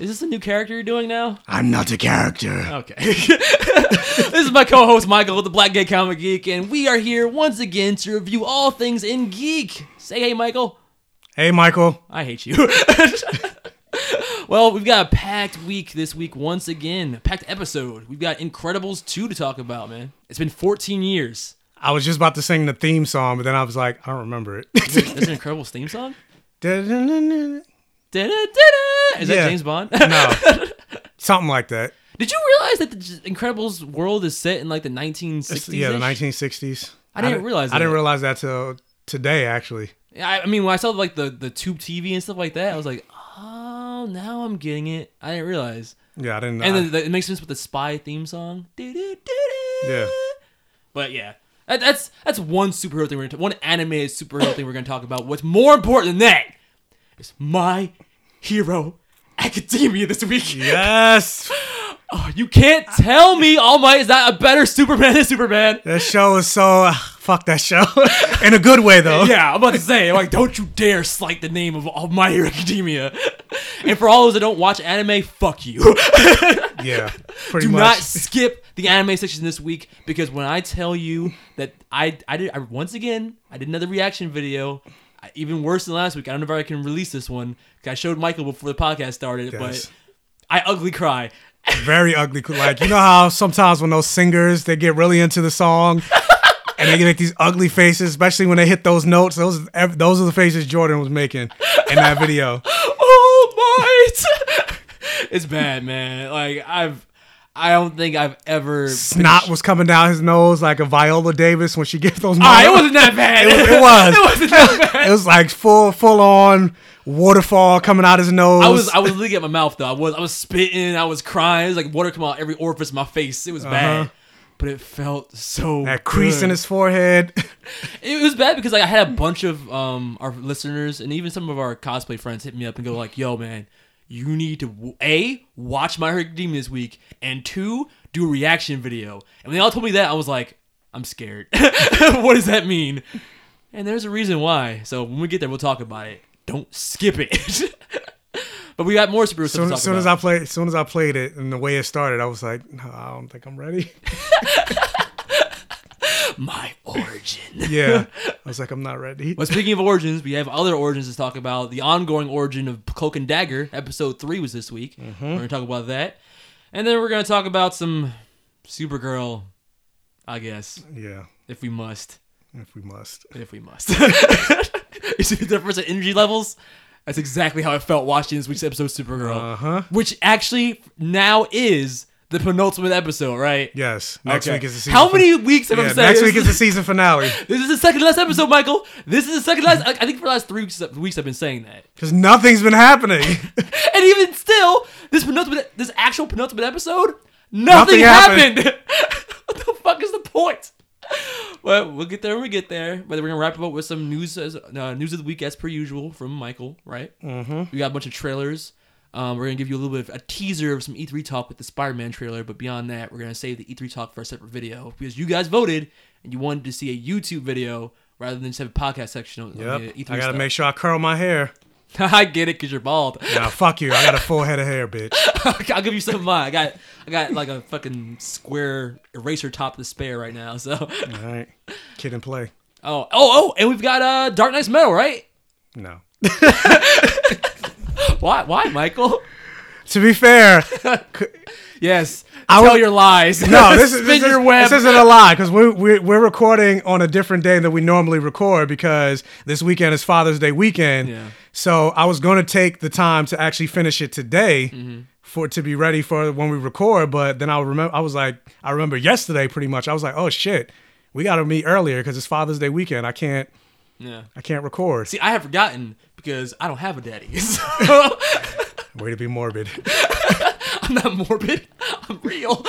Is this a new character you're doing now? I'm not a character. Okay. this is my co-host Michael, the Black Gay Comic Geek, and we are here once again to review all things in geek. Say hey, Michael. Hey, Michael. I hate you. well, we've got a packed week this week once again. A packed episode. We've got Incredibles 2 to talk about, man. It's been 14 years. I was just about to sing the theme song, but then I was like, I don't remember it. There's an Incredibles theme song? No, Da-da-da-da. Is that Yeah. James Bond? No. Something like that. Did you realize that the J- Incredibles world is set in like the 1960s? Yeah, the 1960s. I didn't realize I didn't that. realize that till today, actually. I, I mean, when I saw like the the tube TV and stuff like that, I was like, oh, now I'm getting it. I didn't realize. Yeah, I didn't. And I- then the, it makes sense with the spy theme song. Yeah. But yeah, that, that's that's one superhero thing we're gonna one animated superhero thing we're gonna talk about. What's more important than that is my hero academia this week. yes, Oh, you can't tell me All Might is not a better Superman than Superman. that show is so. Uh, fuck that show. In a good way, though. Yeah, I'm about to say, like, don't you dare slight the name of All My Hero Academia. And for all those that don't watch anime, fuck you. Yeah, pretty Do much. not skip the anime section this week because when I tell you that I I did I, once again I did another reaction video, I- even worse than last week. I don't know if I can release this one. I showed Michael before the podcast started, Yes. but I ugly cry. very ugly. Like you know how sometimes when those singers they get really into the song and they make these ugly faces, especially when they hit those notes. Those those are the faces Jordan was making in that video. Oh my! it's bad, man. Like I've. I don't think I've ever Snot was coming down his nose like a Viola Davis when she gets those. Ah, it wasn't that bad. It was- it was. it wasn't that bad. It was like full full on waterfall coming out his nose. I was I was looking at my mouth though. I was I was spitting. I was crying. It was like water coming out every orifice of my face. It was bad, but it felt so. that crease in his forehead. It was bad because like I had a bunch of um our listeners and even some of our cosplay friends hit me up and go like, "Yo, man, you need to a watch My Hero this week, and two do a reaction video." And when they all told me that, I was like, "I'm scared. what does that mean?" And there's a reason why. So when we get there, we'll talk about it. Don't skip it. but we got more stuff to Soon, talk as soon as. I played, as soon as I played it and the way it started, I was like, no, I don't think I'm ready. My origin. Yeah, I was like, I'm not ready. But speaking of origins, we have other origins to talk about. The ongoing origin of Cloak and Dagger, episode three was this week. Mm-hmm. We're gonna talk about that, and then we're gonna talk about some Supergirl. I guess Yeah, if we must, if we must. if we must. you see the difference in energy levels? That's exactly how I felt watching this week's episode of Supergirl, Uh huh. which actually now is the penultimate episode, right? Yes. Next Okay. week is the season. How many weeks have I Yeah, said? next week is the season finale This is the second last episode, Michael. This is the second last. I I think for the last three weeks, weeks I've been saying that. because nothing's been happening. And even still, this penultimate, this actual penultimate episode, nothing, Nothing happened. happened. what the fuck is the point? Well, we'll get there when we get there. But we're gonna wrap up with some news, as, uh, news of the week as per usual from Michael. Right? Mm-hmm. We got a bunch of trailers. Um, we're gonna give you a little bit of a teaser of some E3 talk with the Spider-Man trailer. But beyond that, we're gonna save the E3 talk for a separate video because you guys voted and you wanted to see a YouTube video rather than just have a podcast section. Of, yep. of the E3 I gotta stuff. make sure I curl my hair. I get it because you're bald. Nah, fuck you. I got a full head of hair, bitch. I'll give you some of mine. I got I got like a fucking square eraser top to spare right now. So All right. Kid and play. oh oh oh, and we've got uh Dark Nights Metal, right? No. Why why Michael? to be fair, Yes. I Tell your lies. no, this is this, your web. this isn't a lie because we're, we're we're recording on a different day than we normally record because this weekend is Father's Day weekend. Yeah. So I was going to take the time to actually finish it today Mm-hmm. for to be ready for when we record. But then I remember I was like I remember yesterday pretty much. I was like, oh shit, we got to meet earlier because it's Father's Day weekend. I can't yeah. I can't record. See, I have forgotten because I don't have a daddy. So Way to be morbid. I'm not morbid. I'm real.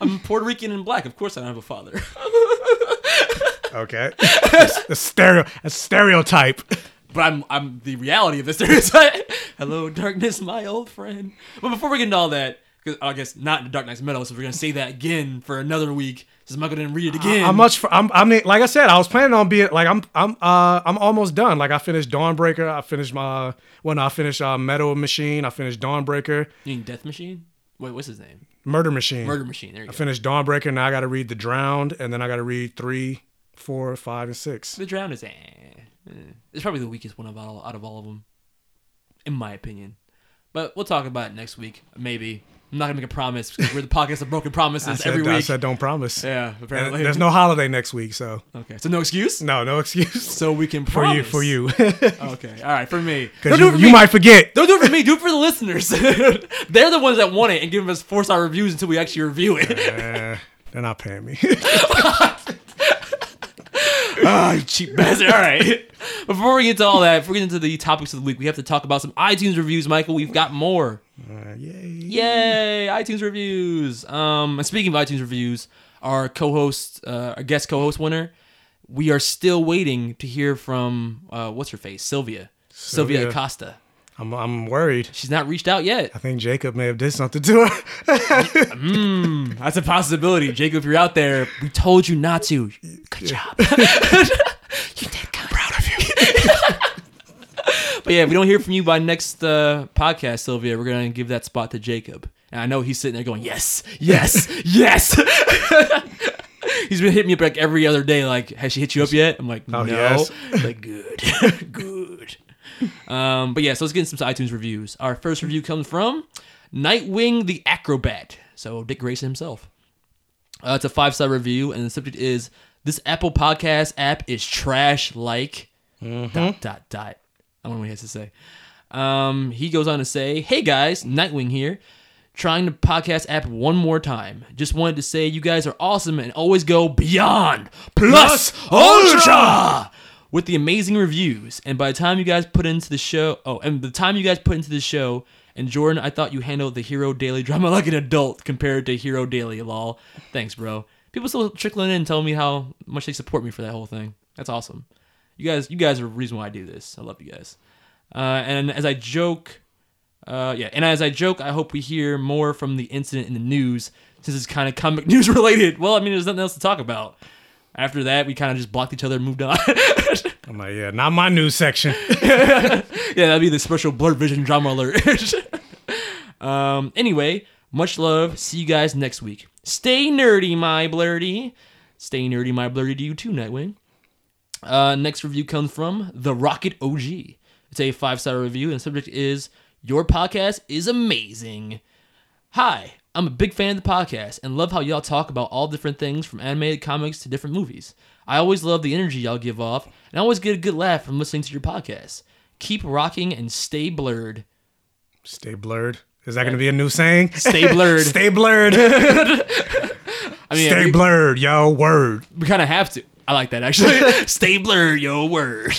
I'm Puerto Rican and black. Of course, I don't have a father. Okay. A stereo a stereotype. But I'm I'm the reality of this stereotype. Hello, darkness, my old friend. But before we get into all that, because I guess not into Dark Nights Metal, so we're gonna say that again for another week. Since Michael didn't read it again. I, am much? For, I'm, I mean, like I said, I was planning on being like I'm. I'm. Uh, I'm almost done. Like I finished Dawnbreaker. I finished my. When I finished uh, Metal Machine, I finished Dawnbreaker. You mean Death Machine? Wait, what's his name? Murder Machine. Murder Machine. There you go. I go. finished Dawnbreaker. Now I got to read The Drowned, and then I got to read three, four, five, and six. The Drowned is eh. eh. It's probably the weakest one of all, out of all of them, in my opinion. But we'll talk about it next week, maybe. I'm not gonna make a promise because we're the podcast of broken promises I said, every I week. said don't promise. yeah, And apparently. there's no holiday next week, so okay, so no excuse. no, no excuse So we can promise. for you. For you, Okay, all right, for me. Don't because do you, it for you me. might forget. Don't do it for me. Do it for the listeners. They're the ones that want it and give us four star reviews until we actually review it. Eh, they're not paying me. Ah, you cheap bastard. All right. Before we get to all that, before we get into the topics of the week, we have to talk about some iTunes reviews, Michael. We've got more. Uh, yay. Yay, iTunes reviews. Um, and speaking of iTunes reviews, our co-host, uh, our guest co-host winner, we are still waiting to hear from uh, what's her face, Sylvia, Sylvia, Sylvia. Acosta. I'm. I'm worried. She's not reached out yet. I think Jacob may have did something to her. That's a possibility, Jacob. If you're out there, we told you not to. Good job. you did good. Proud of you. but yeah, if we don't hear from you by next uh, podcast, Sylvia, we're gonna give that spot to Jacob. And I know he's sitting there going, "Yes, yes, yes." he's been hitting me up like every other day. Like, has she hit you up yet? I'm like, no. Oh, yes. Like, good, good. Um, but yeah, so let's get into some iTunes reviews. Our first review comes from Nightwing the Acrobat. So Dick Grayson himself. Uh, it's a five star review, and the subject is this Apple Podcast app is trash like dot dot dot. I don't know what he has to say. Um, he goes on to say, "Hey guys, Nightwing here, trying the podcast app one more time. Just wanted to say you guys are awesome and always go beyond plus ultra." With the amazing reviews, and by the time you guys put into the show, oh, and the time you guys put into the show, and Jordan, I thought you handled the Hero Daily drama like an adult compared to Hero Daily. Lol. Thanks, bro. People still trickling in telling me how much they support me for that whole thing. That's awesome. You guys, you guys are the reason why I do this. I love you guys. Uh, and as I joke, uh, yeah, and as I joke, I hope we hear more from the incident in the news since it's kind of comic news related. Well, I mean, there's nothing else to talk about. After that, we kind of just blocked each other and moved on. I'm like, yeah, not my news section. yeah, that'd be the special blurred vision drama alert. um, anyway, much love. See you guys next week. Stay nerdy, my blurdy. Stay nerdy, my blurdy. To you too, Nightwing. Uh, next review comes from the Rocket OG. It's a five star review, and the subject is Your podcast is amazing. Hi, I'm a big fan of the podcast and love how y'all talk about all different things from animated comics to different movies. I always love the energy y'all give off, and I always get a good laugh from listening to your podcast. Keep rocking and stay blurred. Stay blurred. Is that going to be a new saying? Stay blurred. Stay blurred. I mean, Stay we, blurred, yo. Word. we kind of have to. I like that actually. stay blurred, yo, word.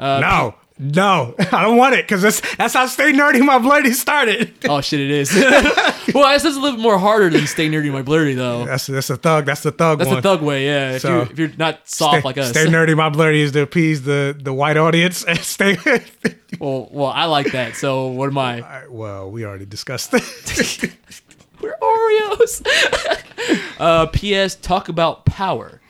no. No, I don't want it because that's that's how stay nerdy my blurdy started. Oh shit, it is. well, this is a little bit more harder than stay nerdy, my blurry though. That's that's a thug. That's the thug That's one. the thug way, yeah. If, So, you, if you're not soft stay, like us. Stay nerdy my blurdy is to appease the the white audience. And stay. Well, well, I like that. So what am I? Well, we already discussed that. We're Oreos. uh, P.S. Talk about power.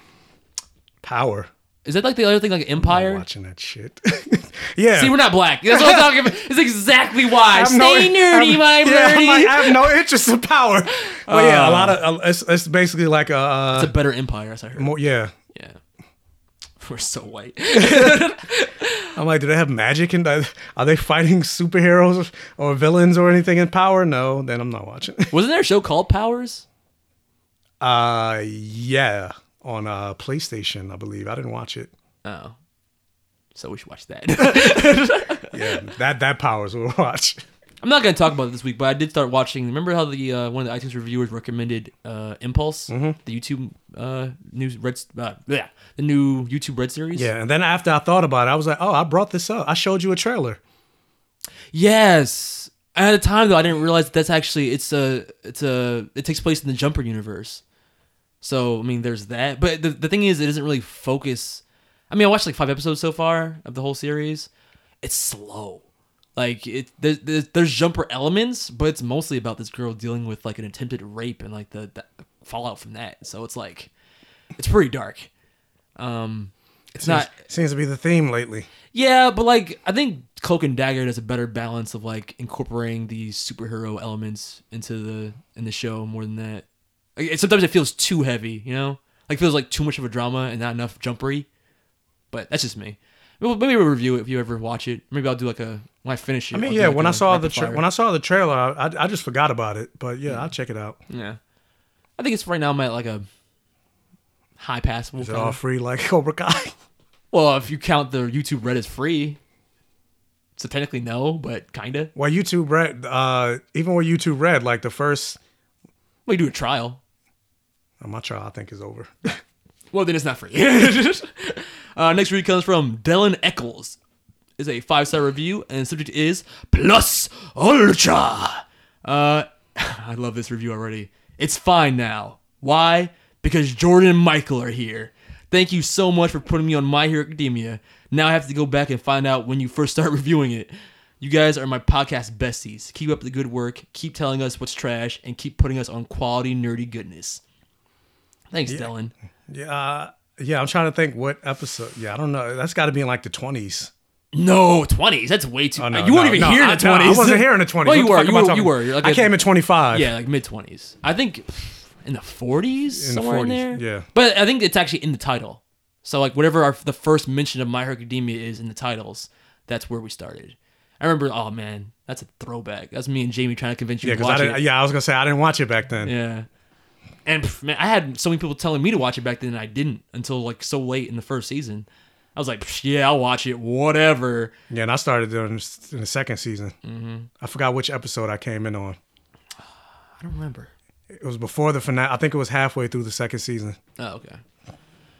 Power. Is that like the other thing, like I'm Empire? watching that shit. yeah. See, we're not black. That's what I'm talking about. It's exactly why. Stay no- nerdy, I'm- my yeah, nerdy. like, I have no interest in power. Well, yeah, a Uh, lot of uh, it's, it's basically like a, uh, it's a better Empire, as I heard. more, yeah. Yeah. We're so white. I'm like, do they have magic and are they fighting superheroes or villains or anything in Power? No, then I'm not watching. Wasn't there a show called Powers? Uh, yeah, on uh PlayStation, I believe. I didn't watch it. Oh, so we should watch that. Yeah, that that Powers we'll watch. I'm not gonna talk about it this week, but I did start watching. Remember how the uh, one of the iTunes reviewers recommended uh, Impulse, Mm-hmm. the YouTube uh, news red, uh, yeah, the new YouTube Red series. Yeah, and then after I thought about it, I was like, oh, I brought this up. I showed you a trailer. Yes. At the time though, I didn't realize that that's actually it's a it's a it takes place in the Jumper universe. So I mean, there's that. But the the thing is, it doesn't really focus. I mean, I watched like five episodes so far of the whole series. It's slow. Like it, there's, there's, there's jumper elements, but it's mostly about this girl dealing with like an attempted rape and like the, the fallout from that. So it's like, it's pretty dark. Um, it's not. Seems to be the theme lately. Yeah, but like I think Cloak and Dagger does a better balance of like incorporating these superhero elements into the in the show more than that. Like, sometimes it feels too heavy, you know, like feels like too much of a drama and not enough jumpery. But that's just me. Well, Maybe we'll review it if you ever watch it. Maybe I'll do like a when I finish it. I mean, I'll yeah. like, When a I saw the tra- when I saw the trailer, I, I I just forgot about it. But yeah, I'll check it out. yeah, I think it's right now I'm at like a high pass. Is it all free like Cobra Kai? Well, if you count the YouTube Red as free, so technically no, but kinda. well, YouTube Red, uh, even with YouTube Red, like the first, We do a trial. My trial I think is over. Well, then it's not free. uh, next review comes from Dylan Eccles. Is a five star review, and the subject is Plus Ultra. Uh, I love this review already. It's fine now. Why? Because Jordan and Michael are here. Thank you so much for putting me on My Hero Academia. Now I have to go back and find out when you first start reviewing it. You guys are my podcast besties. Keep up the good work. Keep telling us what's trash, and keep putting us on quality nerdy goodness. Thanks, Dylan. yeah, uh, yeah. I'm trying to think what episode. Yeah, I don't know. That's got to be in like the 20s. No, twenties. That's way too. Oh, no, you weren't no, even no, here in the no, twenties. I wasn't here in the 20s. Well, you the were. fuck am I You were. You were. Like I came in 25. Yeah, like mid twenties. I think in the forties, In the somewhere in 40s, there. yeah. But I think it's actually in the title. So like whatever our, the first mention of My Hero Academia is in the titles, that's where we started. I remember. Oh man, that's a throwback. That's me and Jamie trying to convince you Yeah, to I didn't. it. Yeah, I was gonna say I didn't watch it back then. Yeah. And pff, man, I had so many people telling me to watch it back then, and I didn't until like so late in the first season. I was like, yeah, I'll watch it, whatever. Yeah, and I started doing in the second season. Mm-hmm. I forgot which episode I came in on. I don't remember. It was before the finale. I think it was halfway through the second season. Oh, okay.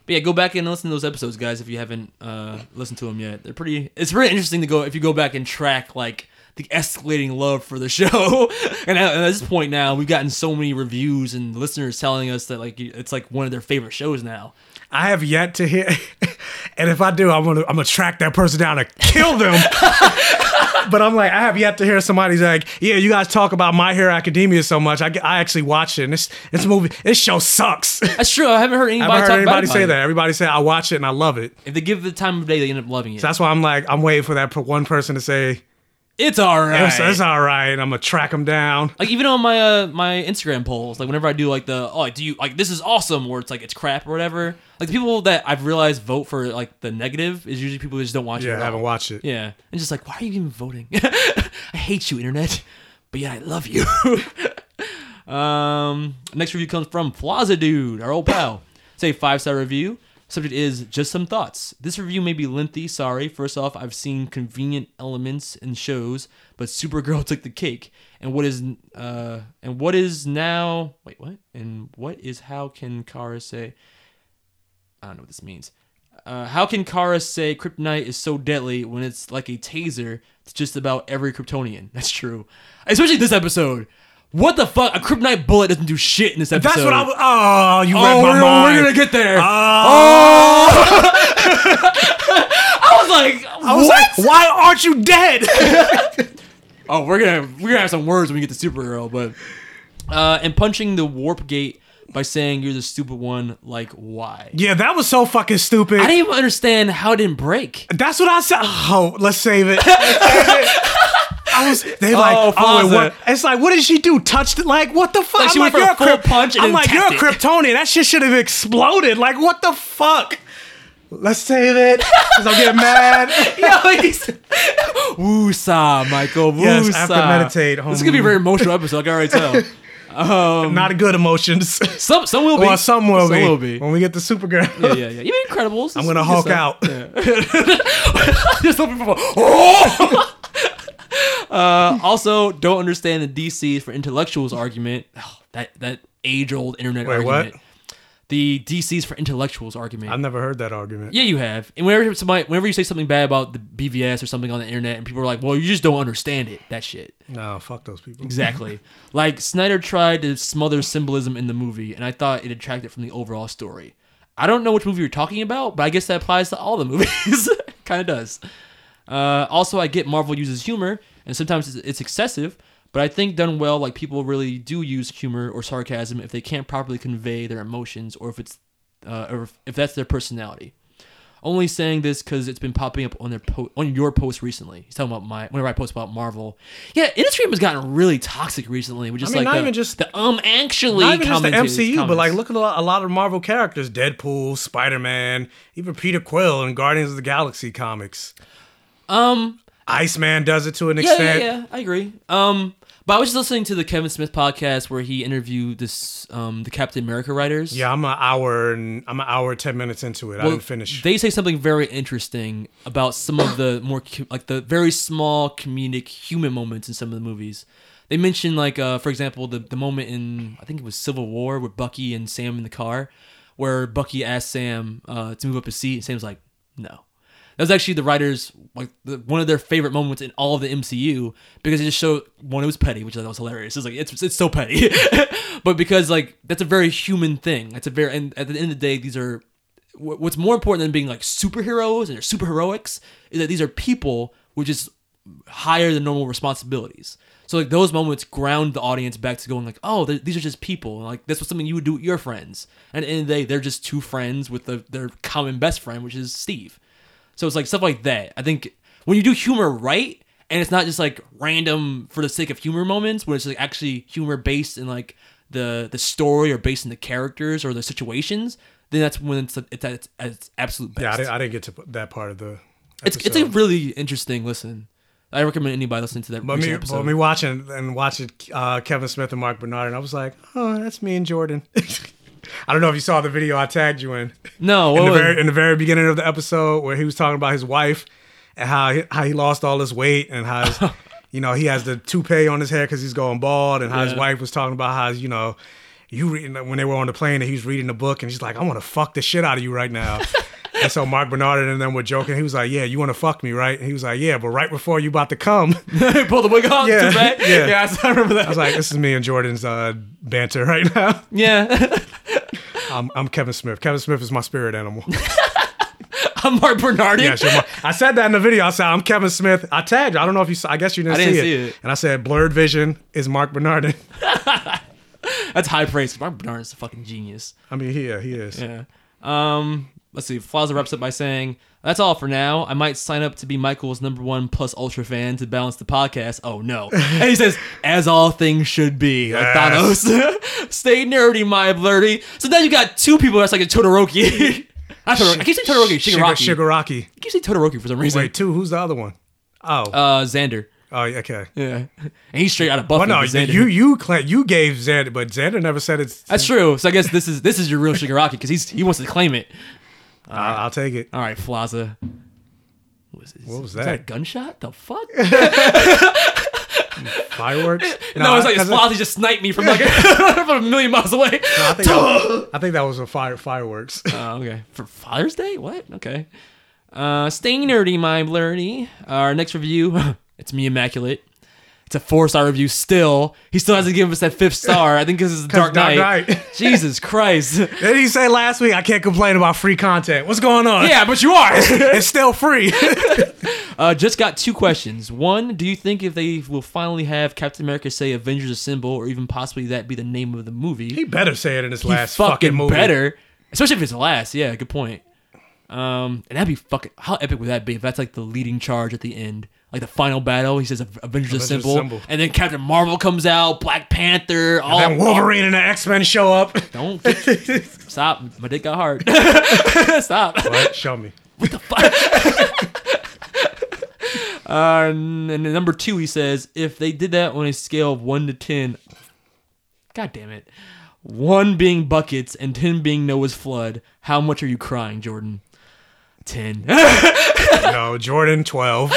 But yeah, go back and listen to those episodes, guys, if you haven't uh, listened to them yet. They're pretty. It's really interesting to go if you go back and track like the escalating love for the show. and at, at this point now, we've gotten so many reviews and listeners telling us that like it's like one of their favorite shows now. I have yet to hear, and if I do, I'm gonna I'm gonna track that person down and kill them. but I'm like, I have yet to hear somebody's like, yeah, you guys talk about My Hero Academia so much. I, I actually watched it, and this this movie, this show sucks. That's true. I haven't heard anybody heard talk anybody say it. that. Everybody say I watch it and I love it. If they give it the time of day, they end up loving it. So that's why I'm like, I'm waiting for that one person to say it's all right. it's, it's all right. I'm gonna track them down. like even on my uh, my Instagram polls, like whenever I do like the oh like, do you like this is awesome or it's like it's crap or whatever. Like the people that I've realized vote for like the negative is usually people who just don't watch it. Yeah, at I haven't watched it. Yeah, and just like why are you even voting? I hate you, internet, but yeah, I love you. um, next review comes from Plaza Dude, our old pal. Say five star review. Subject is just some thoughts. This review may be lengthy. Sorry. First off, I've seen convenient elements in shows, but Supergirl took the cake. And what is uh and what is now? Wait, what? And what is how can Kara say? I don't know what this means. Uh, how can Kara say kryptonite is so deadly when it's like a taser to just about every Kryptonian? That's true, especially this episode. What the fuck? A kryptonite bullet doesn't do shit in this episode. That's what I was. Oh, you read Oh, my we're, mind. we're gonna get there. Oh, I was like, I was like, why aren't you dead? oh, we're gonna we're gonna have some words when we get to Supergirl, but uh, and punching the warp gate by saying you're the stupid one. Like, why? yeah, that was so fucking stupid. I didn't even understand how it didn't break. That's what I said. Oh, let's save it. I was. They like. Oh, Oh, Plaza. It's like, what did she do? Touched it? Like, what the fuck? Like, I'm like, for you're a full punch I'm like, you're a. Kryptonian. That shit should have exploded. Like, what the fuck? let's save it because I'm getting mad. Woo-saw, Michael. Woo-saw. Yes, to meditate, This is gonna be a very emotional episode. I can already tell. Um, Not good emotions. Some, some will be. Well, some will some be. will be. When we get to Supergirl. Yeah, yeah, yeah. Even Incredibles. I'm gonna Hulk out. Just some people. Oh! Uh, also, don't understand the DC for intellectuals argument. Oh, that that age old internet Wait, what? argument. The DC's for intellectuals argument. I've never heard that argument. Yeah, you have. And whenever somebody, whenever you say something bad about the BVS or something on the internet, and people are like, "Well, you just don't understand it." That shit. No, fuck those people. Exactly. like Snyder tried to smother symbolism in the movie, and I thought it detracted from the overall story. I don't know which movie you're talking about, but I guess that applies to all the movies. kind of does. Uh, also, I get Marvel uses humor, and sometimes it's, it's excessive, but I think done well, like people really do use humor or sarcasm if they can't properly convey their emotions, or if it's, uh, or if, that's their personality. Only saying this because it's been popping up on their po- on your post recently. He's talking about my whenever I post about Marvel. Yeah, industry has gotten really toxic recently, which is I mean, like not the, even just- the um actually Not even just the MCU, but like look at a lot, a lot of Marvel characters: Deadpool, Spider Man, even Peter Quill in Guardians of the Galaxy comics. Um Iceman does it to an yeah, yeah extent. yeah I agree. Um, but I was just listening to the Kevin Smith podcast where he interviewed this um the Captain America writers. Yeah, I'm an hour and I'm an hour ten minutes into it. I Well, didn't finish. They say something very interesting about some of the more like the very small comedic human moments in some of the movies. They mention like uh, for example the the moment in I think it was Civil War with Bucky and Sam in the car, where Bucky asked Sam uh, to move up his seat, and Sam's like, "No." That was actually the writers like the, one of their favorite moments in all of the MCU because it just showed one it was petty, which I thought was hilarious. It's like it's it's so petty, but because like that's a very human thing. That's a very and at the end of the day, these are what's more important than being like superheroes and super heroics is that these are people with just higher than normal responsibilities. So like those moments ground the audience back to going like, oh, these are just people. Like this was something you would do with your friends. And at the end of the day, they're just two friends with the, their common best friend, which is Steve. So it's like stuff like that. I think when you do humor right, and it's not just like random for the sake of humor moments, when it's like actually humor based in like the the story or based in the characters or the situations, then that's when it's it's at its, at its absolute best. yeah, I didn't, I didn't get to that part of the. it's it's a really interesting listen. I recommend anybody listening to that But me, episode. but me watching and watching uh, Kevin Smith and Marc Bernardin, and I was like, oh, that's me and Jordan. I don't know if you saw the video I tagged you in. no, in the very in the very beginning of the episode where he was talking about his wife and how he, how he lost all his weight and how his, you know he has the toupee on his hair because he's going bald and how his wife was talking about how you know you reading when they were on the plane and he was reading the book and she's like I want to fuck the shit out of you right now. And so Marc Bernardin and them were joking. He was like, "Yeah, you want to fuck me, right?" And he was like, "Yeah, but right before you about to come." Pull the wig off. Yeah, yeah. yeah. I remember that. I was like, "This is me and Jordan's uh, banter right now." yeah, I'm, I'm Kevin Smith. Kevin Smith is my spirit animal. I'm Marc Bernardin. Yeah, sure. I said that in the video. I said I'm Kevin Smith. I tagged you. I don't know if you. saw I guess you didn't, I didn't see, see it. it. And I said blurred vision is Marc Bernardin. That's high praise. Marc Bernardin is a fucking genius. I mean, he he is. Yeah. Um. Let's see. Flazza wraps up by saying, "That's all for now. I might sign up to be Michael's number one plus ultra fan to balance the podcast. Oh no!" and he says, "As all things should be." Like Yes. Thanos. Stay nerdy, my blurdy. So now you got two people that's like a Todoroki. Not Todoroki. I keep saying Todoroki. Shigaraki. Shigar- Shigaraki. I keep saying Todoroki for some reason. Wait, two. Who's the other one? Oh, Uh, Xander. oh, okay. Yeah, and he's straight out of Buffy. Well, no, Xander. you you cla- you gave Xander, but Xander never said it's. That's true. So I guess this is this is your real Shigaraki because he's he wants to claim it. I'll, I'll take it. All right, Flaza. What was, this? What was Is that? a gunshot? The fuck? Fireworks? no, it's like Flaza just sniped me from like from a million miles away. I think that, I think that was a fire fireworks. Oh, okay. For Father's Day? What? Okay. Uh, stay nerdy, my blurdy. Our next review, it's me, Immaculate. It's a four star review still. He still hasn't given us that fifth star. I think because it's Dark Dark Knight. Knight. Jesus Christ. Did he say last week? I can't complain about free content. What's going on? yeah, but you are. it's still free. Uh, just got two questions. One, do you think if they will finally have Captain America say Avengers Assemble, or even possibly that be the name of the movie, he better say it in his he last fucking, fucking movie. better, especially if it's the last. Yeah, good point. Um, and that'd be fucking. How epic would that be if that's like the leading charge at the end like the final battle. He says Avengers, Assemble, Assemble. and then Captain Marvel comes out, Black Panther, all then Wolverine and the X Men show up. Don't stop. My dick got hard. stop. what? Show me. What the fuck? uh, and then number two, he says, if they did that on a scale of one to ten, god damn it, one being buckets and ten being Noah's flood, how much are you crying, Jordan? Ten. No, Jordan twelve.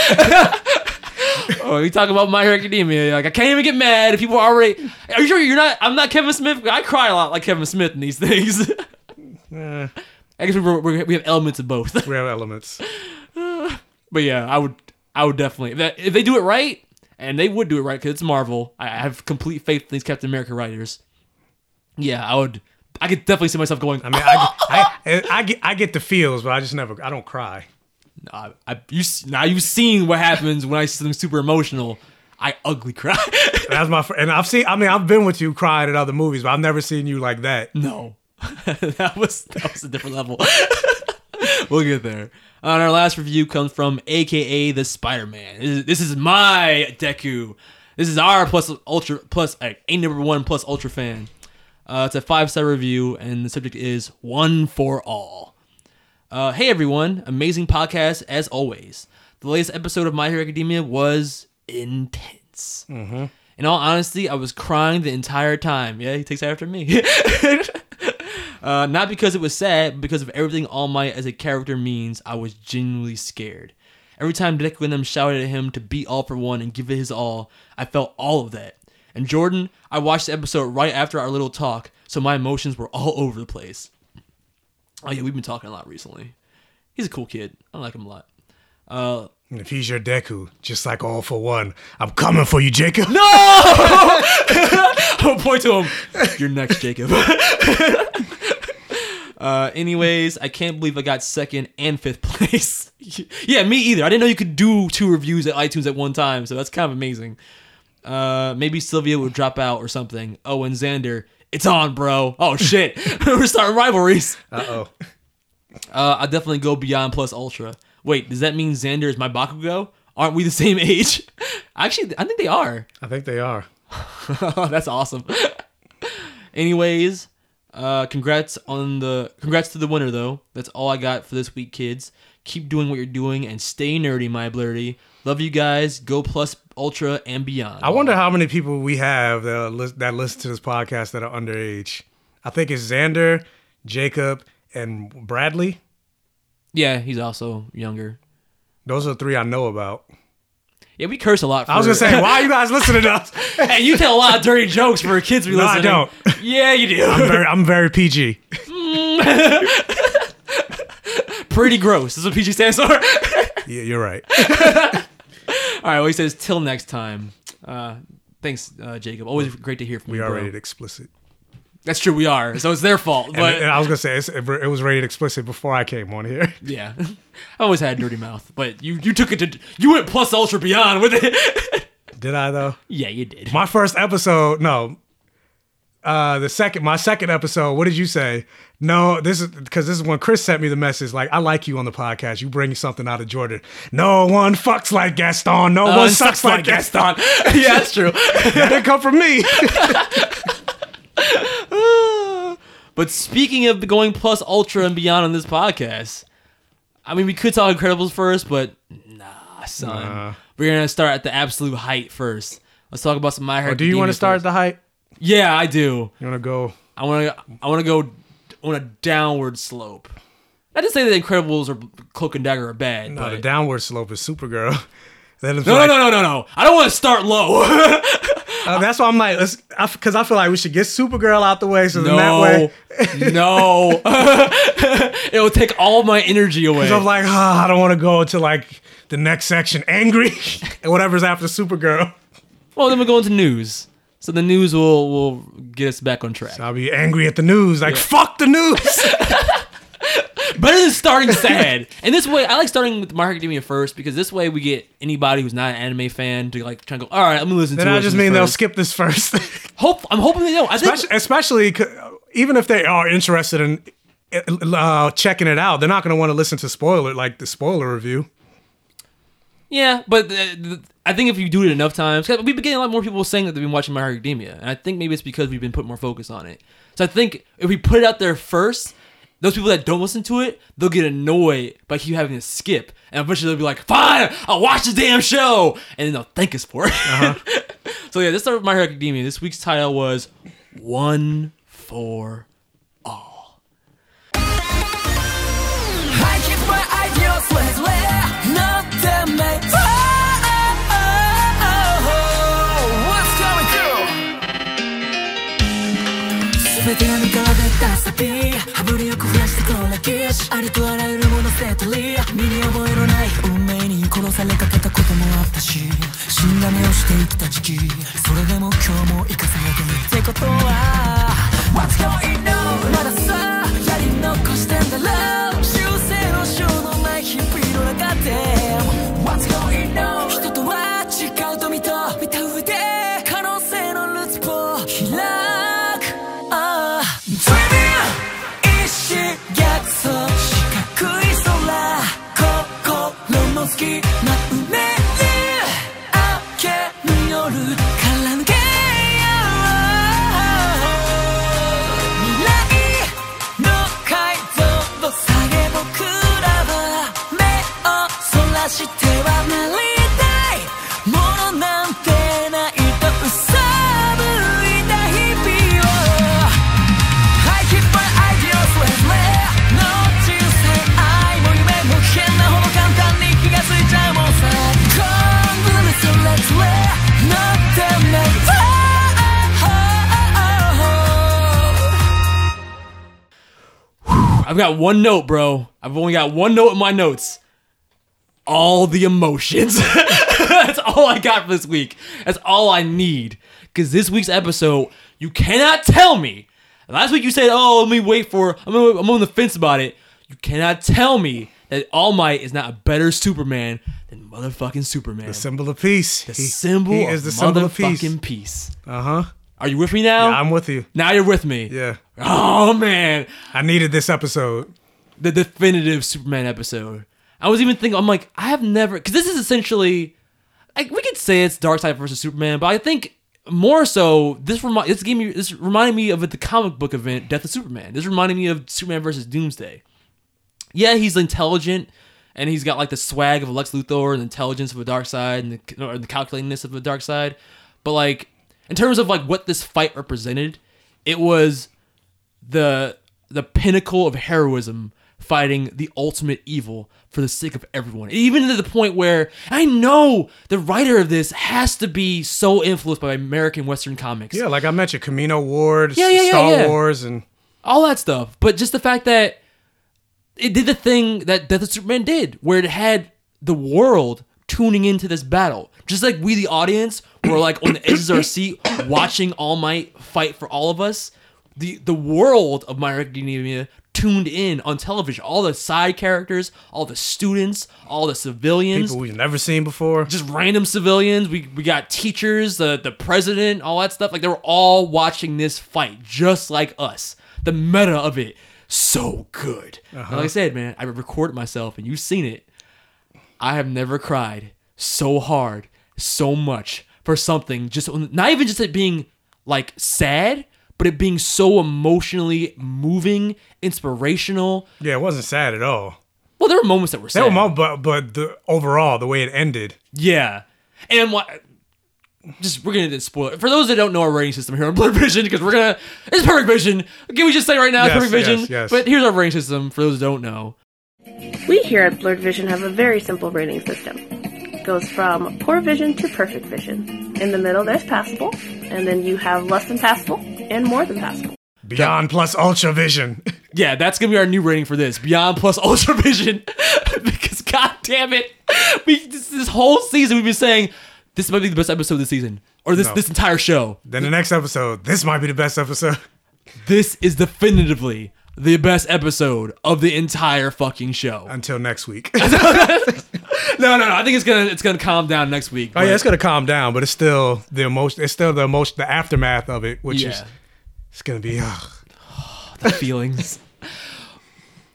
Oh, you talk about My Hero Academia? Like I can't even get mad if people are already. Are you sure you're not? I'm not Kevin Smith. I cry a lot like Kevin Smith in these things. Eh, I guess we're, we're, we have elements of both. we have elements. But yeah, I would I would definitely if, that, if they do it right, and they would do it right because it's Marvel. I I have complete faith in these Captain America writers. Yeah, I would. I could definitely see myself going. I mean, I, I, I, get I get the feels, but I just never. I don't cry. I, I, you now you've seen what happens when I see something super emotional. I ugly cry. That's my fr- and I've seen. I mean, I've been with you crying at other movies, but I've never seen you like that. no, that was that was a different level. we'll get there. And our last review comes from AKA the Spider Man. This, is- this is my Deku. This is our plus ultra plus uh, a number one plus ultra fan. Uh, it's a five star review, and the subject is one for all. Uh, hey everyone, amazing podcast as always. The latest episode of My Hero Academia was intense. In all honesty, I was crying the entire time. Yeah, he takes after me. uh, not because it was sad, but because of everything All Might as a character means. I was genuinely scared. Every time Deku and them shouted at him to beat All for One and give it his all, I felt all of that. And Jordan, I watched the episode right after our little talk, so my emotions were all over the place. Oh yeah, we've been talking a lot recently. He's a cool kid. I like him a lot. Uh, And if he's your Deku, just like all for one, I'm coming for you, Jacob. no! I'll point to him. You're next, Jacob. uh, anyways, I can't believe I got second and fifth place. yeah, me either. I didn't know you could do two reviews at iTunes at one time, so that's kind of amazing. Uh, maybe Sylvia would drop out or something. Oh, and Xander, it's on, bro. Oh shit, we're starting rivalries. Uh oh. Uh, I definitely go beyond plus ultra. Wait, does that mean Xander is my Bakugo? Aren't we the same age? Actually, I think they are. I think they are. That's awesome. Anyways, uh, congrats on the congrats to the winner though. That's all I got for this week, kids. Keep doing what you're doing and stay nerdy, my blurry. Love you guys. Go plus ultra and beyond. I wonder how many people we have that that listen to this podcast that are underage. I think it's Xander, Jacob, and Bradley. Yeah, he's also younger. Those are the three I know about. Yeah, we curse a lot. For, I was gonna say, why are you guys listening to us? hey, you tell a lot of dirty jokes for kids to be No, I don't. Yeah, you do. I'm very, I'm very PG. Pretty gross. This is what PG stands for. Yeah, you're right. All right. Well, he says till next time. Uh, thanks, uh, Jacob. Always great to hear from We you. We are bro. rated explicit. That's true. We are. So it's their fault. And, But and I was gonna say it's, it was rated explicit before I came on here. yeah, I always had a dirty mouth. But you you took it to you went plus ultra beyond with it. Did I though? yeah, you did. My first episode, no. Uh, the second, my second episode. What did you say? No, this is because this is when Chris sent me the message. Like, I like you on the podcast. You bring something out of Jordan. No one fucks like Gaston. No Uh, one sucks like Gaston. yeah, that's true. that didn't come from me. But speaking of going plus ultra and beyond on this podcast, I mean, we could talk Incredibles first, but nah, son. Nah. We're gonna start at the absolute height first. Let's talk about some My Hero. Oh, do you want to start at the height? Yeah, I do. You want to go? I want to. I want to go on a downward slope. Not to say that Incredibles or Cloak and Dagger are bad. No, but the downward slope is Supergirl. No, like, no, no, no, no, no. I don't want to start low. uh, that's why I'm like, because I, feel like we should get Supergirl out the way, so then that no, way, no. it will take all my energy away. I'm like, ah, I don't want to go to like the next section, angry, and whatever's after Supergirl. Well, then we go into news. So the news will will get us back on track. I'll be angry at the news, like fuck the news. Better than starting sad. and this way, I like starting with Hero Academia first because this way we get anybody who's not an anime fan to like try and go. All right, I'm gonna listen then to. I just mean the they'll skip this first, Hope I'm hoping they don't. I think especially, especially 'cause- even if they are interested in uh, checking it out, they're not to want to listen to spoiler like the spoiler review. Yeah, but uh, the, the, I think if you do it enough times, 'cause we've been getting a lot more people saying that they've been watching My Hero Academia, and I think maybe it's because we've been putting more focus on it. So I think if we put it out there first, those people that don't listen to it, they'll get annoyed by keep having to skip, and eventually they'll be like, "Fine, I'll watch the damn show," and then they'll thank us for it. Uh-huh. so yeah, let's start with My Hero Academia. This week's title was One for たサビ羽振りよく増やしてこの歴史。ありとあらゆるものセットリー。身に覚えのない。運命に殺されかけたこともあったし。死んだ目をして生きた時期。それでも今日も生かされてる。ってことは What's going on まださやり残してんだろう。修正のしようのない日々の中で。Ski. I've got one note, bro. I've only got one note in my notes. All the emotions. That's all I got for this week. That's all I need. Because this week's episode, you cannot tell me. Last week you said, "Oh, let me wait for. I'm on, I'm on the fence about it." You cannot tell me that All Might is not a better Superman than motherfucking Superman. The symbol of peace. The symbol he of is the symbol of peace. peace. Uh huh. Are you with me now? Yeah, I'm with you. now you're with me. Yeah, Oh man, I needed this episode. the definitive Superman episode. I was even thinking, I'm like, I have never, because this is essentially, like, we could say it's Darkseid versus Superman, but I think more so, this remi- this gave me, this reminded me of the comic book event, Death of Superman. This reminded me of Superman versus Doomsday. Yeah, he's intelligent, and he's got like the swag of Lex Luthor and the intelligence of Darkseid and the, or the calculatingness of Darkseid, but like in terms of like what this fight represented, it was the the pinnacle of heroism fighting the ultimate evil for the sake of everyone. Even to the point where I know the writer of this has to be so influenced by American Western comics. Yeah, like I mentioned, Camino Ward, Yeah, yeah, Star yeah. Wars, and all that stuff. But just the fact that it did the thing that Death of Superman did, where it had the world tuning into this battle. Just like we, the audience, were like on the edges of our seat watching All Might fight for all of us. The the world of My Hero Academia tuned in on television. All the side characters, all the students, all the civilians people we've never seen before. just random civilians. We we got teachers, the the president, all that stuff. Like they were all watching this fight, just like us. The meta of it, so good. And like I uh-huh. said, man, I recorded myself, and you've seen it. I have never cried so hard, so much for something. Just not even just it being like sad, but it being so emotionally moving, inspirational. Yeah, it wasn't sad at all. Well, there were moments that were sad. That was my, but but the overall the way it ended. Yeah, and what? Just we're gonna get spoil it for those that don't know our rating system here on Blur Vision because we're gonna it's Perfect Vision. Can we just say right now, it's Yes, Perfect Vision? yes, yes. But here's our rating system for those that don't know. We here at Blurred Vision have a very simple rating system. It goes from poor vision to perfect vision. In the middle, there's passable, and then you have less than passable and more than passable. Beyond plus ultra vision. Yeah, that's gonna be our new rating for this Beyond Plus Ultra Vision because God damn it, we this, this whole season we've been saying this might be the best episode of the season or this No. this entire show. then the next episode, this might be the best episode. This is definitively the best episode of the entire fucking show. Until next week. No, no, no. I think it's gonna it's gonna calm down next week. Oh yeah, it's gonna calm down, but it's still the emotion. It's still the emotion, the aftermath of it, which is it's gonna be. ugh. the feelings.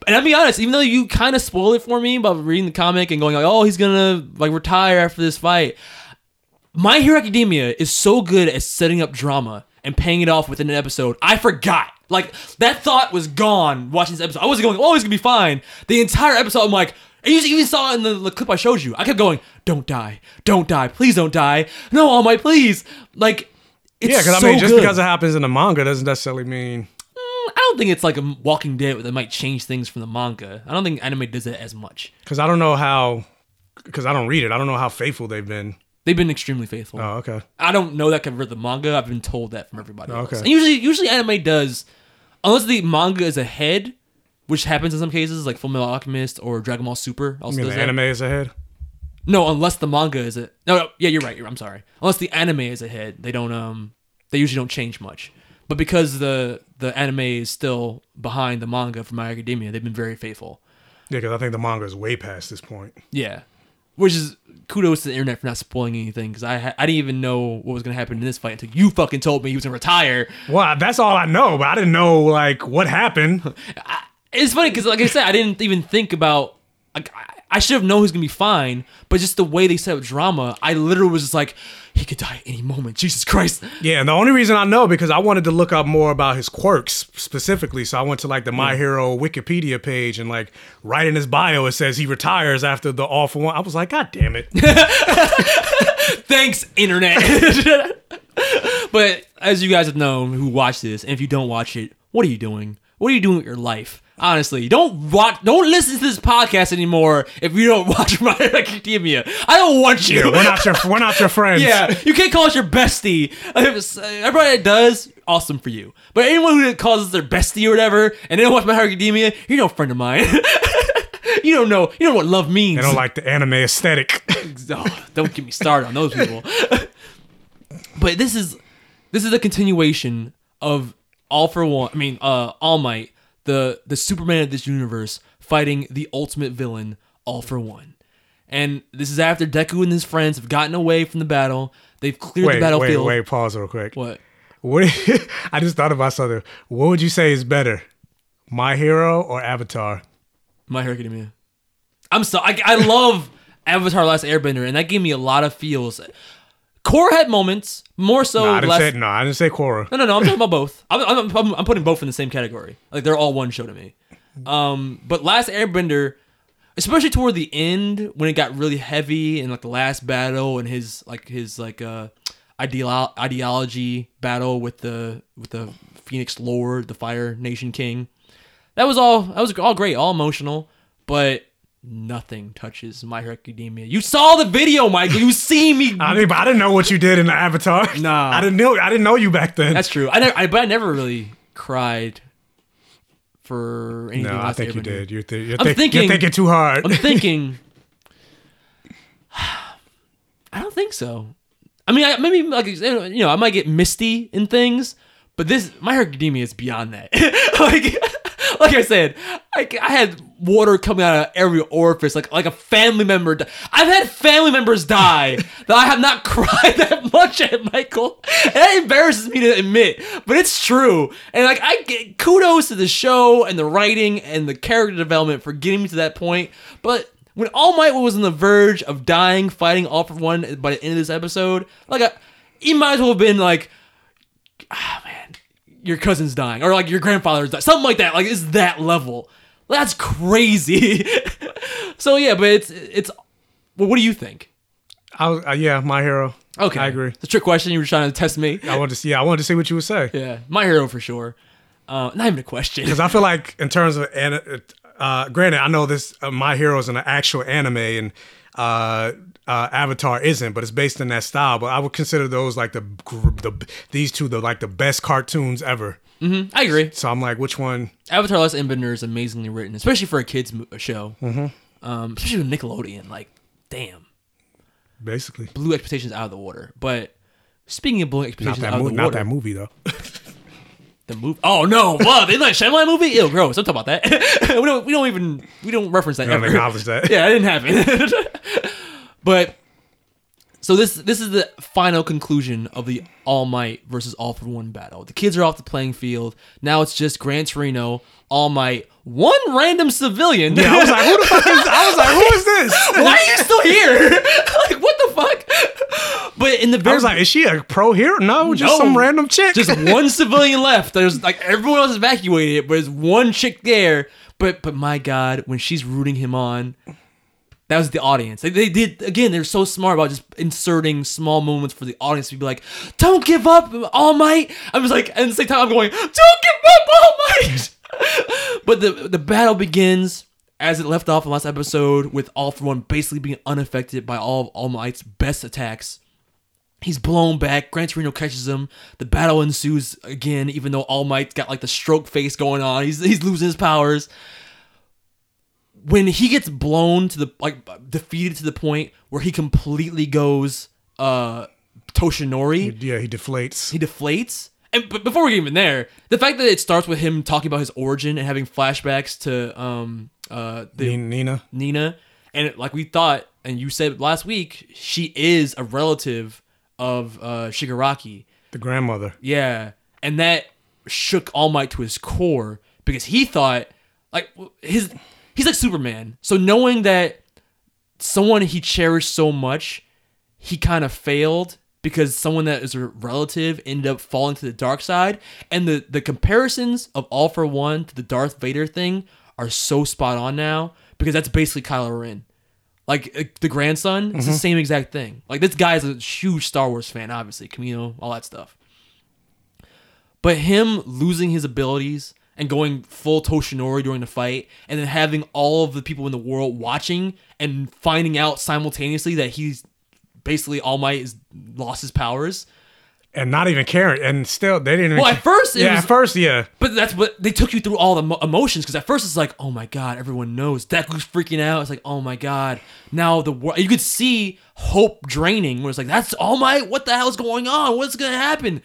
and I'll be honest, even though you kind of spoil it for me by reading the comic and going like, "Oh, he's gonna like retire after this fight," My Hero Academia is so good at setting up drama and paying it off within an episode. I forgot. Like that thought was gone watching this episode. I wasn't going, "Oh, he's gonna be fine." The entire episode, I'm like. And you even saw it in the, the clip I showed you. I kept going, "Don't die, don't die, please don't die, no, All Might, please." Like, it's Yeah, because so I mean, just good. because it happens in the manga doesn't necessarily mean. Mm, I don't think it's like a Walking Dead that might change things from the manga. I don't think anime does it as much. Because I don't know how. Because I don't read it. I don't know how faithful they've been. They've been extremely faithful. Oh, okay. I don't know that covered the manga. I've been told that from everybody else. Okay. And usually, usually anime does, unless the manga is ahead, which happens in some cases, like Full Metal Alchemist or Dragon Ball Super. I Also mean, does the that. anime is ahead. No, unless the manga is it. No, no, yeah, you're right. You're, I'm sorry. Unless the anime is ahead, they don't. Um, they usually don't change much. But because the the anime is still behind the manga from My Academia, they've been very faithful. Yeah, because I think the manga is way past this point. Yeah, which is kudos to the internet for not spoiling anything because I ha- I didn't even know what was gonna happen in this fight until you fucking told me he was gonna retire. Well, that's all I know, but I didn't know like what happened. It's funny because like I said, I didn't even think about. Like, I- should have known he was gonna be fine, but just the way they set up drama, I literally was just like, he could die any moment. Jesus Christ! Yeah, and the only reason I know because I wanted to look up more about his quirks specifically. So I went to like the My Hero Wikipedia page and like right in his bio it says he retires after the All for One. I was like, God damn it! Thanks, internet. but as you guys have known who watch this, and if you don't watch it, what are you doing? What are you doing with your life? Honestly, don't watch, don't listen to this podcast anymore if you don't watch My Hero Academia. I don't want you. Yeah, we're not your we're not your friends. Yeah, you can't call us your bestie. Everybody that does, awesome for you. But anyone who calls us their bestie or whatever, and they don't watch My Hero Academia, you're no friend of mine. you don't know. You don't know what love means. They don't like the anime aesthetic. Oh, don't get me started on those people. but this is this is a continuation of All for One. I mean, uh, All Might, the the Superman of this universe, fighting the ultimate villain, All for One. And this is after Deku and his friends have gotten away from the battle. They've cleared wait, the wait, battlefield. wait. Pause real quick. What? What? I just thought about something. What would you say is better, My Hero or Avatar? My Hero Academia. I'm so I, I love Avatar: Last Airbender, and that gave me a lot of feels. Korra had moments, more so. no, I didn't less, say no. I didn't say Korra. No, no, no. I'm talking about both. I'm, I'm, I'm, I'm putting both in the same category. Like they're all one show to me. Um, but Last Airbender, especially toward the end when it got really heavy and like the last battle and his like his like uh ideolo- ideology battle with the with the Phoenix Lord, the Fire Nation King. That was all. That was all great, all emotional, but. Nothing touches My Hero Academia. You saw the video, Michael. You see me. I mean, but I didn't know what you did in the Avatar. Nah. I didn't know. I didn't know you back then. That's true. I never, I, but I never really cried for anything. no, I think you did. You're, th- you're, I'm think- thinking- you're thinking too hard. I'm thinking. I don't think so. I mean, I, maybe like you know, I might get misty in things, but this My Hero Academia is beyond that. like, like I said, I, I had water coming out of every orifice, like like a family member. di- I've had family members die that I have not cried that much at, Michael. And that embarrasses me to admit, but it's true. And like I get kudos to the show and the writing and the character development for getting me to that point, but. When All Might was on the verge of dying, fighting all for one by the end of this episode, like I, he might as well have been like, ah your cousin's dying, or like your grandfather's dying, something like that. Like it's that level. That's crazy. so yeah, but it's it's. Well, what do you think? I was, uh, yeah, My Hero. Okay, I agree. It's a trick question. You were trying to test me. I wanted to see. Yeah, I wanted to see what you would say. Yeah, my hero for sure. Uh, not even a question. Because I feel like in terms of uh, granted, I know this uh, My Hero is an actual anime and uh, Avatar isn't, but it's based in that style. But I would consider those like the the these two the like the best cartoons ever. I agree. So I'm like, which one? Avatar: Last Airbender is amazingly written, especially for a kids mo- show. Mm-hmm. Um, especially with Nickelodeon. Like, damn, Basically, blew expectations out of the water. But speaking of blowing expectations out of movie. the Not water, that movie though. the movie. Oh no! Wow, the like Shyamalan movie. Ew, gross. Don't talk about that. we don't. We don't even. We don't reference that don't ever. acknowledge that. yeah, I didn't it. But So this this is the final conclusion of the All Might versus All for One battle. The kids are off the playing field. Now it's just Gran Torino, All Might, one random civilian. Yeah, I was like, who the fuck is? I was like, who is this? Why are you still here? like what the fuck? But in the I very was like, is she a pro hero? No, just No. some random chick. just one civilian left. There's like everyone else evacuated, but there's one chick there. But but my God, when she's rooting him on, that was the audience. They, they did again. They're so smart about just inserting small moments for the audience to be like, "Don't give up, All Might." I was like, and at the same time, I'm going, "Don't give up, All Might." but the the battle begins as it left off in last episode with All for One basically being unaffected by all of All Might's best attacks. He's blown back. Gran Torino catches him. The battle ensues again, even though All Might's got like the stroke face going on. He's he's losing his powers. When he gets blown to the like defeated to the point where he completely goes uh Toshinori, yeah, he deflates. he deflates. And but before we get even there, the fact that it starts with him talking about his origin and having flashbacks to um uh the Nina. Nina, and it, like we thought, and you said last week, she is a relative of uh, Shigaraki. the grandmother. Yeah, and that shook All Might to his core because he thought like his he's like Superman. So knowing that someone he cherished so much, he kind of failed because someone that is a relative ended up falling to the dark side, and the the comparisons of All for One to the Darth Vader thing are so spot on now because that's basically Kylo Ren. Like uh, the grandson, it's the same exact thing. Like this guy is a huge Star Wars fan, obviously, Kamino, all that stuff. But him losing his abilities and going full Toshinori during the fight, and then having all of the people in the world watching and finding out simultaneously that he's basically All Might has lost his powers. And not even caring. And still, they didn't even. Well, at first yeah, was at first, yeah. But that's what they took you through all the mo- emotions because at first it's like, oh my god, everyone knows. Deku's freaking out. It's like, oh my god. Now the world, you could see hope draining. Where it's like, that's all my. What the hell is going on? What's gonna happen?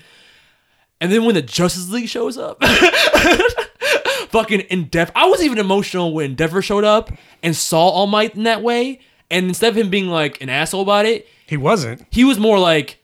And then when the Justice League shows up, fucking Endeavor. I was even emotional when Endeavor showed up and saw All Might in that way. And instead of him being like an asshole about it, He wasn't. he was more like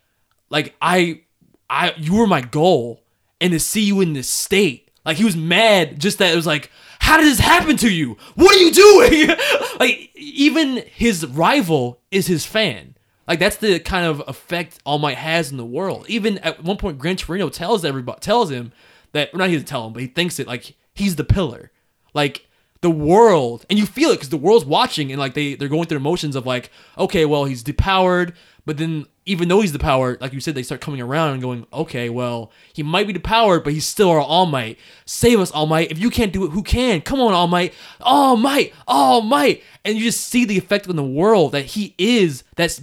like i i you were my goal and to see you in this state like he was mad just that it was like how did this happen to you what are you doing like even his rival is his fan like that's the kind of effect all might has in the world. Even at one point gran torino tells everybody tells him that well, not he doesn't tell him but he thinks it like he's the pillar. Like the world and you feel it because the world's watching and like they they're going through emotions of like okay well he's depowered but then even though he's the power, like you said they start coming around and going okay well he might be depowered but he's still our all might. Save us all might. If you can't do it who can? Come on all might. All might! All might! And you just see the effect on the world that he is that's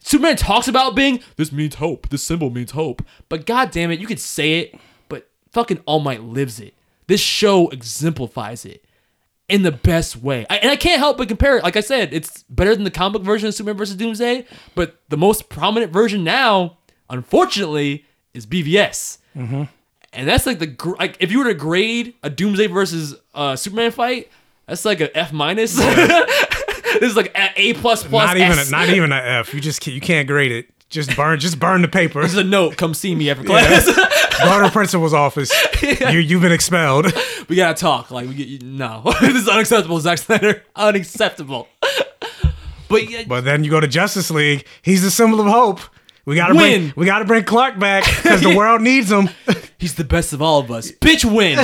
Superman talks about being this means hope. This symbol means hope. But god damn it, you could say it, but fucking All Might lives it. This show exemplifies it in the best way. I, and I can't help but compare it. Like I said, it's better than the comic book version of Superman vs. Doomsday, but the most prominent version now, unfortunately, is BVS. Mm-hmm. And that's like the gr- like if you were to grade a Doomsday versus uh, Superman fight, that's like a F minus. this is like a A plus plus. not even. A, not even a F. You just can't, you can't grade it. Just burn. Just burn the paper. This is a note. Come see me after class. Go to the principal's office. You you've been expelled. we gotta talk. Like we get no. this is unacceptable, Zack Snyder. Unacceptable. But yeah, But then you go to Justice League. He's the symbol of hope. We gotta Win. bring. We gotta bring Clark back because the world needs him. he's the best of all of us. Bitch, win.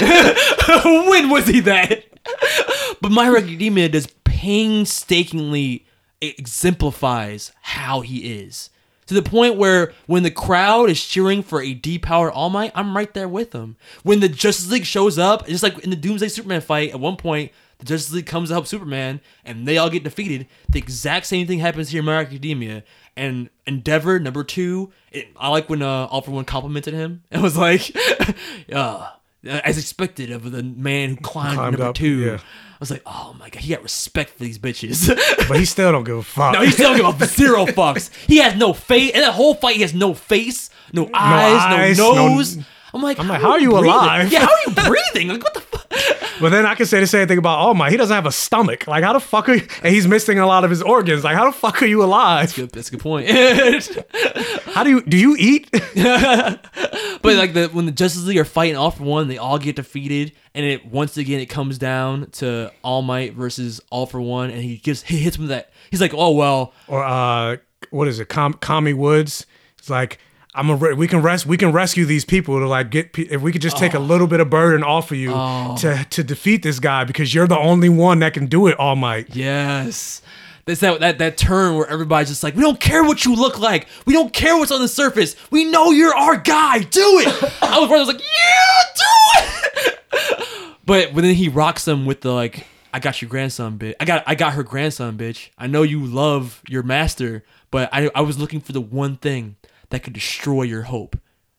when was he that? But My Hero Academia does painstakingly exemplifies how he is. To the point where when the crowd is cheering for a depowered All Might, I'm right there with them. When the Justice League shows up, just like in the Doomsday Superman fight, at one point, the Justice League comes to help Superman and they all get defeated. The exact same thing happens here in My Academia. And Endeavor, number two, it, I like when uh, All for One complimented him. and was like, uh, Uh, as expected of the man who climbed, Climbed number up, two. yeah. I was like, oh my god, he got respect for these bitches. But he still don't give a fuck. no, he still give a zero fucks. He has no face. And that whole fight, he has no face, no eyes, no, eyes, no- nose. I'm like, I'm like, how are you breathing? alive? Yeah, how are you breathing? Like, what the fuck? But then I can say the same thing about All Might. He doesn't have a stomach. Like, how the fuck are you? And he's missing a lot of his organs. Like, how the fuck are you alive? Good, that's a good point. How do you do you eat? But like the when the Justice League are fighting off for one, they all get defeated, and it once again it comes down to All Might versus All for One, and he gives he hits him with that. He's like, oh well, or uh, what is it? Com- Kamui Woods. It's like I'm a. Re- we can rest. We can rescue these people to like get. Pe- if we could just take a oh. little bit of burden off of you oh. to to defeat this guy because you're the only one that can do it. All Might. yes. There's that, that that turn where everybody's just like, we don't care what you look like, we don't care what's on the surface, we know you're our guy, do it. I was, I was like, yeah, do it. but when then he rocks them with the like, I got your grandson, bitch. I got I got her grandson, bitch. I know you love your master, but I I was looking for the one thing that could destroy your hope,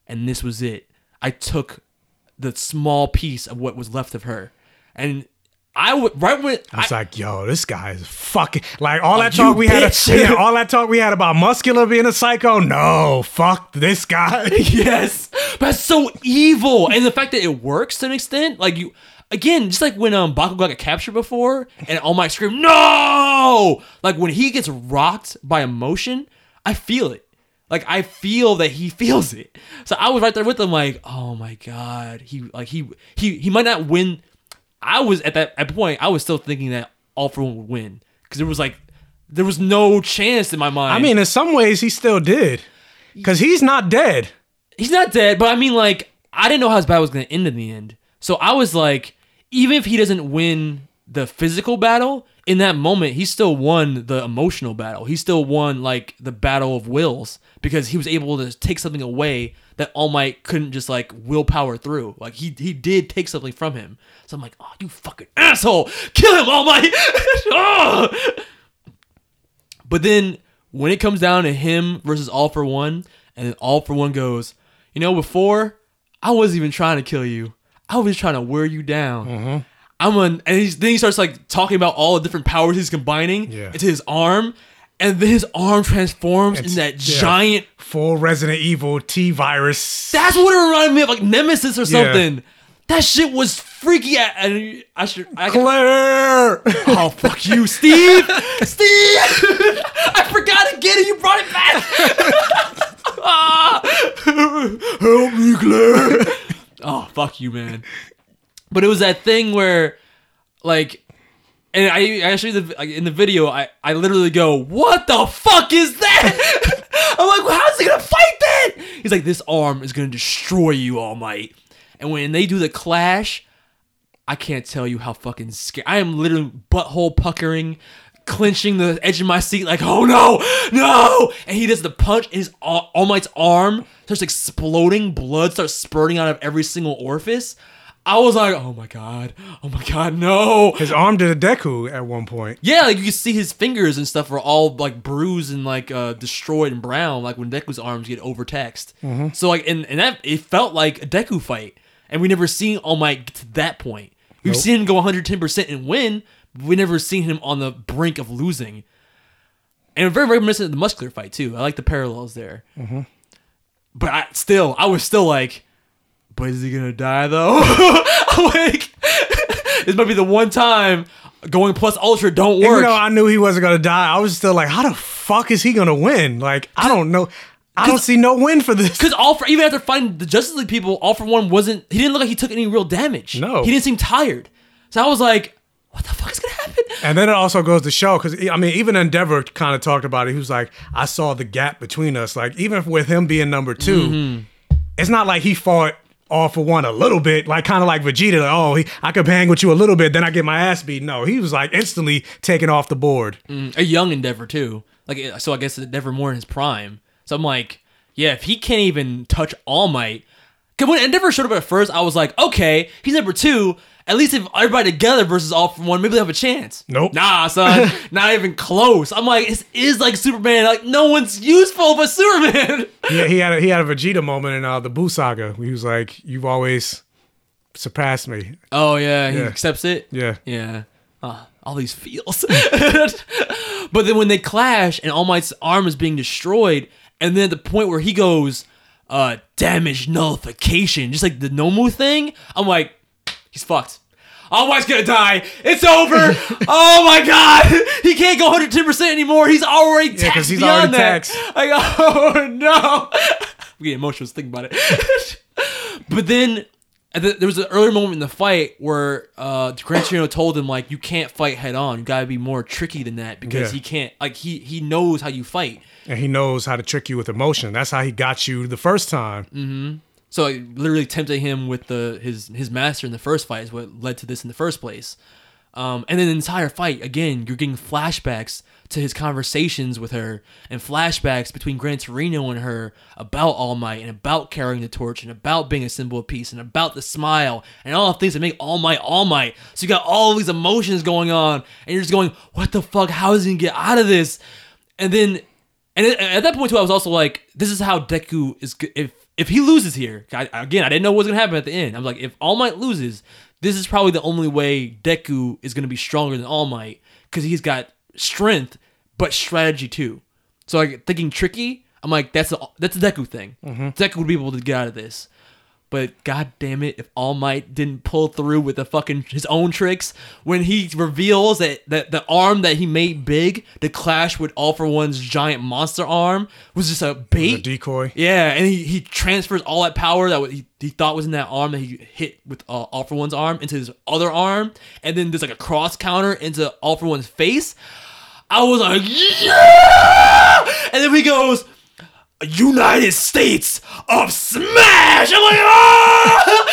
and this was it. I took the small piece of what was left of her, and I would right when I was like, yo, this guy is fucking like all that talk we had. bitch. Yeah, all that talk we had about muscular being a psycho. No, fuck this guy. yes, but that's so evil, and the fact that it works to an extent, like you. Again, just like when um Bakugo got captured before, and All my scream no, like when he gets rocked by emotion, I feel it. Like I feel that he feels it. So I was right there with him, like, oh my god, he like he he he might not win. I was at that at point, I was still thinking that All for One would win because there was like there was no chance in my mind. I mean, in some ways, he still did because he's not dead. he's not dead, but I mean, like, I didn't know how his battle was going to end in the end. So I was like, even if he doesn't win the physical battle, in that moment, he still won the emotional battle. He still won, like, the battle of wills because he was able to take something away that All Might couldn't just, like, willpower through. Like, he, he did take something from him. So I'm like, oh, you fucking asshole. Kill him, All Might. oh! But then when it comes down to him versus All for One, and then All for One goes, you know, before I wasn't even trying to kill you. I was trying to wear you down. Mm-hmm. I'm on, and he's, then he starts like talking about all the different powers he's combining Yeah. into his arm, and then his arm transforms into that yeah. giant. Full Resident Evil T virus. That's what it reminded me of, like Nemesis or Yeah. something. That shit was freaky. And I should. I, Claire. Oh fuck you, Steve! Steve! I forgot again and you brought it back! Help me, Claire! oh fuck you, man. But it was that thing where like and I actually the, like, in the video I, I literally go, What the fuck is that? I'm like, well, how's he gonna fight that? He's like, This arm is gonna destroy you, All Might. And when they do the clash, I can't tell you how fucking scared. I am literally butthole puckering, clenching the edge of my seat, like, oh no, no! And he does the punch, and his All All Might's arm starts exploding, blood starts spurting out of every single orifice. I was like, oh my god, oh my god, no! His arm did a Deku at one point. Yeah, like you can see his fingers and stuff are all like bruised and like uh, destroyed and brown, like when Deku's arms get overtaxed. So like, and, and that it felt like a Deku fight, and we never seen All Might get to that point. We've Nope. seen him go 110 percent and win. But we never seen him on the brink of losing. And very very reminiscent of the muscular fight too. I like the parallels there. But I still, I was still like, but is he gonna die though? Like, this might be the one time going plus ultra don't work. Even though I knew he wasn't gonna die, I was still like, how the fuck is he gonna win? Like, I don't know. I don't see no win for this. Because all for even after fighting the Justice League people, all for one wasn't. He didn't look like he took any real damage. No. he didn't seem tired. So I was like, what the fuck is gonna happen? And then it also goes to show because I mean, even Endeavor kind of talked about it. He was like, I saw the gap between us. Like, even with him being number 2 Mm-hmm. it's not like he fought all for one a little bit, like kind of like Vegeta. Like, oh, he, I could hang with you a little bit, then I get my ass beat. No, he was like instantly taken off the board. Mm, a young Endeavor too. Like so, I guess Endeavor more in his prime. So I'm like, yeah, if he can't even touch All Might, because when Endeavor showed up at first, I was like, okay, he's number two. At least if everybody together versus all for one, maybe they have a chance. Nope. Nah, son, not even close. I'm like, this is like Superman. Like no one's useful but Superman. Yeah, he had a, he had a Vegeta moment in uh, the Buu saga. He was like, "You've always surpassed me." Oh yeah, he Yeah. accepts it. Yeah. Yeah. Ah, all these feels. but then when they clash and All Might's arm is being destroyed, and then at the point where he goes, uh, damage nullification, just like the Nomu thing, I'm like, he's fucked. All Might's gonna die. It's over. oh my god, he can't go 110 percent anymore. He's already taxed Yeah, 'cause he's beyond already that. taxed. I go, oh no. I'm getting emotional just thinking about it. but then there was an earlier moment in the fight where uh, told him like, you can't fight head on. You gotta be more tricky than that because Yeah. he can't. Like he he knows how you fight. And he knows how to trick you with emotion. That's how he got you the first time. So it literally tempted him with the his his master in the first fight is what led to this in the first place. Um, and then the entire fight again, you're getting flashbacks to his conversations with her and flashbacks between Gran Torino and her about All Might and about carrying the torch and about being a symbol of peace and about the smile and all the things that make All Might All Might. So you got all these emotions going on and you're just going, what the fuck? How is he gonna get out of this? And then and at that point too, I was also like, this is how Deku is. If if he loses here, I, again, I didn't know what was gonna happen at the end. I'm like, if All Might loses, this is probably the only way Deku is gonna be stronger than All Might because he's got strength but strategy too. So I'm like thinking tricky, I'm like, that's a that's a Deku thing. Mm-hmm. Deku would be able to get out of this. But god damn it, if All Might didn't pull through with the fucking his own tricks when he reveals that, that the arm that he made big to clash with All for One's giant monster arm was just a bait. decoy. Yeah, and he, he transfers all that power that he, he thought was in that arm that he hit with uh, All for One's arm into his other arm, and then there's like a cross counter into All for One's face. I was like, yeah! And then he goes, United States of Smash. I'm like, ah!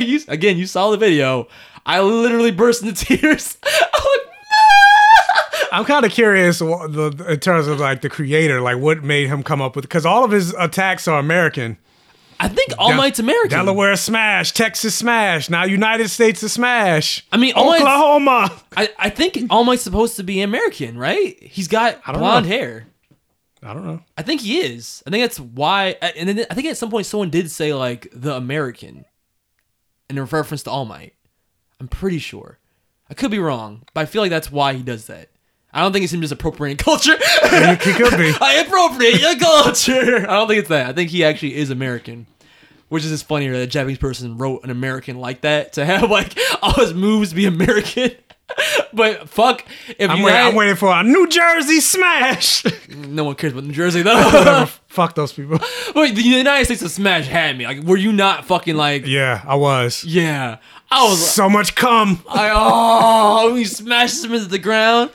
you, again, you saw the video. I literally burst into tears. I'm like, I'm kind of curious wha- the, in terms of like the creator, like what made him come up with because all of his attacks are American. I think All Del- Might's American. Delaware smash, Texas smash, now United States of smash. I mean, All Oklahoma. I, I think All Might's supposed to be American, right? He's got blonde know. hair. I don't know. I think he is. I think that's why. Uh, and then I think at some point someone did say like the American, in reference to All Might. I'm pretty sure. I could be wrong, but I feel like that's why he does that. I don't think it's him just appropriating culture. He could be. I appropriate your culture. I don't think it's that. I think he actually is American. Which is just funnier that a Japanese person wrote an American like that to have like all his moves be American. but fuck, if I'm, you wait, had- I'm waiting for a New Jersey smash. no one cares about New Jersey though. Fuck those people. Wait, the United States of Smash had me. Like, were you not fucking like? Yeah, I was. Yeah, I was. So much cum. I oh, he smashes him into the ground.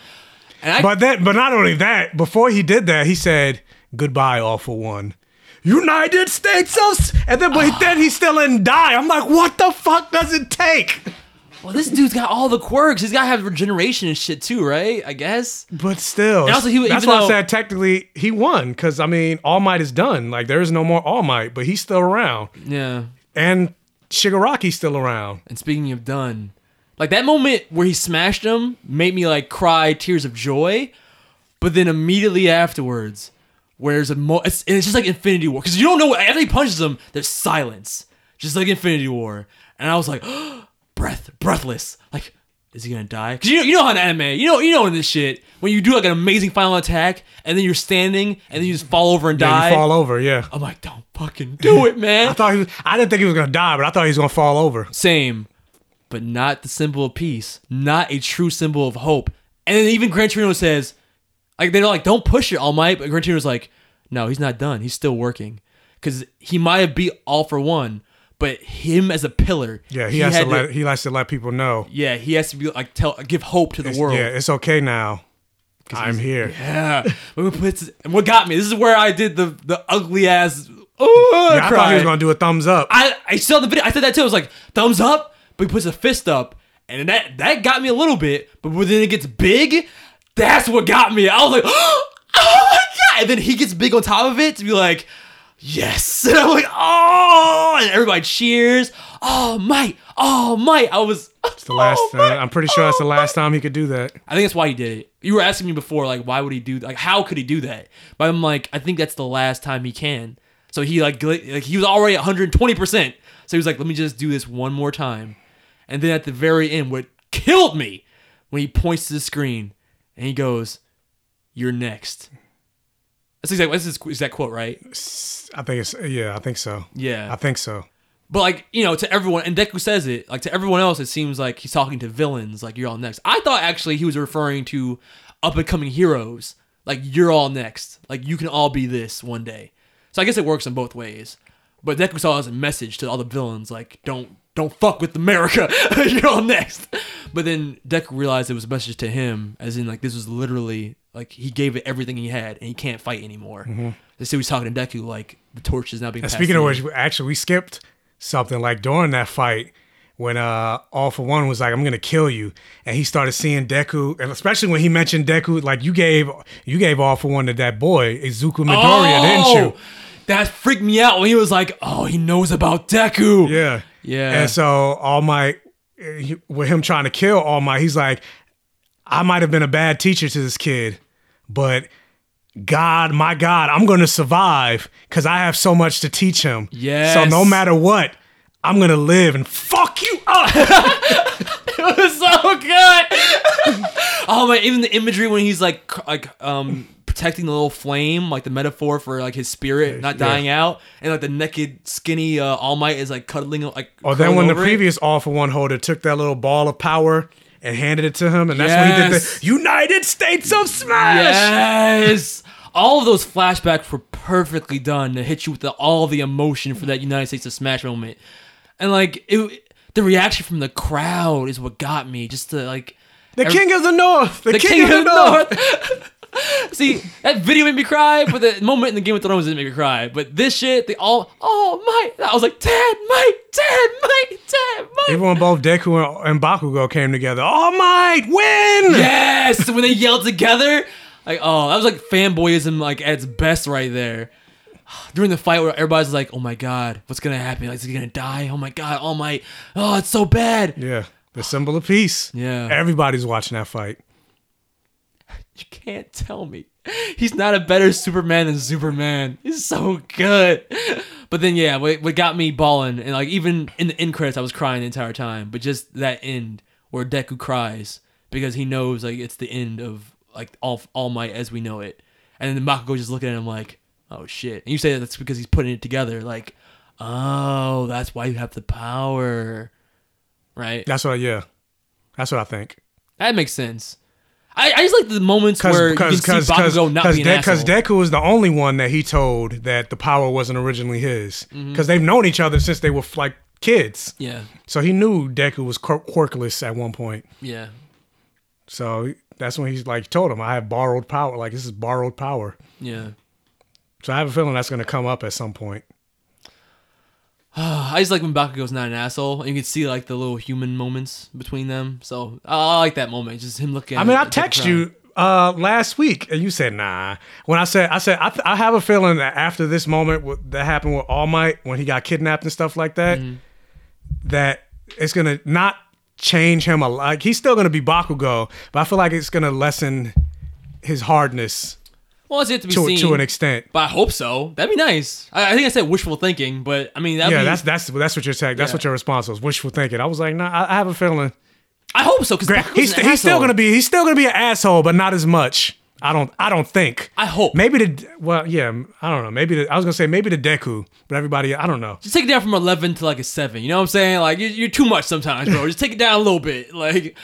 And I, But that, but not only that. Before he did that, he said goodbye, all for one. United States of, and then but then he still didn't die. I'm like, what the fuck does it take? Well, this dude's got all the quirks. He's got to have regeneration and shit too, right? I guess. But still, And also he- that's why though- I said technically he won because I mean All Might is done. Like there is no more All Might, but he's still around, Yeah. and Shigaraki's still around. And speaking of done, like that moment where he smashed him made me like cry tears of joy, but then immediately afterwards, where's a mo, it's, and it's just like Infinity War because you don't know what after he punches him, there's silence, just like Infinity War, and I was like, breath, breathless, like. Is he gonna die? Cause you know, you know how in anime, you know, you know in this shit when you do like an amazing final attack and then you're standing and then you just fall over and Yeah, die. you fall over. Yeah, I'm like, don't fucking do it, man. I thought he was, I didn't think he was gonna die, but I thought he was gonna fall over. Same, but not the symbol of peace, not a true symbol of hope. And then even Gran Torino says, like they're like, don't push it, All Might. But Gran Torino's like, no, he's not done. He's still working because he might have beat All for One, but him as a pillar, Yeah, he, has had to let he likes to let people know. yeah, he has to be like tell give hope to the world. Yeah, it's okay now. I'm here. Yeah, But we put- and what got me? This is where I did the the ugly ass. Oh, Yeah, I thought he was gonna do a thumbs up. I I saw the video. I said that too. I was like, thumbs up, but he puts a fist up, and that that got me a little bit. But when then it gets big, that's what got me. I was like, oh my god! And then he gets big on top of it to be like, yes. And I'm like, oh, and everybody cheers. Oh might, oh might. I was. It's the last. oh, uh, I'm pretty sure that's the oh, last time he could do that. I think that's why he did it. You were asking me before, like, why would he do like how could he do that? But I'm like, I think that's the last time he can. So he like gl- like he was already 120 percent. So he was like, let me just do this one more time. And then at the very end, what killed me when he points to the screen and he goes, "You're next." That's exactly that's his exact quote, right? I think it's yeah. I think so. Yeah. I think so. But like you know, to everyone, and Deku says it. Like to everyone else, it seems like he's talking to villains. Like you're all next. I thought actually he was referring to up and coming heroes. Like you're all next. Like you can all be this one day. So I guess it works in both ways. But Deku saw it as a message to all the villains. Like don't don't fuck with America. you're all next. But then Deku realized it was a message to him, as in like this was literally like he gave it everything he had, and he can't fight anymore. They say he's talking to Deku like the torch is now being. Passed speaking of which, actually, we skipped something like during that fight when uh All for One was like, "I'm gonna kill you," and he started seeing Deku, and especially when he mentioned Deku, like you gave you gave All for One to that boy Izuku Midoriya, didn't you? Oh! That freaked me out when he was like, "Oh, he knows about Deku." Yeah, Yeah. And so All Might, eh, with him trying to kill All Might, he's like, "I might have been a bad teacher to this kid, but." God, my God, I'm going to survive because I have so much to teach him. Yes. So no matter what, I'm going to live and fuck you up. it was so good. oh my! Even the imagery when he's like, like, um, protecting the little flame, like the metaphor for like his spirit not Yeah. dying out, and like the naked, skinny uh, All Might is like cuddling, like. Oh, then when the over it. previous All for One holder took that little ball of power and handed it to him, and that's when he did the United States of Smash. Yes. All of those flashbacks were perfectly done to hit you with the, all the emotion for that United States of Smash moment, and like it, the reaction from the crowd is what got me. Just to like The every- King of the North. The, the King, of the North. North. See, that video made me cry, but the moment in the Game of Thrones didn't make me cry. But this shit, they all, oh my, I was like, Dad, Mike, Dad, Mike, Dad, Mike. Even when both Deku and, Bakugo came together, oh, Might win. Yes, when they yelled together, like, oh, that was like fanboyism, like at its best right there. During the fight, where everybody's like, "Oh my god, what's gonna happen? Like, is he gonna die? Oh my god, oh my, oh, it's so bad." Yeah, the symbol of peace. Yeah. Everybody's watching that fight. You can't tell me he's not a better Superman than Superman. He's so good. But then, yeah, what, what got me balling, and like even in the end credits, I was crying the entire time. But just that end where Deku cries because he knows like it's the end of like all All Might as we know it, and then Bakugo just looking at him like, "Oh shit!" And you say that that's because he's putting it together. Like, oh, that's why you have the power, right? That's what. I, yeah, that's what I think. That makes sense. I, I just like the moments where you can see Bakugo not being an because. Deku was the only one that he told that the power wasn't originally his. Mm-hmm. Because they've known each other since they were like kids. yeah, So he knew Deku was quirk- quirkless at one point. yeah. So that's when he's like told him, "I have borrowed power. Like this is borrowed power." Yeah. So I have a feeling that's going to come up at some point. I just like when Bakugo's not an asshole. And you can see like the little human moments between them. So I, I like that moment. Just him looking. I mean, I text you uh, last week, and you said nah. When I said, I said, I, th- I have a feeling that after this moment with, that happened with All Might when he got kidnapped and stuff like that, Mm-hmm. that it's gonna not change him a lot. Like, he's still gonna be Bakugo, but I feel like it's gonna lessen his hardness Well, it's yet to be to, seen. to an extent. but I hope so. That'd be nice. I, I think I said wishful thinking, but I mean, Yeah, be, that's that's that's what you're saying. That's Yeah. what your response was. Wishful thinking. I was like, nah. I, I have a feeling. I hope so because he's, he's still gonna be he's still gonna be an asshole, but not as much. I don't I don't think. I hope. Maybe the well, yeah, I don't know. Maybe the, I was gonna say maybe the Deku, but everybody, I don't know. Just take it down from eleven to like a seven. You know what I'm saying? Like you're, you're too much sometimes, bro. Just take it down a little bit. Like,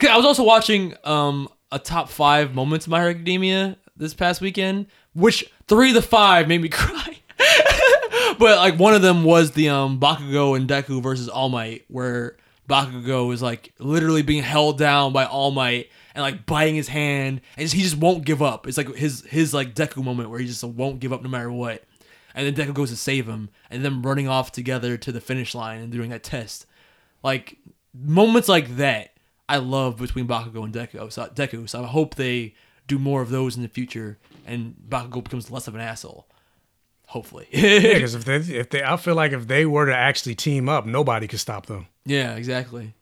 'cause I was also watching um a top five moments of My Hero Academia this past weekend, which three of the five made me cry. but like one of them was the um Bakugo and Deku versus All Might, where Bakugo is like literally being held down by All Might and like biting his hand, and he just won't give up. It's like his his like Deku moment where he just won't give up no matter what. And then Deku goes to save him, and them running off together to the finish line and doing that test. Like moments like that, I love between Bakugo and Deku. So Deku, so I hope they do more of those in the future, and Bakugo becomes less of an asshole. Hopefully, yeah, Because if they if they, I feel like if they were to actually team up, nobody could stop them. Yeah, exactly.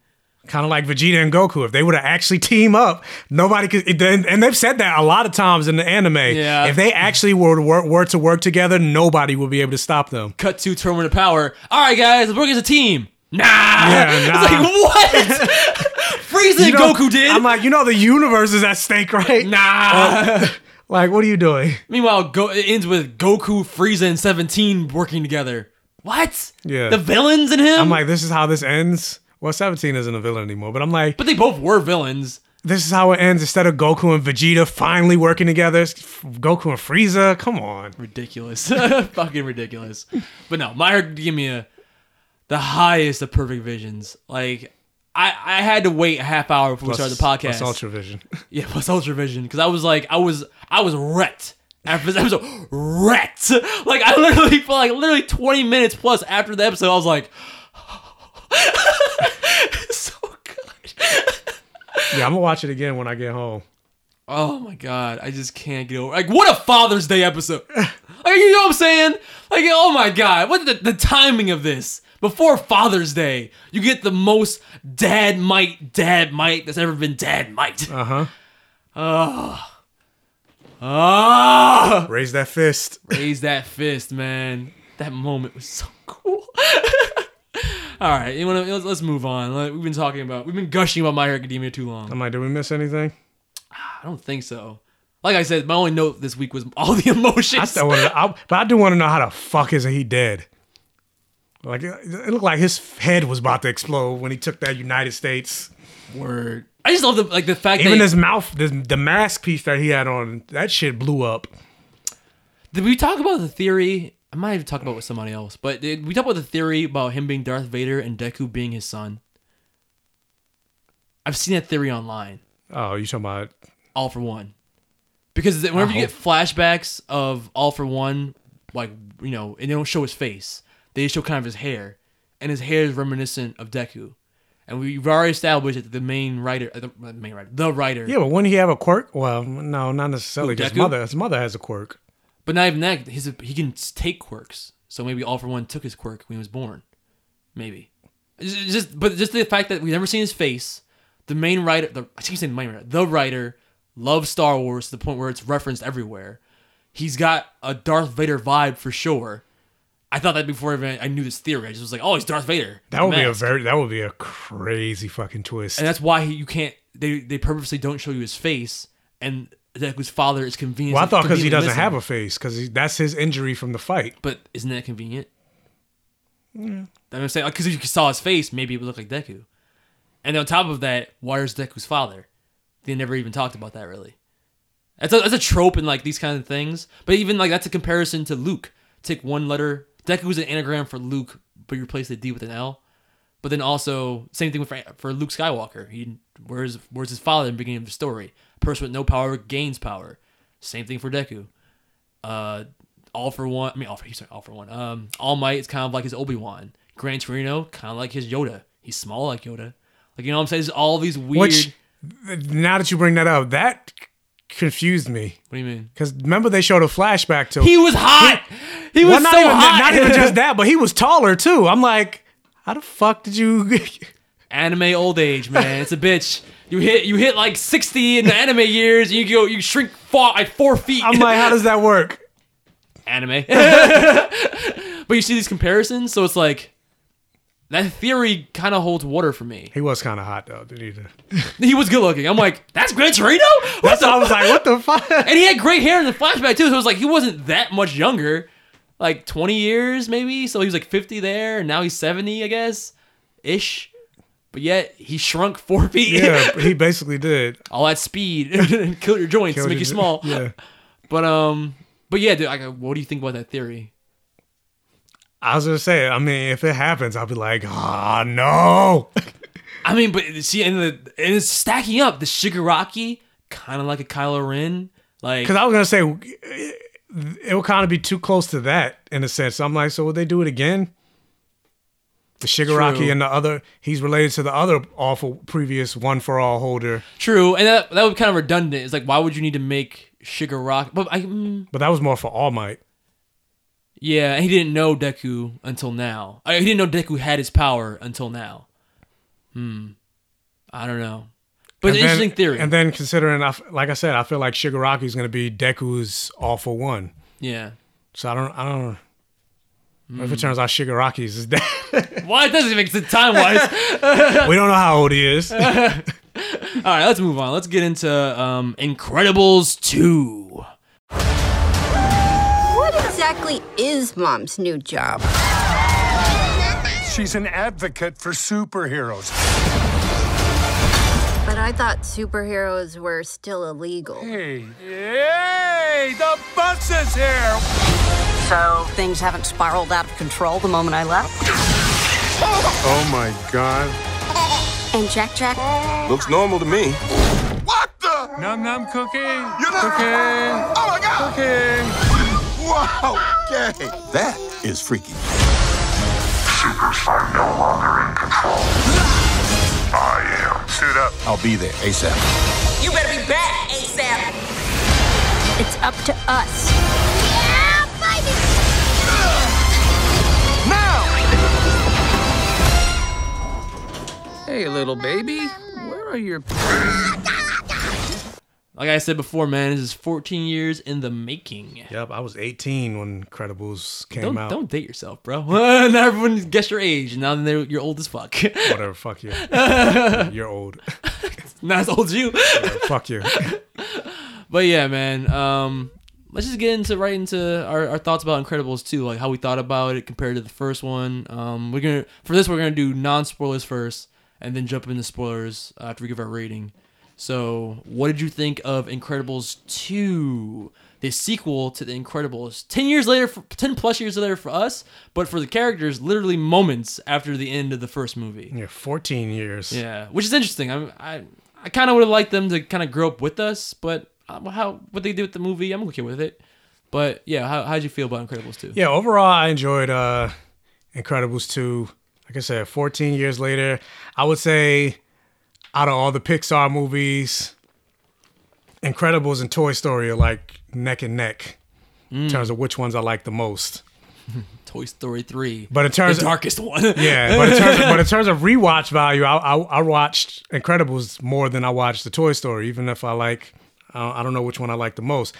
Kind of like Vegeta and Goku. If they were to actually team up, nobody could. And and they've said that a lot of times in the anime. Yeah. If they actually were to work, were to work together, nobody would be able to stop them. Cut to Tournament of Power. All right, guys, let's work as a team. Nah, Yeah, it's like what? Frieza and You know, Goku did. I'm like, you know, the universe is at stake, right? nah. Uh, like, what are you doing? Meanwhile, Go- it ends with Goku, Frieza, and Seventeen working together. What? Yeah. The villains in him? I'm like, this is how this ends. Well, 17 isn't a villain anymore, but I'm like, but they both were villains. this is how it ends. Instead of Goku and Vegeta finally working together, Goku and Frieza. Come on. Ridiculous. Fucking ridiculous. But no, My me Academia, the highest of perfect visions. Like, I, I had to wait a half hour before we started the podcast. Plus Ultra Vision. Yeah, plus Ultra Vision. Because I was like, I was, I was wrecked after this episode. Wrecked. Like I literally for like literally twenty minutes plus after the episode, I was like, so good. yeah, I'm gonna watch it again when I get home. Oh my god, I just can't get over. Like, what a Father's Day episode. like, you know what I'm saying? Like, oh my god, what the, the timing of this? Before Father's Day, you get the most dad might, dad might that's ever been dad might. Uh huh. Ah. Raise that fist. Raise that fist, man. That moment was so cool. All right, you wanna, let's, let's move on. Like, We've been talking about, we've been gushing about My Hero Academia too long. I'm I? did we miss anything? I don't think so. Like I said, my only note this week was all the emotions. I still want to, I, but I do want to know how the fuck is he dead? Like it looked like his head was about to explode when he took that United States. Word. I just love the like the fact Even that his mouth, the, the mask piece that he had on, that shit blew up. did we talk about the theory? I might have talked about it with somebody else, but did we talk about the theory about him being Darth Vader and Deku being his son? I've seen that theory online. Oh, you talking about? All for One, because whenever you get flashbacks of All for One, like you know, and they don't show his face, they show kind of his hair, and his hair is reminiscent of Deku. And we've already established that the main writer, uh, the the main writer, the writer, Yeah, but wouldn't he have a quirk? Well, no, not necessarily. His Deku? mother, his mother has a quirk. But not even that. His he can take quirks. So maybe All for One took his quirk when he was born. Maybe. It's just but just the fact that we've never seen his face. The main writer, the I keep saying the main writer, the writer loves Star Wars to the point where it's referenced everywhere. He's got a Darth Vader vibe for sure. I thought that before even I knew this theory. I just was like, oh, he's Darth Vader. That would be a very, that would be a crazy fucking twist. and that's why he, you can't. They they purposely don't show you his face, and Deku's father is convenient. well, I thought because he doesn't missing. have a face, because that's his injury from the fight. But isn't that convenient? I'm saying because if you saw his face, maybe it would look like Deku. And on top of that, where's Deku's father? They never even talked about that really. That's a, that's a trope in like these kind of things. But even like that's a comparison to Luke. Take one letter. Deku's an anagram for Luke, but you replace the D with an L. But then also same thing with for, for Luke Skywalker. He where's where's his father in the beginning of the story? person with no power gains power. Same thing for Deku. Uh, all for one. I mean, all for he's all for one. Um, All Might is kind of like his Obi Wan. Gran Torino kind of like his Yoda. He's small like Yoda. Like you know what I'm saying? There's all these weird. Which, now that you bring that up, that confused me. what do you mean? Because remember they showed a flashback to He was hot. He was well, not so even hot. not even just that, but he was taller too. I'm like, how the fuck did you? anime old age, man. It's a bitch. You hit you hit like 60 in the anime years, and you go you shrink four, like four feet. I'm like, how does that work? anime. but you see these comparisons, so it's like that theory kind of holds water for me. He was kind of hot though, didn't he? He was good looking. I'm like, that's Gran Torino. That's why I was like, what the fuck? and he had great hair in the flashback too. So it was like he wasn't that much younger, like 20 years maybe. So he was like 50 there, and now he's 70, I guess, ish. But yet he shrunk four feet. Yeah, he basically did. All that speed and kill your joints, Killed make you his- small. Yeah. But um, but yeah, dude, like, what do you think about that theory? I was gonna say, I mean, if it happens, I'll be like, oh no. I mean, but see, and the and it's stacking up. The Shigaraki, kind of like a Kylo Ren, like Because I was gonna say it would kind of be too close to that in a sense. I'm like, so would they do it again? The Shigaraki True. and the other, he's related to the other awful previous one for all holder, true, and that that would be kind of redundant. It's like, why would you need to make Shigaraki? But I, mm, but that was more for All Might. Yeah, he didn't know Deku until now. I, he didn't know Deku had his power until now. Hmm. I don't know. But an then, interesting theory. And then considering, like I said, I feel like Shigaraki is going to be Deku's all for one. Yeah. So I don't, I don't. Mm. If it hmm. turns out Shigaraki's is dead. well, doesn't make sense time wise. we don't know how old he is. all right, let's move on. Let's get into um, Incredibles 2 exactly is mom's new job? She's an advocate for superheroes. But I thought superheroes were still illegal. Hey, hey, the bus is here! So things haven't spiraled out of control the moment I left? Oh my god. And Jack Jack? Looks normal to me. What the? Num num cookie. You're not- Cookie. Oh my god! Cookie. Wow! Okay. That is freaky. Supers are no longer in control. I am. Suit up. I'll be there ASAP. You better be back ASAP. It's up to us. Yeah, fighting! Hey, little baby, where are your ah, Like I said before, man, this is 14 years in the making. Yep, I was 18 when Incredibles came Don't, out. don't date yourself, bro. now everyone guess your age, and now they're, you're old as fuck. Whatever, fuck you. You're old. Not as old as you. Yeah, fuck you. But yeah, man. Um, let's just get into right into our, our thoughts about Incredibles 2, like how we thought about it compared to the first one. Um, we're gonna for this we're gonna do non spoilers first, and then jump into spoilers after we give our rating. So, what did you think of Incredibles 2, the sequel to The Incredibles? 10 years later, for, 10 plus years later for us, but for the characters, literally moments after the end of the first movie. Yeah, 14 years. Yeah, which is interesting. I I, I kind of would have liked them to kind of grow up with us, but uh, how what they did with the movie, I'm okay with it. But yeah, how how'd you feel about Incredibles 2? Yeah, overall, I enjoyed uh, Incredibles 2. Like I said, 14 years later, I would say out of all the Pixar movies, Incredibles and Toy Story are like neck and neck in mm. terms of which ones I like the most. Toy Story 3. But in terms the of- darkest one. Yeah, but in terms of, but in terms of rewatch value, I, I I watched Incredibles more than I watched the Toy Story, even if I like. I I don't know which one I like the most,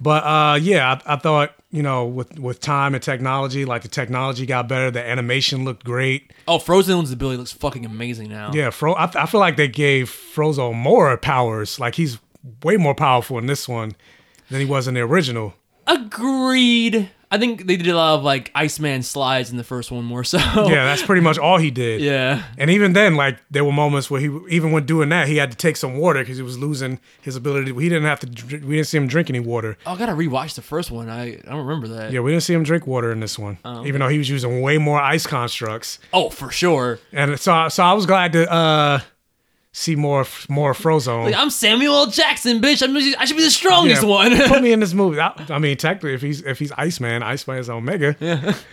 but uh, yeah, I, I thought you know with with time and technology, like the technology got better, the animation looked great. oh, Frozone's ability looks fucking amazing now. Yeah, Fro. I, I feel like they gave Frozone more powers. Like he's way more powerful in this one than he was in the original. Agreed. I think they did a lot of like Iceman slides in the first one more so. Yeah, that's pretty much all he did. Yeah. And even then, like there were moments where he, even when doing that, he had to take some water because he was losing his ability. He didn't have to. We didn't see him drink any water. Oh, I gotta rewatch the first one. I, I don't remember that. Yeah, we didn't see him drink water in this one, Oh, even though he was using way more ice constructs. Oh, for sure. And so, so I was glad to uh, see more, more Frozone. Like, I'm Samuel L. Jackson, bitch. I'm, I should be the strongest Yeah, one. put me in this movie. I, I mean, technically, if he's if he's Iceman, Iceman is Omega. Yeah.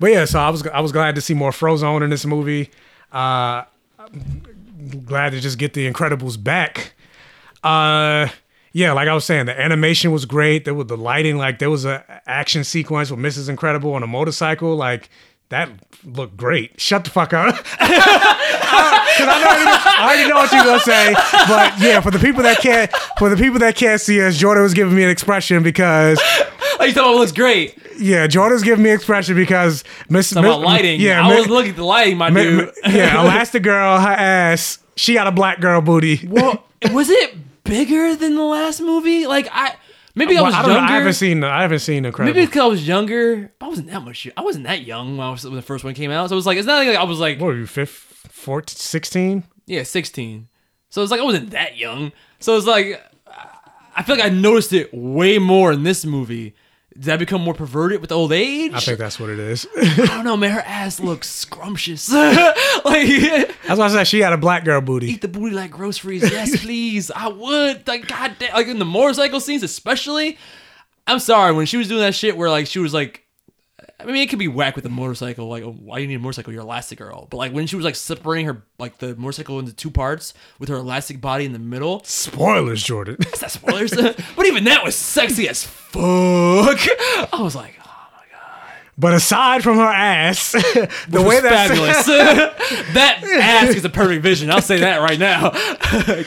But yeah, so I was I was glad to see more Frozone in this movie. Uh, glad to just get the Incredibles back. Uh, yeah, like I was saying, the animation was great. There was the lighting, like there was a action sequence with Mrs. Incredible on a motorcycle, like. That looked great. Shut the fuck up. Uh, because I, know- I already know what you're gonna say, but yeah, for the people that can't, for the people that can't see us, Jordan was giving me an expression because oh, you thought it looks great. yeah, Jordan's giving me expression because Miss Talking about lighting. Yeah, I Mi- was looking at the lighting, my Mi- dude. Mi- yeah, Elastigirl, her ass, she got a black girl booty. Well, was it bigger than the last movie? Like I maybe I Well, was I don't know. younger. I haven't seen. I haven't seen Incredible. maybe because I was younger. I wasn't that much. I wasn't that young when, I was, when the first one came out. So it was like it's not like I was like what were you, fifth, 14, 16? yeah, sixteen. So it's like I wasn't that young. So it's like I feel like I noticed it way more in this movie. Did I become more perverted with old age? I think that's what it is. I don't know, man. Her ass looks scrumptious. like That's why I said she had a black girl booty. eat the booty like groceries. Yes, please. I would. Like, goddamn. Like in the motorcycle scenes, especially. I'm sorry when she was doing that shit where like she was like. I mean, it could be whack with the motorcycle. Like, oh, why do you need a motorcycle? You're Elastigirl. But like when she was like separating her like the motorcycle into two parts with her elastic body in the middle. Spoilers, Jordan. Is that spoilers? but even that was sexy as fuck. I was like, oh my god. But aside from her ass, the way way that fabulous. that ass is a perfect vision. I'll say that right now.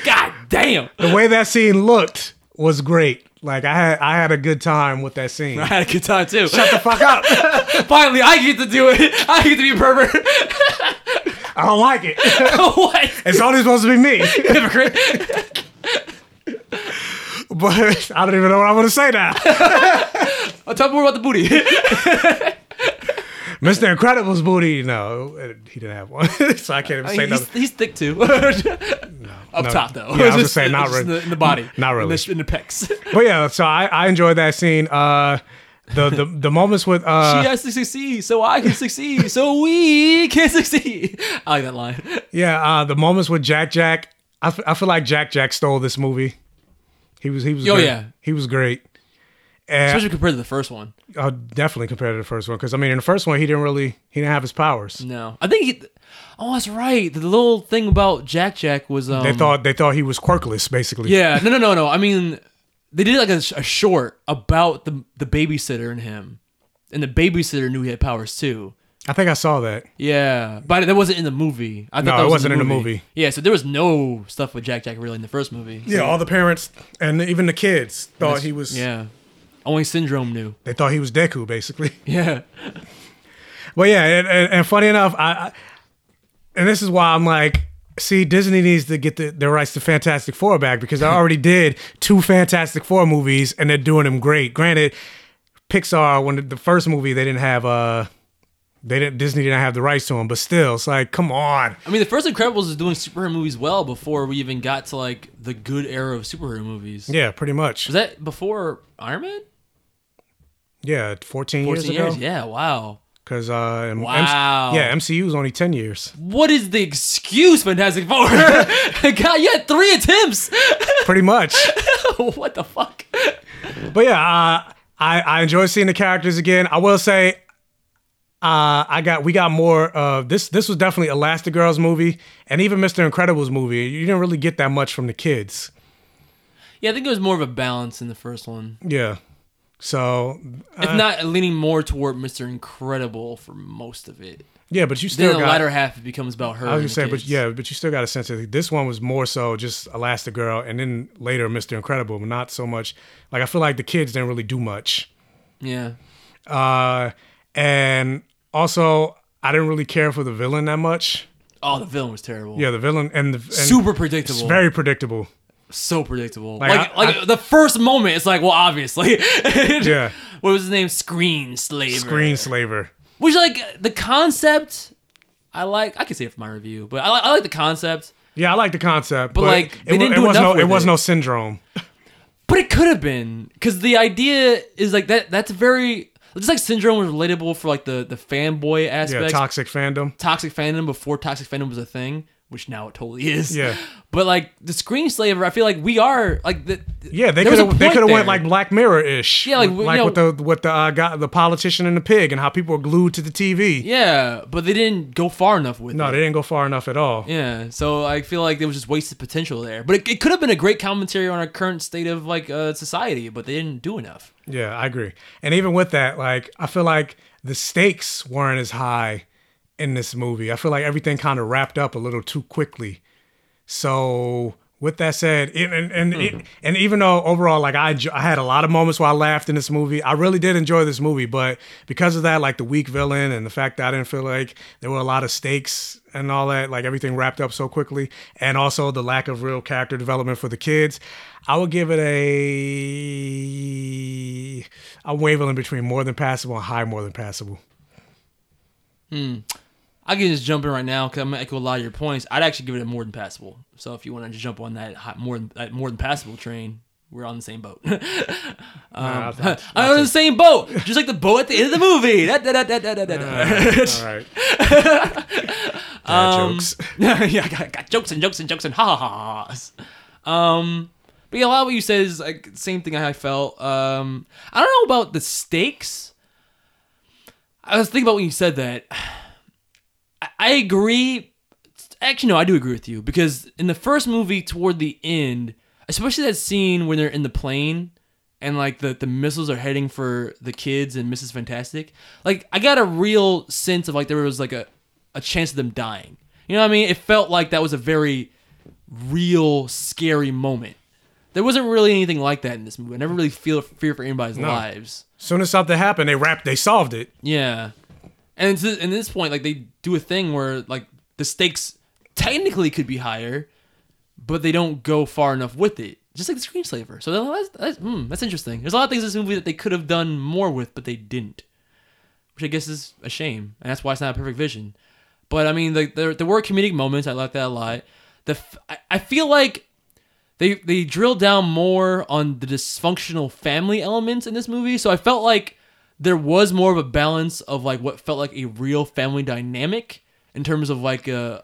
God damn. the way that scene looked was great. Like I had I had a good time with that scene. I had a good time too. Shut the fuck up. Finally, I get to do it. I get to be a pervert. I don't like it. what? It's only supposed to be me. Hypocrite. But I don't even know what I'm gonna say now. Uh, I'll talk more about the booty. Mr. Incredible's booty, no, uh, he didn't have one, so I can't even say mean, nothing. he's, he's thick too. Up no. top though. Yeah, I was Just- gonna not in really. the, in the body. Not In really. the, in the pecs. But yeah, so I, I enjoyed that scene. Uh, the the the moments with uh, she has to succeed, so I can succeed, so we can succeed. I like that line. yeah, uh, the moments with Jack Jack. I, f- I feel like Jack Jack stole this movie. He was he was Oh, great. yeah. he was great. And Especially compared to the first one. uh, definitely compared to the first one because I mean in the first one he didn't really he didn't have his powers. No, I think he. Oh, that's right. The little thing about Jack Jack was um, they thought they thought he was quirkless basically. Yeah, no, no, no, no. I mean, they did like a, a short about the the babysitter and him, and the babysitter knew he had powers too. I think I saw that. Yeah, but that wasn't in the movie. I thought No, that it was wasn't in the movie. Yeah, so there was no stuff with Jack Jack really in the first movie. Yeah, all the parents and even the kids thought he was. Yeah, only Syndrome knew. They thought he was Deku basically. Yeah, Well, yeah, and, and, and funny enough, I, I and this is why I'm like, see, Disney needs to get the, their rights to Fantastic Four back because they already did two Fantastic Four movies and they're doing them great. Granted, Pixar when the, the first movie they didn't have uh they didn't Disney didn't have the rights to them, but still, it's like, come on. I mean, the first Incredibles is doing superhero movies well before we even got to like the good era of superhero movies. Yeah, pretty much. Was that before Iron Man? Yeah, 14, 14 years years? ago. Yeah, wow. Because uh, Wow. yeah, MCU was only ten years. What is the excuse, Fantastic Four? God, you had three attempts. Pretty much. what the fuck? But yeah, uh, I I enjoy seeing the characters again. I will say, uh, I got we got more. Uh, this this was definitely Elastigirl's movie, and even Mr. Incredible's movie. You didn't really get that much from the kids. Yeah, I think it was more of a balance in the first one. Yeah. So If uh, not, leaning more toward Mr. Incredible for most of it. Yeah, but you then still the got- latter half it becomes about her. I was gonna say, but yeah, but you still got a sense of this one was more so just Elastigirl, and then later Mr. Incredible, but not so much. Like I feel like the kids didn't really do much. Yeah. Uh, and also I didn't really care for the villain that much. Oh, the villain was terrible. Yeah, the villain and the and Super predictable. It's very predictable. So predictable. Like, Like, I- like, I- the first moment, it's like, well, obviously. Yeah. What was his name? Screen Slaver. Screen slaver. Which, like, the concept, I like. I can say it for my review, but I, like- I like the concept. Yeah, I like the concept, But, but, like, it, they wa- didn't it do was no it was no syndrome. But it could have been because the idea is like that. That's very just like syndrome was relatable for like the the fanboy aspect. Yeah, toxic fandom. toxic fandom before toxic fandom was a thing, which now it totally is. Yeah. But like the screen slaver, I feel like we are like the Yeah, they could have they could have went like Black Mirror ish. Yeah, like, with, like know- with the with the uh, guy, the politician and the pig, and how people were glued to the TV. yeah, but they didn't go far enough with it. No, it. they didn't go far enough at all. Yeah, so I feel like there was just wasted potential there. But it, it could have been a great commentary on our current state of like uh, society, but they didn't do enough. Yeah, I agree. And even with that, like I feel like the stakes weren't as high in this movie. I feel like everything kind of wrapped up a little too quickly. So with that said, it, and and it, and even though overall, like I I had a lot of moments where I laughed in this movie. I really did enjoy this movie, but because of that, like the weak villain and the fact that I didn't feel like there were a lot of stakes and all that, like everything wrapped up so quickly, and also the lack of real character development for the kids, I would give it a. I'm wavering between more than passable and high more than passable. Hmm. I can just jump in right now because I'm gonna echo a lot of your points. I'd actually give it a more than passable. So if you want to just jump on that hot, more than that more than passable train, we're on the same boat. um, I'll- I'm on the same boat, just like the boat at the end of the movie. Da, da, da, da, da, da, da, da. all right. um, jokes. yeah, I got, got jokes and jokes and jokes and ha ha ha's. Um, but yeah, a lot of what you said is like same thing I felt. Um, I don't know about the stakes. I was thinking about when you said that. I, agree. Actually, no, I do agree with you because in the first movie, toward the end, especially that scene when they're in the plane and like the, the missiles are heading for the kids and Mrs. Fantastic, like I got a real sense of like there was like a, a chance of them dying. You know what I mean? It felt like that was a very real scary moment. There wasn't really anything like that in this movie. I never really feel fear for anybody's No. lives. Soon as something happened, they wrapped. They solved it. Yeah. And and this point, like they do a thing where like the stakes technically could be higher, but they don't go far enough with it. Just like the screen slaver. So that's that's, hmm, that's interesting. There's a lot of things in this movie that they could have done more with, but they didn't. Which I guess is a shame, and that's why it's not a perfect vision. But I mean, the, there there were comedic moments. I like that a lot. The I, I feel like they they drill down more on the dysfunctional family elements in this movie. So I felt like there was more of a balance of like what felt like a real family dynamic in terms of like a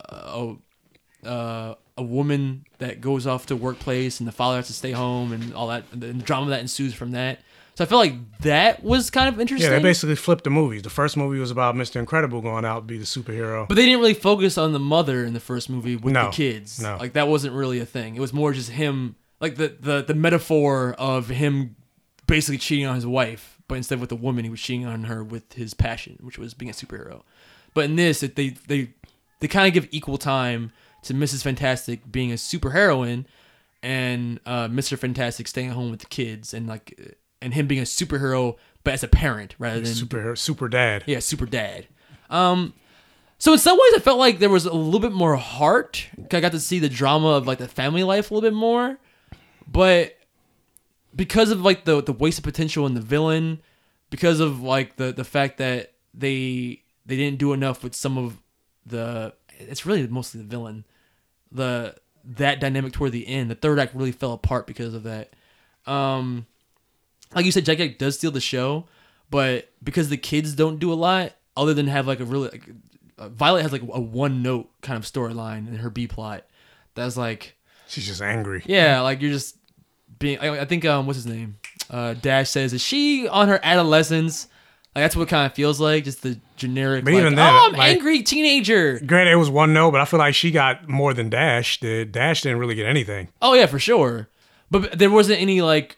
a, a, a woman that goes off to workplace and the father has to stay home and all that and the drama that ensues from that. So I felt like that was kind of interesting. Yeah, they basically flipped the movies. The first movie was about Mr. Incredible going out to be the superhero. But they didn't really focus on the mother in the first movie with No, the kids. no. Like that wasn't really a thing. It was more just him like the, the the metaphor of him basically cheating on his wife, but instead with a woman he was cheating on her with his passion, which was being a superhero. But in this it, they they they kind of give equal time to Mrs. Fantastic being a superheroine and uh, Mr. Fantastic staying at home with the kids and like and him being a superhero but as a parent rather than Super super dad. yeah, super dad. Um, so in some ways, I felt like there was a little bit more heart. I got to see the drama of like the family life a little bit more, but because of like the the wasted potential in the villain, because of like the the fact that they they didn't do enough with some of the it's really mostly the villain, the that dynamic toward the end. The third act really fell apart because of that. Um, like you said, Jack Jack does steal the show, but because the kids don't do a lot other than have like a really like, uh, Violet has like a one note kind of storyline in her B plot. That's like She's just angry. yeah, like you're just being. I, I think um, what's his name? Uh, Dash says is she on her adolescence? Like that's what it kind of feels like, just the generic. But like, even then, oh, I'm like- angry teenager. Granted, it was one no, but I feel like she got more than Dash did. Dash didn't really get anything. Oh yeah, for sure. But there wasn't any like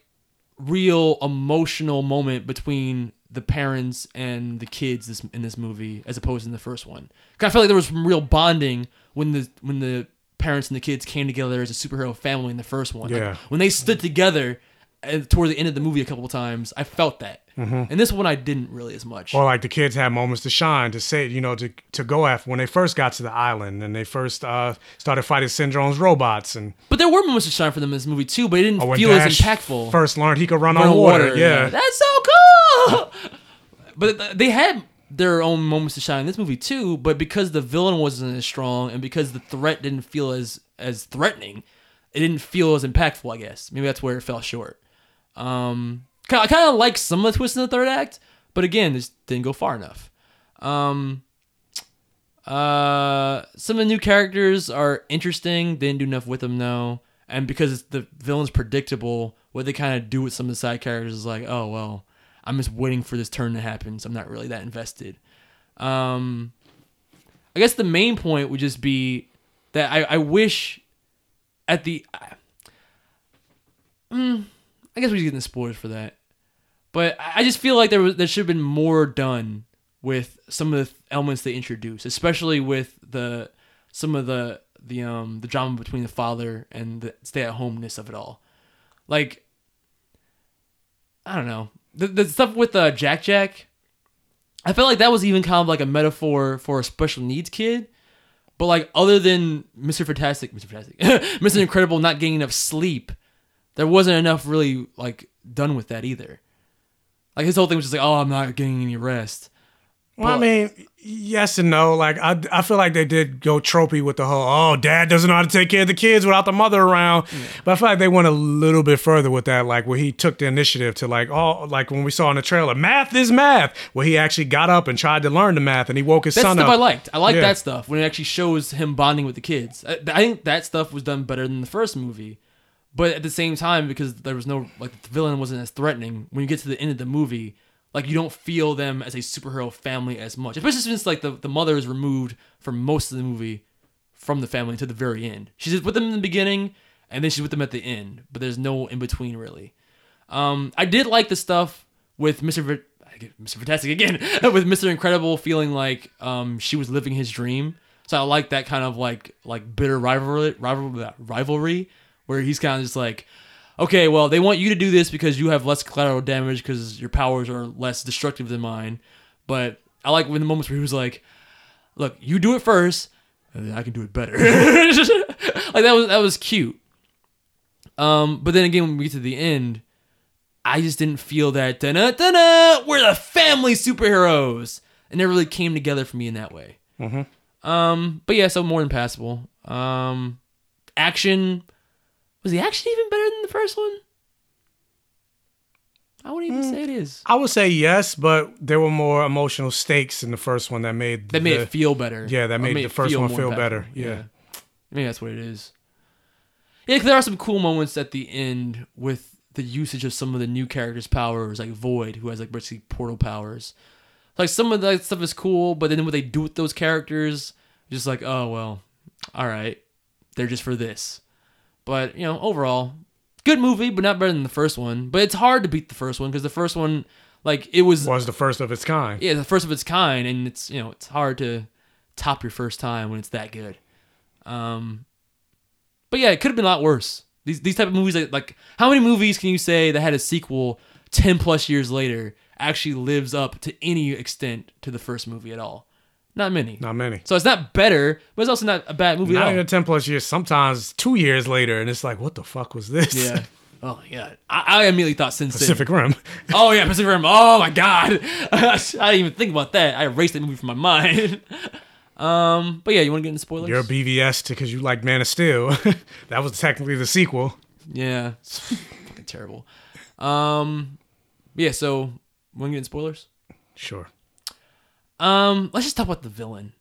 real emotional moment between the parents and the kids this, in this movie, as opposed to in the first one. 'Cause I felt like there was some real bonding when the when the parents and the kids came together as a superhero family in the first one. Like, Yeah. when they stood together at, toward the end of the movie a couple of times, I felt that. Mhm. And this one I didn't really as much. Or like the kids had moments to shine, to say, you know, to to go after when they first got to the island and they first uh, started fighting Syndrome's robots and but there were moments to shine for them in this movie too, but it didn't when feel as impactful. First learned he could run, Run on water. water, Yeah. That's so cool. but they had their own moments to shine in this movie too. But because the villain wasn't as strong, and because the threat didn't feel as as threatening, it didn't feel as impactful. I guess maybe that's where it fell short. Um, I kind of like some of the twists in the third act, but again, this didn't go far enough. Um, uh, some of the new characters are interesting. They didn't do enough with them though, and because the villain's predictable, what they kind of do with some of the side characters is like, oh well, I'm just waiting for this turn to happen, so I'm not really that invested. Um, I guess the main point would just be that I, I wish at the. Mm, I guess we get into spoilers for that, but I I just feel like there was there should have been more done with some of the elements they introduced, especially with the some of the the um the drama between the father and the stay at homeness of it all. Like I don't know the the stuff with uh, Jack Jack. I felt like that was even kind of like a metaphor for a special needs kid. But like other than Mr. Fantastic, Mr. Fantastic, Mr. Incredible not getting enough sleep, there wasn't enough really like done with that either. Like his whole thing was just like, oh, I'm not getting any rest. Well, I mean, yes and no. Like I, I feel like they did go tropey with the whole "oh, dad doesn't know how to take care of the kids without the mother around." But I feel like they went a little bit further with that, like where he took the initiative to like, oh, like when we saw in the trailer, math is math, where he actually got up and tried to learn the math, and he woke his That son stuff up. I liked. I like Yeah. that stuff when it actually shows him bonding with the kids. I, I think that stuff was done better than the first movie. But at the same time, because there was no like the villain wasn't as threatening. When you get to the end of the movie, like you don't feel them as a superhero family as much. Especially since like the, the mother is removed for most of the movie from the family to the very end. She's with them in the beginning, and then she's with them at the end. But there's no in between really. Um, I did like the stuff with I get Mr. Fantastic again with Mr. Incredible feeling like um, she was living his dream. So I like that kind of like like bitter rivalry rivalry rivalry where he's kind of just like, okay, well they want you to do this because you have less collateral damage because your powers are less destructive than mine. But I like when the moments where he was like, look, you do it first, and then I can do it better. like that was that was cute. Um, but then again, when we get to the end, I just didn't feel that. Da-na, da-na, we're the family superheroes. It never really came together for me in that way. Mhm. Um, but yeah, so more than passable. Um, action was the action even better than the first one? I wouldn't even hmm. say it is. I would say yes, but there were more emotional stakes in the first one that made That made it feel better. Yeah, that Or made, the first one feel impactful. better. Yeah. maybe that's what it is. Yeah, there are some cool moments at the end with the usage of some of the new characters' powers, like Void, who has like basically portal powers. Like some of that stuff is cool, but then what they do with those characters, just like, oh well, all right, they're just for this. But you know, overall, good movie, but not better than the first one. But it's hard to beat the first one because the first one, like, it was was the first of its kind. yeah, the first of its kind, and it's you know it's hard to top your first time when it's that good. Um, but yeah, it could have been a lot worse. These these type of movies, like, like how many movies can you say that had a sequel ten plus years later actually lives up to any extent to the first movie at all? Not many. Not many. So it's not better, but it's also not a bad movie Not even ten plus years. Sometimes two years later, and it's like, what the fuck was this? Yeah. Oh my god. I, I immediately thought Sin City. Pacific Rim. Oh yeah, Pacific Rim. Oh my god. I didn't even think about that. I erased that movie from my mind. um, but yeah, you want to get into spoilers? You're a BVS because you like Man of Steel. that was technically the sequel. Yeah, it's fucking terrible. Um, yeah. So, want to get into spoilers? Sure. Um, let's just talk about the villain.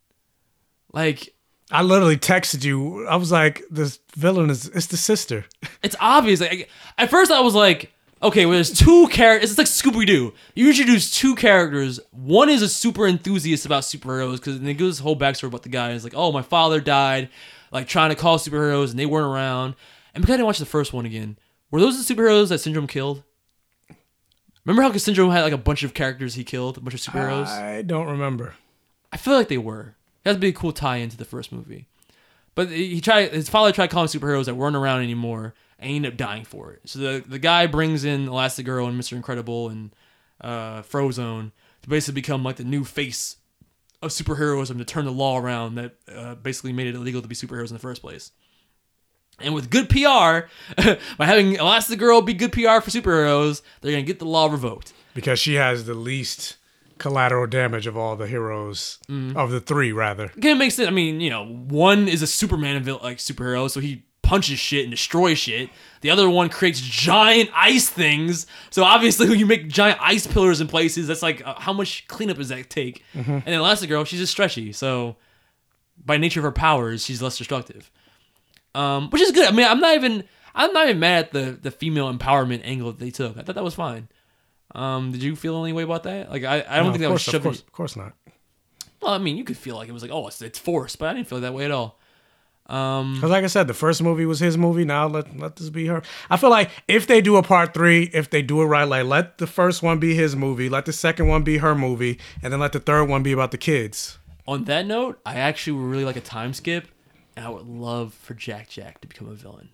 Like, I literally texted you. I was like, "This villain is it's the sister." it's obvious. Like, at first, I was like, okay, well, there's two characters. It's like Scooby Doo. You introduce two characters. One is a super enthusiast about superheroes because they give this whole backstory about the guy. It's like, oh, my father died, like trying to call superheroes, and they weren't around. And because I didn't watch the first one again, were those the superheroes that Syndrome killed? Remember how Syndrome had like a bunch of characters he killed, a bunch of superheroes? I don't remember. I feel like they were. That'd be a cool tie into the first movie. But he tried. His father tried calling superheroes that weren't around anymore, and he ended up dying for it. So the the guy brings in Elastigirl and Mister Incredible and uh, Frozone to basically become like the new face of superheroism to turn the law around that uh, basically made it illegal to be superheroes in the first place. And with good PR, by having Elastigirl be good PR for superheroes, they're gonna get the law revoked. because she has the least collateral damage of all the heroes of the three, rather. It makes sense. I mean, you know, one is a Superman like superhero, so he punches shit and destroys shit. The other one creates giant ice things. So obviously, when you make giant ice pillars in places, that's like uh, how much cleanup does that take? Mhm. And then Elastigirl, she's just stretchy, so by nature of her powers, she's less destructive. Um, which is good. I mean, I'm not even I'm not even mad at the the female empowerment angle that they took. I thought that was fine. Um, did you feel any way about that? Like, I, I don't No, think that was course, of course, of course not. Well, I mean, you could feel like it was like, oh, it's, it's forced, but I didn't feel that way at all. Um, Because, like I said, the first movie was his movie. Now let let this be her. I feel like if they do a part three, if they do it right, like let the first one be his movie, let the second one be her movie, and then let the third one be about the kids. on that note, I actually would really like a time skip, I would love for Jack Jack to become a villain.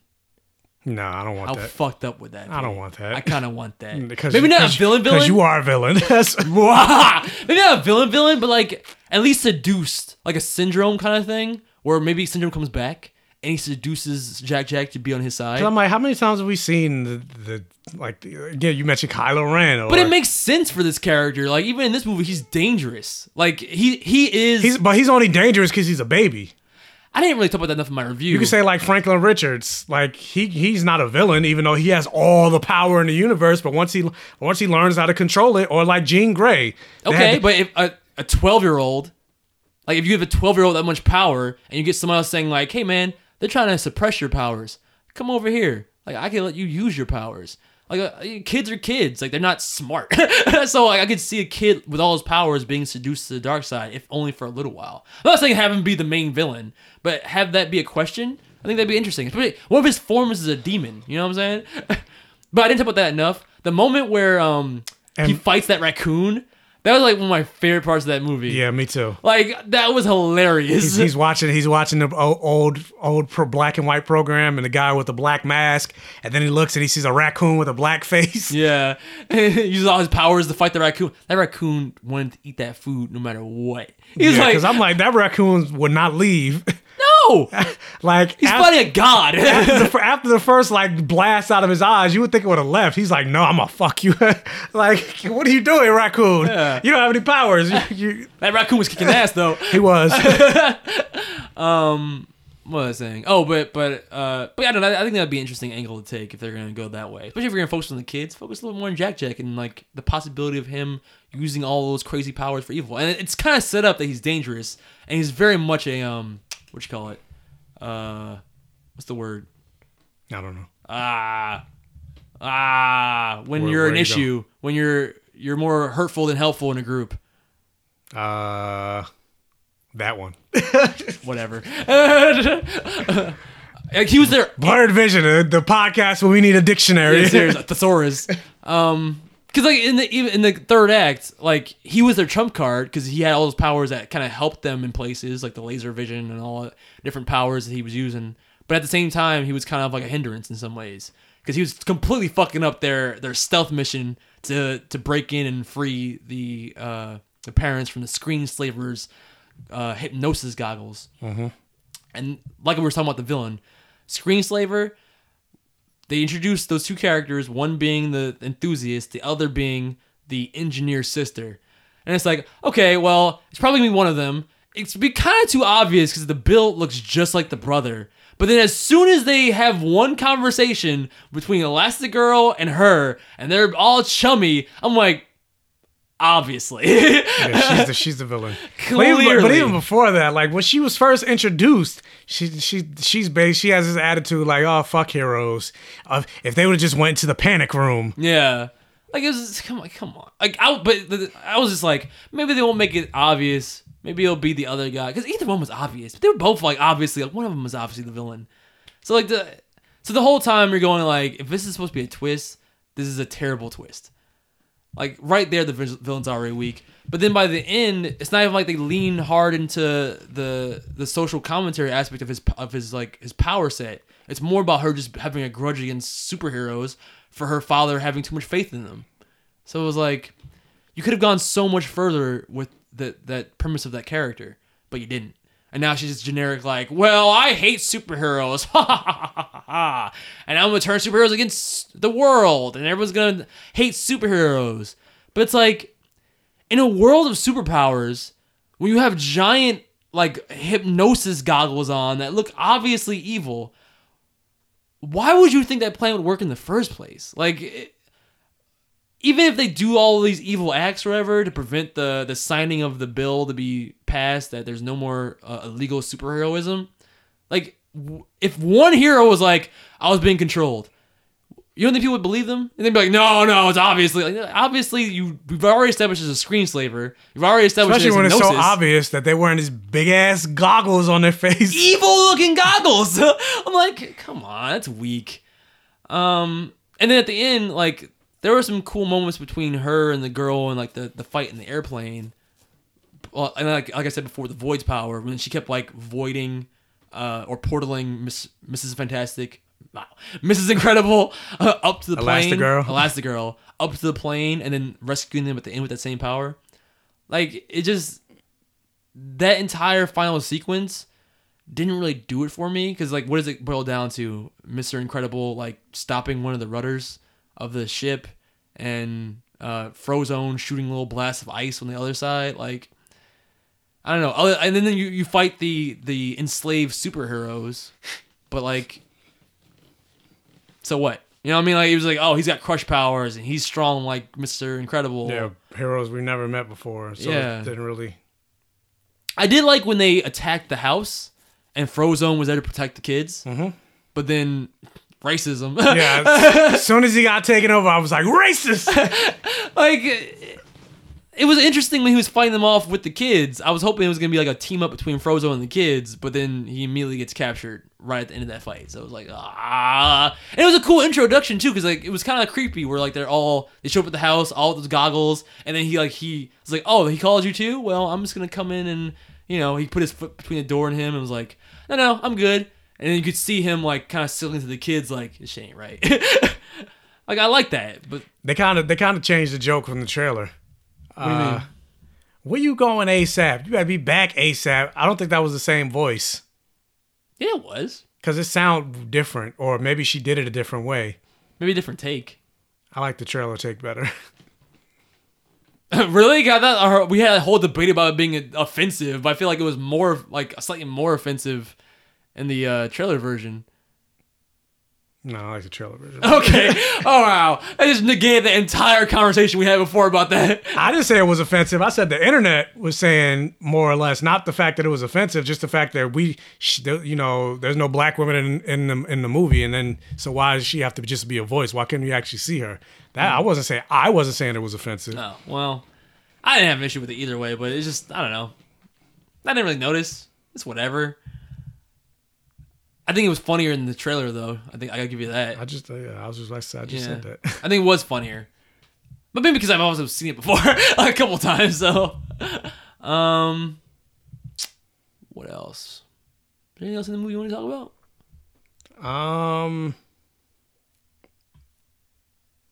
No, I don't want How that. How fucked up would that? I don't want that. I kind of want that. Because Maybe not a villain villain. Because you are a villain. Maybe not a villain villain, but like at least seduced, like a syndrome kind of thing, where maybe syndrome comes back and he seduces Jack Jack to be on his side. I'm like, how many times have we seen the, the like? The, yeah, you mentioned Kylo Ren, or, But it makes sense for this character. Like even in this movie, he's dangerous. Like he he is. he's but he's only dangerous because he's a baby. I didn't really talk about that enough in my review. You could say like Franklin Richards, like he he's not a villain, even though he has all the power in the universe. But once he once he learns how to control it, or like Jean Grey, Okay, had- but if a a twelve year old, like if you give a twelve year old that much power, and you get someone else saying like, "Hey man, they're trying to suppress your powers. Come over here. Like I can let you use your powers." Like uh, kids are kids. Like they're not smart. so like I could see a kid with all his powers being seduced to the dark side, if only for a little while. I'm not saying have him be the main villain, but have that be a question. I think that'd be interesting. Especially, What if his form is a demon? You know what I'm saying? but I didn't talk about that enough. The moment where um he fights that raccoon, that was like one of my favorite parts of that movie. yeah, me too. Like that was hilarious. He's, he's watching. He's watching the old, old pro black and white program, and the guy with the black mask, and then he looks and he sees a raccoon with a black face. yeah, he uses all his powers to fight the raccoon. That raccoon wanted to eat that food no matter what. He's Yeah, like, because I'm like that raccoon would not leave. No, like he's after, fighting a god. after, the, after the first like blast out of his eyes, you would think it would have left. He's like, "No, I'm gonna fuck you." like, what are you doing, raccoon? Yeah. You don't have any powers. You, you, that raccoon was kicking ass though. he was. Um, what was I saying? Oh, but but uh, but I don't know. I think that'd be an interesting angle to take if they're gonna go that way. Especially if you're gonna focus on the kids, focus a little more on Jack Jack and like the possibility of him using all those crazy powers for evil. And it's kind of set up that he's dangerous and he's very much a um, what you call it? Uh, what's the word? I don't know. Ah, ah. When Where- you're where an you issue, when you're you're more hurtful than helpful in a group. Uh, that one. Whatever. like he was there Blurred Vision, the, the podcast where we need a dictionary. Yeah, a thesaurus. Um, because like in the even in the third act, like he was their trump card because he had all those powers that kind of helped them in places, like the laser vision and all the different powers that he was using. But at the same time, he was kind of like a hindrance in some ways because he was completely fucking up their their stealth mission to to break in and free the uh the parents from the screen slavers uh hypnosis goggles. Mhm. And like we were talking about the villain, Screenslaver, they introduced those two characters, one being the enthusiast, the other being the engineer sister. And it's like, okay, well, it's probably gonna be one of them. It's be kind of too obvious because the build looks just like the brother. But then as soon as they have one conversation between Elastigirl and her, and they're all chummy, I'm like, obviously. Yeah, she's the she's the villain. But even, but even before that, like when she was first introduced, she she she's based. She has this attitude like, "Oh fuck heroes." Uh, if they would have just went to the panic room, Yeah. Like it was come on, come on. Like I, but the, I was just like, maybe they won't make it obvious. Maybe it'll be the other guy because either one was obvious. But they were both like obviously like one of them was obviously the villain. So like the so the whole time you're going like, if this is supposed to be a twist, this is a terrible twist. Like right there, the villain's already weak. But then by the end, it's not even like they lean hard into the the social commentary aspect of his of his like his power set. It's more about her just having a grudge against superheroes for her father having too much faith in them. So it was like you could have gone so much further with that that premise of that character, but you didn't. And now she's just generic, like, well, I hate superheroes, ha ha ha ha ha, and I'm gonna turn superheroes against the world, and everyone's gonna hate superheroes. But it's like, in a world of superpowers, when you have giant like hypnosis goggles on that look obviously evil, why would you think that plan would work in the first place? Like, it- even if they do all these evil acts or whatever to prevent the the signing of the bill to be passed that there's no more uh, illegal superheroism, like w- if one hero was like, I was being controlled. You don't think people would believe them? And they'd be like, "No, no, it's obviously like obviously you we've already established as a screen slaver. You've already established especially when it's so obvious that they're wearing these big ass goggles on their face. evil looking goggles. I'm like, come on, that's weak. Um, and then at the end, like there were some cool moments between her and the girl and like the the fight in the airplane. Well, and like like I said before, the void's power when she kept like voiding, uh, or portaling Miss Mrs. Fantastic. Wow. Mrs. Incredible uh, up to the plane, Elastigirl. Elastigirl up to the plane, and then rescuing them at the end with that same power. Like it just that entire final sequence didn't really do it for me because like what does it boil down to mr incredible like stopping one of the rudders of the ship and uh frozone shooting little blasts of ice on the other side like i don't know and then you, you fight the the enslaved superheroes but like so what you know what i mean like he was like oh he's got crush powers and he's strong like mr incredible Yeah, heroes we never met before, so Yeah. it didn't really. I did like when they attacked the house and Frozone was there to protect the kids. Mhm. But then racism. Yeah, as soon as he got taken over, I was like racist. like it was interesting when he was fighting them off with the kids. I was hoping it was gonna be like a team up between Frozone and the kids, but then he immediately gets captured right at the end of that fight. So it was like ah, and it was a cool introduction too, because like it was kind of creepy where like they're all they show up at the house, all with those goggles, and then he like he was like, oh, he called you too. Well, I'm just gonna come in and you know he put his foot between the door and him and was like, no, no, I'm good. And then you could see him like kind of still to the kids, like this shit ain't right. like I like that, but They kind of they kind of changed the joke from the trailer. What do you mean? Uh, Where you going ASAP? You gotta be back ASAP. I don't think that was the same voice. Yeah, it was. Because it sounded different, or maybe she did it a different way. Maybe a different take. I like the trailer take better. really? I thought our, we had a whole debate about it being uh, offensive, but I feel like it was more like slightly more offensive in the uh, trailer version. No, I like the trailer version. Okay. oh wow. I just negated the entire conversation we had before about that. I didn't say it was offensive. I said the internet was saying more or less, not the fact that it was offensive, just the fact that we, you know, there's no black women in in the, in the movie, and then so why does she have to just be a voice? Why couldn't you actually see her? That I wasn't saying. I wasn't saying it was offensive. Oh well, I didn't have an issue with it either way, but it's just I don't know. I didn't really notice. It's whatever. I think it was funnier in the trailer, though. I think I gotta give you that. I just, uh, yeah, I was just like, I just said that. I think it was funnier, but maybe because I've also seen it before a couple times. So, um, what else? Anything else in the movie you want to talk about? Um,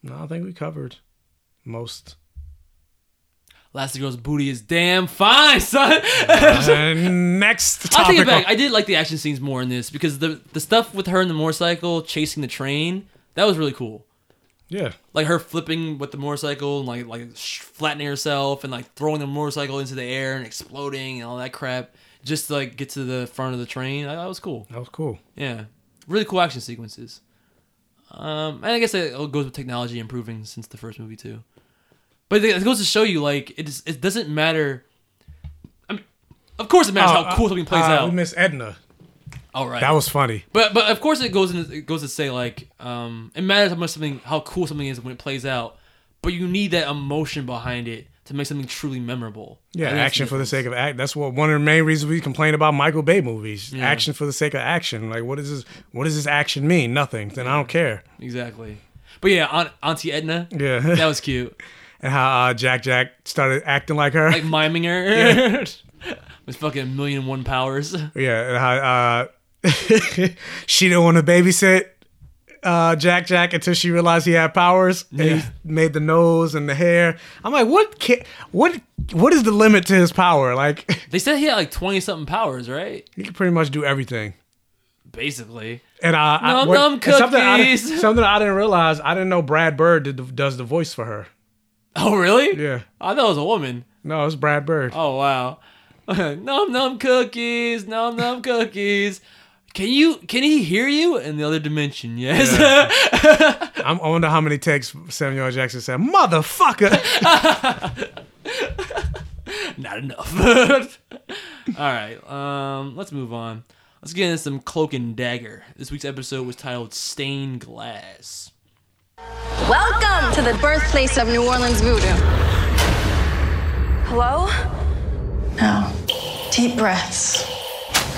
no, I think we covered most. Elastigirl's booty is damn fine, son. Uh, next I'll take it back. I did like the action scenes more in this because the the stuff with her and the motorcycle chasing the train that was really cool. Yeah. Like her flipping with the motorcycle and like like flattening herself and like throwing the motorcycle into the air and exploding and all that crap just to like get to the front of the train. I, that was cool. That was cool. Yeah, really cool action sequences. Um, and I guess it goes with technology improving since the first movie too. But it goes to show you, like, it, is, it doesn't matter. I mean, of course, it matters Oh, how cool uh, something plays uh, out. We miss Edna. All right, That was funny. But but of course, it goes in, it goes to say like, um, it matters how much something, how cool something is when it plays out. But you need that emotion behind it to make something truly memorable. Yeah, action for the sake of act. That's what one of the main reasons we complain about Michael Bay movies. Yeah. Action for the sake of action. Like, what does this? What does this action mean? Nothing. Then I don't care. Exactly. But yeah, Aunt, Auntie Edna. Yeah. that was cute. And how uh, Jack Jack started acting like her. Like miming her. Yeah. With fucking a million and one powers. Yeah, and how uh, she didn't want to babysit uh, Jack Jack until she realized he had powers. And Yeah. he made the nose and the hair. I'm like, what? Can, what? What is the limit to his power? Like, They said he had like twenty something powers, right? he can pretty much do everything. Basically. And uh, I, Num what- num something I, something I didn't realize. I didn't know Brad Bird did the, does the voice for her. Oh really? Yeah. I thought it was a woman. No, it's Brad Bird. Oh wow. num num cookies, num num cookies. Can you can he hear you in the other dimension? Yes. I'm, I wonder how many takes Samuel Jackson said, "Motherfucker." Not enough. All right. Um, let's move on. Let's get into some cloak and dagger. This week's episode was titled "Stained Glass." Welcome to the birthplace of New Orleans voodoo. Hello? Now, deep breaths.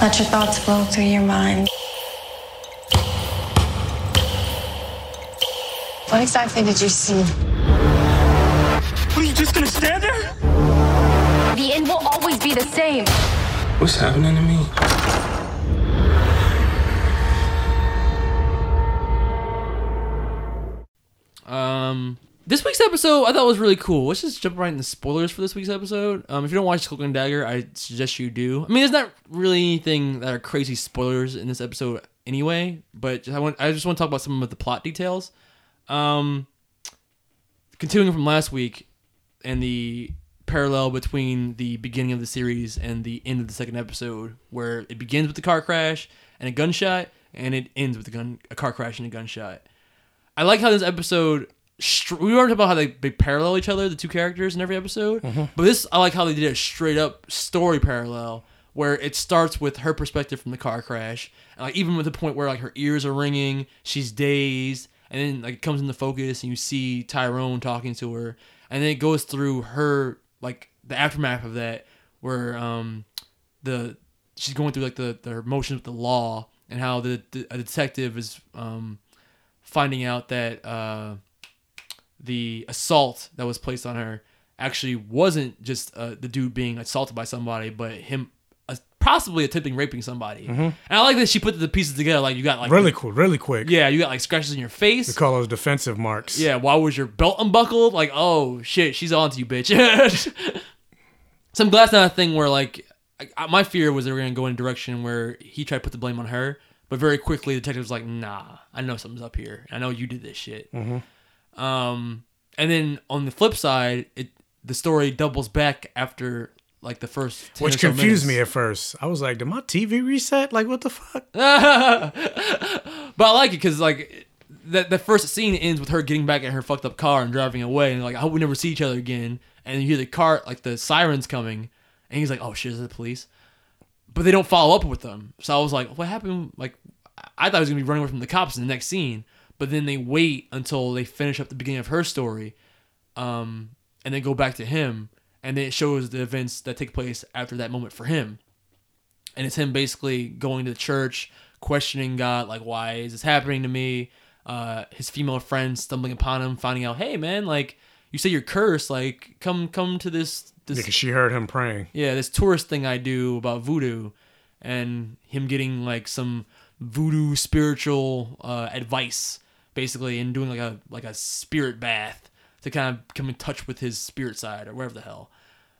Let your thoughts flow through your mind. What exactly did you see? What, are you just gonna stand there? The end will always be the same. What's happening to me? Um, this week's episode I thought was really cool. Let's just jump right into spoilers for this week's episode. Um, if you don't watch Cloak and Dagger, I suggest you do. I mean, there's not really anything that are crazy spoilers in this episode anyway, but I want I just want to talk about some of the plot details. Um, continuing from last week and the parallel between the beginning of the series and the end of the second episode, where it begins with the car crash and a gunshot, and it ends with a gun, a car crash and a gunshot. I like how this episode. Str- we were talking about how they, they parallel each other, the two characters in every episode. Mhm. But this, I like how they did a straight up story parallel where it starts with her perspective from the car crash, and like even with the point where like her ears are ringing, she's dazed, and then like it comes into focus, and you see Tyrone talking to her, and then it goes through her like the aftermath of that, where um the she's going through like the the emotions with the law and how the, the a detective is um finding out that uh, the assault that was placed on her actually wasn't just uh, the dude being assaulted by somebody, but him uh, possibly attempting raping somebody. Mhm. And I like that she put the pieces together. Like you got like really cool, really quick. yeah, you got like scratches in your face. We call those defensive marks. Yeah, why was your belt unbuckled? Like, oh shit, she's on to you, bitch. so I'm glad it's not a thing where like I, my fear was they were going to go in a direction where he tried to put the blame on her, but very quickly the detective was like, "Nah, I know something's up here. I know you did this shit." Mhm. Um, and then on the flip side, it the story doubles back after like the first 10 Which so confused minutes. me at first. I was like, did my TV reset? Like, what the fuck? but I like it because like that the first scene ends with her getting back in her fucked up car and driving away, and like I hope we never see each other again. And you hear the car like the sirens coming, and he's like, "Oh shit, is it the police?" But they don't follow up with them. So I was like, "What happened?" Like I thought I was gonna be running away from the cops in the next scene, but then they wait until they finish up the beginning of her story, um, and then go back to him, and then it shows the events that take place after that moment for him and it's him basically going to the church, questioning God, like, why is this happening to me? Uh, his female friend stumbling upon him, finding out, hey man, like you say you're cursed, like come come to this this Because she heard him praying. yeah this tourist thing I do about voodoo, and him getting like some voodoo spiritual uh, advice basically, and doing like a like a spirit bath to kind of come in touch with his spirit side or whatever the hell.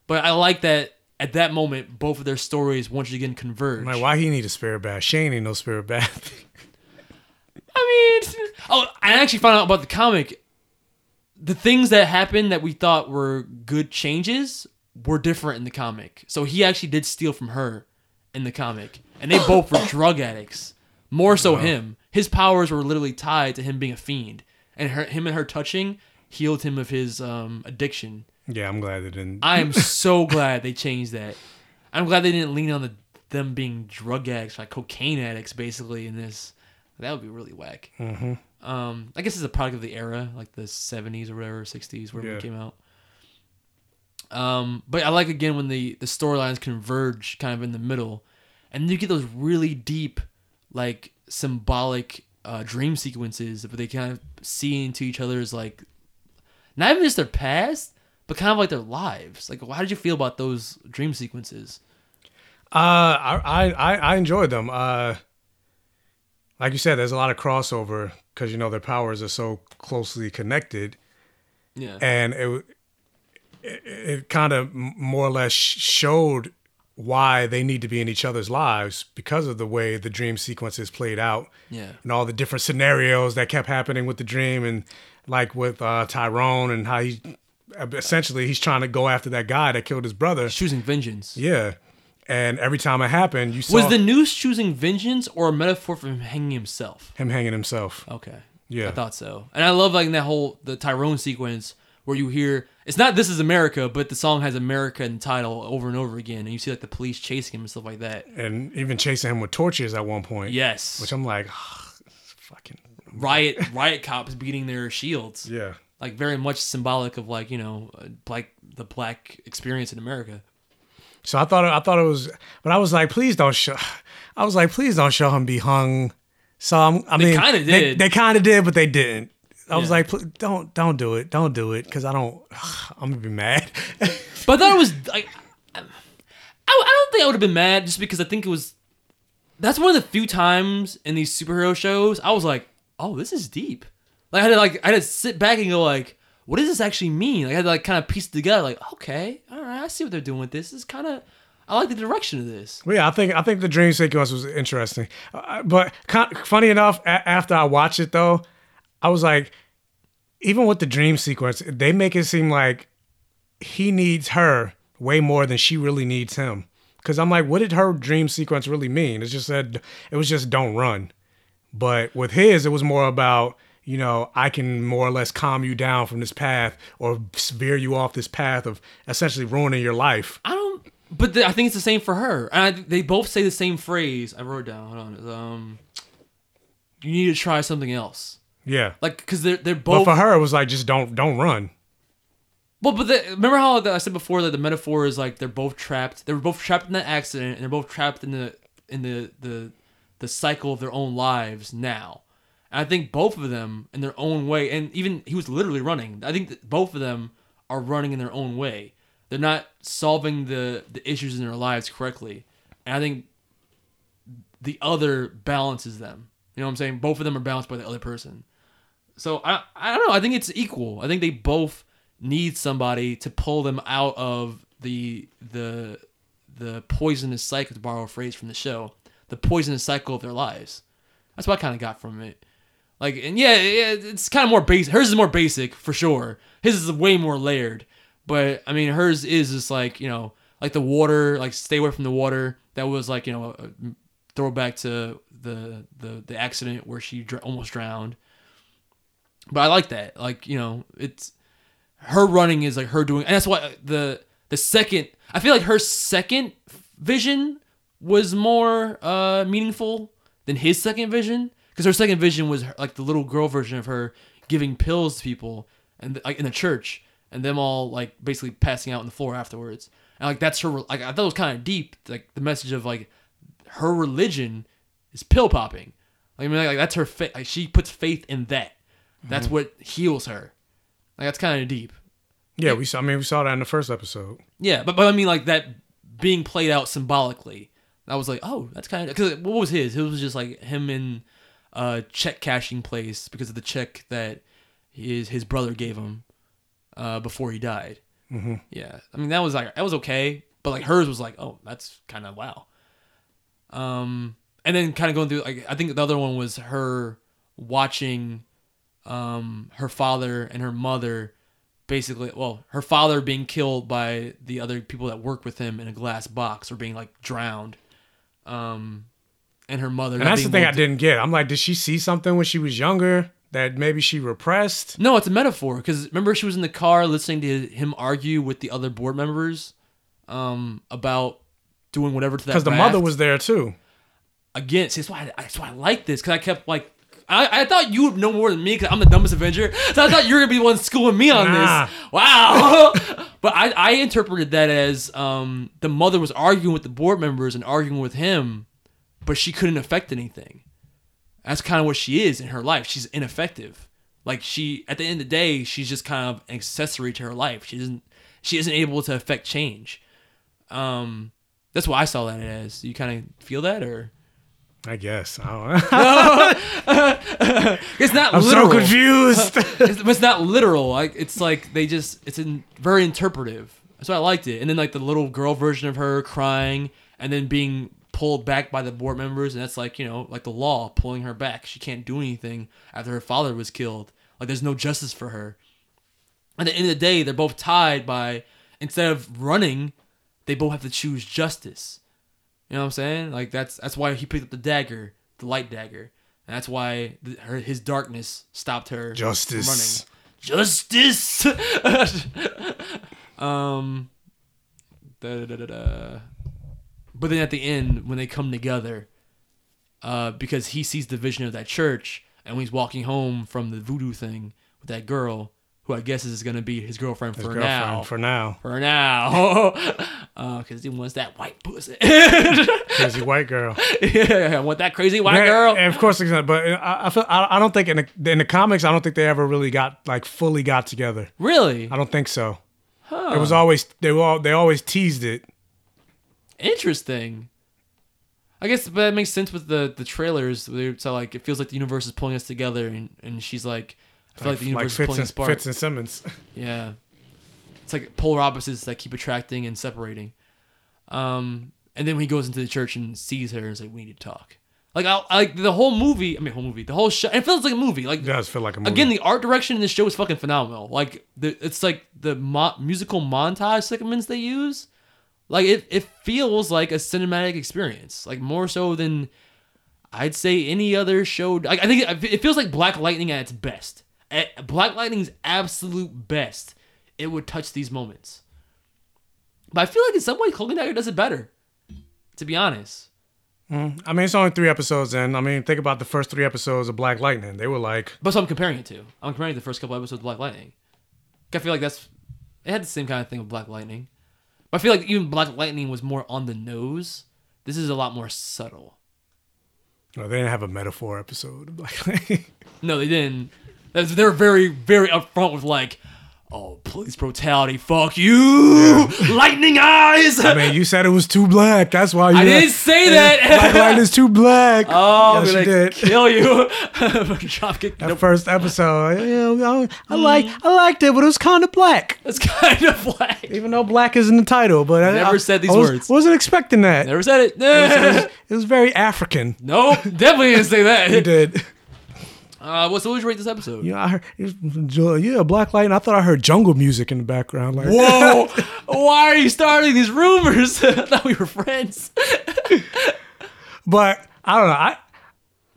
But I like that at that moment, both of their stories once again converge. I'm like, why he need a spirit bath? Shane ain't no spirit bath. I mean, oh, I actually found out about the comic. The things that happened that we thought were good changes were different in the comic. So he actually did steal from her in the comic, and they both were drug addicts. More so Wow. him. His powers were literally tied to him being a fiend, and her, him and her touching healed him of his um, addiction. yeah, I'm glad they didn't. I am so glad they changed that. I'm glad they didn't lean on the them being drug addicts, like cocaine addicts, basically in this. That would be really whack. Mhm. Um, I guess it's a product of the era, like the '70s or whatever, '60s, where Yeah. it came out. Um, but I like again when the the storylines converge, kind of in the middle, and you get those really deep, like symbolic uh, dream sequences where they kind of see into each other's like, not even just their past, but kind of like their lives. Like, how did you feel about those dream sequences? Uh, I, I I enjoyed them. Uh, like you said, there's a lot of crossover because you know their powers are so closely connected. Yeah. and it it, it kind of more or less showed why they need to be in each other's lives because of the way the dream sequences played out. Yeah. and all the different scenarios that kept happening with the dream, and like with uh, Tyrone and how he essentially he's trying to go after that guy that killed his brother, choosing vengeance. Yeah, and every time it happened, you saw Was the noose choosing vengeance or a metaphor for him hanging himself? him hanging himself. Okay. Yeah. I thought so. And I love like that whole the Tyrone sequence where you hear it's not This Is America, but the song has America in the title over and over again, and you see like the police chasing him and stuff like that. and even chasing him with torches at one point. Yes. which I'm like, fucking Riot riot cops beating their shields. Yeah. Like very much symbolic of like, you know, uh, like the black experience in America. So I thought I thought it was, but I was like, please don't show. I was like, please don't show him be hung. So I'm, I They mean, kinda They, did. they kind of did, but they didn't. I was Yeah. like, don't don't do it, don't do it, because I don't. I'm gonna be mad. But I thought it was like I, I don't think I would have been mad just because I think it was that's one of the few times in these superhero shows I was like, oh, this is deep. Like I had to like I had to sit back and go like, what does this actually mean? Like I had to like kind of piece it together. Like okay, all right, I see what they're doing with this. It's kind of I like the direction of this. Well, yeah, I think I think the dream sequence was interesting, uh, but kind, funny enough, a- after I watched it though, I was like, even with the dream sequence, they make it seem like he needs her way more than she really needs him. Because I'm like, what did her dream sequence really mean? It just said it was just don't run, but with his, it was more about you know I can more or less calm you down from this path or veer you off this path of essentially ruining your life. I don't. But the, I think it's the same for her. And I, they both say the same phrase. I wrote down. Hold on. Um, you need to try something else. Yeah. Like because they're they're both. But for her, it was like just don't don't run. Well, but the, remember how I said before that the metaphor is like they're both trapped. They were both trapped in that accident, and they're both trapped in the in the the the cycle of their own lives now. And I think both of them, in their own way, and even he was literally running. I think that both of them are running in their own way. They're not solving the the issues in their lives correctly, and I think the other balances them. You know what I'm saying? Both of them are balanced by the other person. So I I don't know. I think it's equal. I think they both need somebody to pull them out of the the the poisonous cycle to borrow a phrase from the show, the poisonous cycle of their lives. That's what I kind of got from it. Like, and yeah, yeah it's kind of more basic. Hers is more basic for sure. His is way more layered. But I mean, hers is just like you know, like the water, like stay away from the water. That was like you know, a throwback to the the the accident where she dr- almost drowned. But I like that. Like you know, it's her running is like her doing, and that's why the the second I feel like her second vision was more uh meaningful than his second vision. Because her second vision was like the little girl version of her giving pills to people and like in the church and them all like basically passing out on the floor afterwards. And like that's her like I thought it was kind of deep like the message of like her religion is pill popping. Like, I mean like that's her fa- like she puts faith in that that's Mhm. what heals her like that's kind of deep Yeah, we saw. I mean, we saw that in the first episode. yeah, but but I mean like that being played out symbolically. I was like, oh, that's kind of because what was his? It was just like him in a check cashing place because of the check that his his brother gave him uh, before he died. Mhm. Yeah, I mean that was like that was okay, but like hers was like, oh, that's kind of wow. Um, and then kind of going through like I think the other one was her watching um her father and her mother basically well her father being killed by the other people that work with him in a glass box or being like drowned um and her mother And that's the thing I didn't get. I'm like, did she see something when she was younger that maybe she repressed? no it's a metaphor because remember she was in the car listening to him argue with the other board members um about doing whatever to that Because the mother was there too. again see, that's why I, that's why I like this because I kept like I, I thought you would know more than me because I'm the dumbest Avenger. So I thought you were gonna be the one schooling me on Nah. this. Wow. but I, I interpreted that as um, the mother was arguing with the board members and arguing with him, but she couldn't affect anything. That's kind of what she is in her life. She's ineffective. Like she, at the end of the day, she's just kind of an accessory to her life. She doesn't, she isn't able to affect change. Um, that's what I saw that as. You kind of feel that, or I guess. I don't it's not I'm so confused. it's, it's not literal. Like it's like they just it's in, very interpretive. So I liked it. And then like the little girl version of her crying and then being pulled back by the board members and that's like, you know, like the law pulling her back. She can't do anything after her father was killed. Like there's no justice for her. At the end of the day, they're both tied by instead of running, they both have to choose justice. You know what I'm saying? Like that's that's why he picked up the dagger, the light dagger. And that's why th- her, his darkness stopped her from Justice. running. Justice. um. Da, da, da, da. But then at the end, when they come together, uh, because he sees the vision of that church, and when he's walking home from the voodoo thing with that girl, who I guess is going to be his girlfriend His for girlfriend now. for now. For now. Uh, because he wants that white pussy. Crazy white girl. yeah, I want that crazy white girl. Of course, it's not- but I, I feel I, I don't think in the in the comics I don't think they ever really got like fully got together. Really? I don't think so. Huh. It was always they were all, they always teased it. Interesting. I guess but that makes sense with the the trailers. So like it feels like the universe is pulling us together, and, and she's like, I feel like, the universe is Fitz pulling and, apart. Fitz and Simmons. Yeah, it's like polar opposites that keep attracting and separating. Um, and then when he goes into the church and sees her, and is like, "We need to talk." Like I, I like the whole movie. I mean, whole movie. The whole show. It feels like a movie. Like It does feel like a movie. Again, the art direction in this show is fucking phenomenal. Like the, it's like the mo- musical montage segments they use. Like it, it feels like a cinematic experience. Like more so than I'd say any other show. Like, I think it, it feels like Black Lightning at its best. At Black Lightning's absolute best, it would touch these moments. But I feel like in some way, Cloak and Dagger does it better. To be honest. Mm. I mean, it's only three episodes in. I mean, think about the first three episodes of Black Lightning. They were like, But so I'm comparing it to. I'm comparing it to the first couple episodes of Black Lightning. I feel like that's it had the same kind of thing with Black Lightning. But I feel like even Black Lightning was more on the nose. This is a lot more subtle. no, they didn't have a metaphor episode of Black Lightning. No, they didn't. That's- They were very, very upfront with like, oh, police brutality, fuck you, lightning eyes. I mean, you said it was too black. That's why you. I didn't say that. Black light is too black. Oh, yes, gonna did. kill you. Dropkick. That first episode, yeah, I, I mm. like, I liked it, but it was kind of black. It's kind of black. Even though black is in the title, but I Never I, said these I was, words. Wasn't expecting that. Never said it. It was, it was- it was very African. nope, definitely didn't say that. You did. Uh, what's what would you rate this episode? Yeah, I heard, yeah, black light, and I thought I heard jungle music in the background. Like, Whoa! Why are you starting these rumors? I thought we were friends. But I don't know. I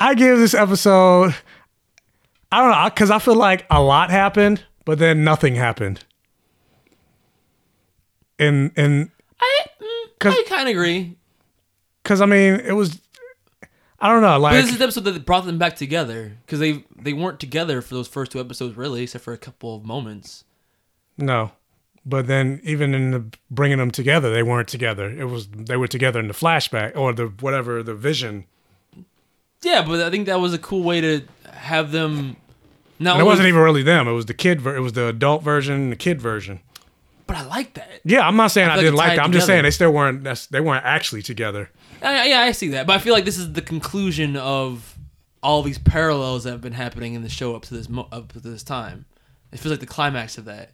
I give this episode. I don't know because I feel like a lot happened, but then nothing happened. And and I, mm, I kind of agree. because I mean it was. I don't know. But Like this is the episode that brought them back together because they they weren't together for those first two episodes really, except for a couple of moments. no, but then even in the bringing them together, they weren't together. It was they were together in the flashback or the whatever the vision. Yeah, but I think that was a cool way to have them. And it wasn't even really them. It was the kid. Ver- it was the adult version and the kid version. But I like that. Yeah, I'm not saying I I, like didn't like that. I'm just saying they still weren't. They weren't actually together. I, yeah, I see that, but I feel like this is the conclusion of all these parallels that have been happening in the show up to this mo- up to this time. It feels like the climax of that,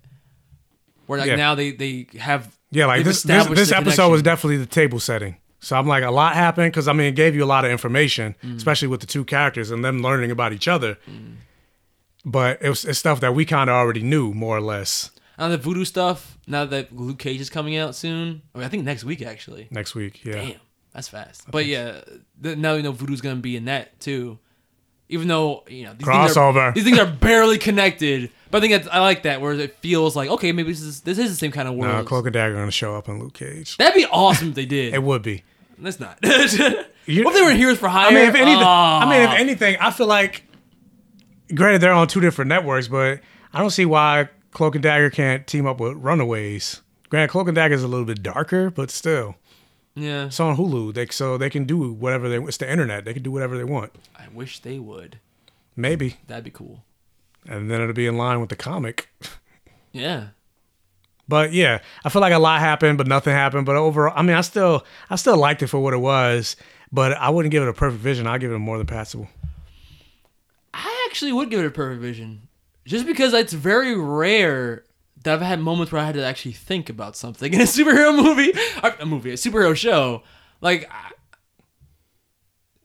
where like Yeah. now they they have Yeah, like they've this this, established this the episode was connection. definitely the table setting. So I'm like a lot happened because I mean it gave you a lot of information, Mm. especially with the two characters and them learning about each other. But it was it's stuff that we kind of already knew more or less. Now the voodoo stuff. Now that Luke Cage is coming out soon, I, mean, I think next week actually. Next week, yeah. Damn, that's fast. But yeah, th- now you know voodoo's gonna be in that too. Even though you know these Things Crossover. are, these things are barely connected, but I think that's, I like that where it feels like okay, maybe this is this is the same kind of No, world. Cloak and Dagger going to show up in Luke Cage. That'd be awesome if they did. It would be. That's not. what if they were heroes for hire? I mean, if anything, I mean, if Ah. anything, I feel like, granted, they're on two different networks, but I don't see why Cloak and Dagger can't team up with Runaways. Granted, Cloak and Dagger is a little bit darker, but still, yeah, it's on Hulu. They so they can do whatever they. want. It's the internet. They can do whatever they want. I wish they would. Maybe, That'd be cool. and then it'll be in line with the comic. Yeah. But yeah, I feel like a lot happened, but nothing happened. But overall, I mean, I still, I still liked it for what it was. But I wouldn't give it a perfect vision. I'd give it a more than passable. I actually would give it a perfect vision, just because it's very rare that I've had moments where I had to actually think about something in a superhero movie, a movie, a superhero show. Like,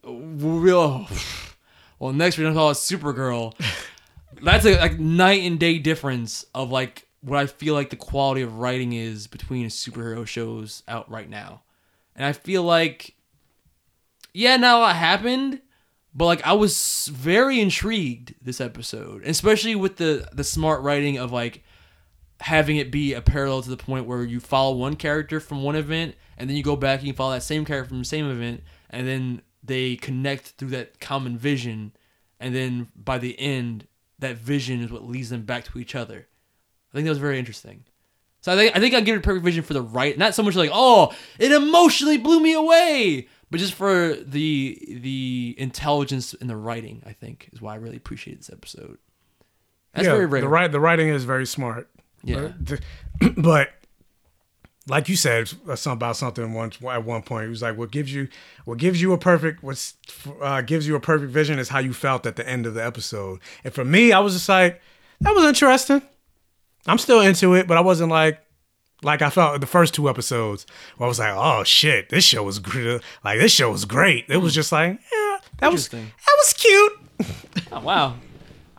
real. Well, next we're gonna call it Supergirl. That's a like night and day difference of like what I feel like the quality of writing is between superhero shows out right now, and I feel like yeah, not a lot happened, but like I was very intrigued this episode, especially with the the smart writing of like having it be a parallel to the point where you follow one character from one event and then you go back and you follow that same character from the same event and then they connect through that common vision and then by the end that vision is what leads them back to each other. I think that was very interesting. So I think I think I'll give it perfect vision for the right, not so much like oh it emotionally blew me away, but just for the the intelligence in the writing. I think is why I really appreciate this episode. That's yeah, very rare. The the writing is very smart. Yeah. But, but like you said, something about something once at one point. It was like, what gives you, what gives you a perfect, what's uh, gives you a perfect vision is how you felt at the end of the episode. And for me, I was just like, that was interesting. I'm still into it, but I wasn't like, like I felt the first two episodes where I was like, oh shit, this show was great. Like this show was great. It was just like, yeah, that was that was cute. Oh wow.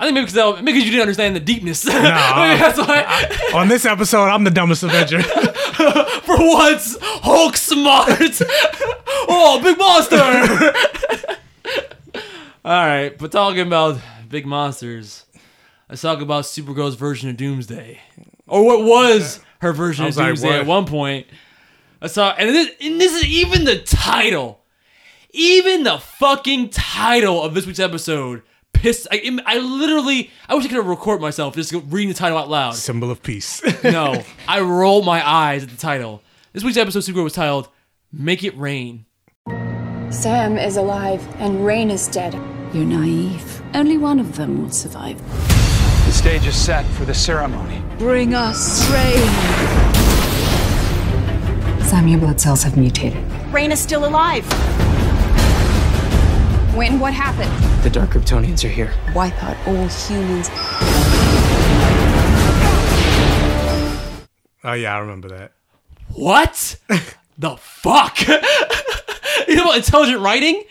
I think maybe because maybe you didn't understand the deepness. No, Maybe that's why. on this episode, I'm the dumbest Avenger. For once, Hulk smart. oh, big monster. All right, but talking about big monsters, let's talk about Supergirl's version of Doomsday, or what was her version I of was like, Doomsday at one point. I saw, and this, and this is even the title, even the fucking title of this week's episode. Pissed. I, I literally, I wish I could record myself just reading the title out loud. Symbol of peace. No, I rolled my eyes at the title. This week's episode, Supergirl, was titled "Make It Rain." Sam is alive and Rain is dead. You're naive. Only one of them will survive. The stage is set for the ceremony. Bring us rain. Sam, your blood cells have mutated. Rain is still alive. When? What happened? The Dark Kryptonians are here. Wipe out all humans. Oh yeah, I remember that. What the fuck? you know what intelligent writing?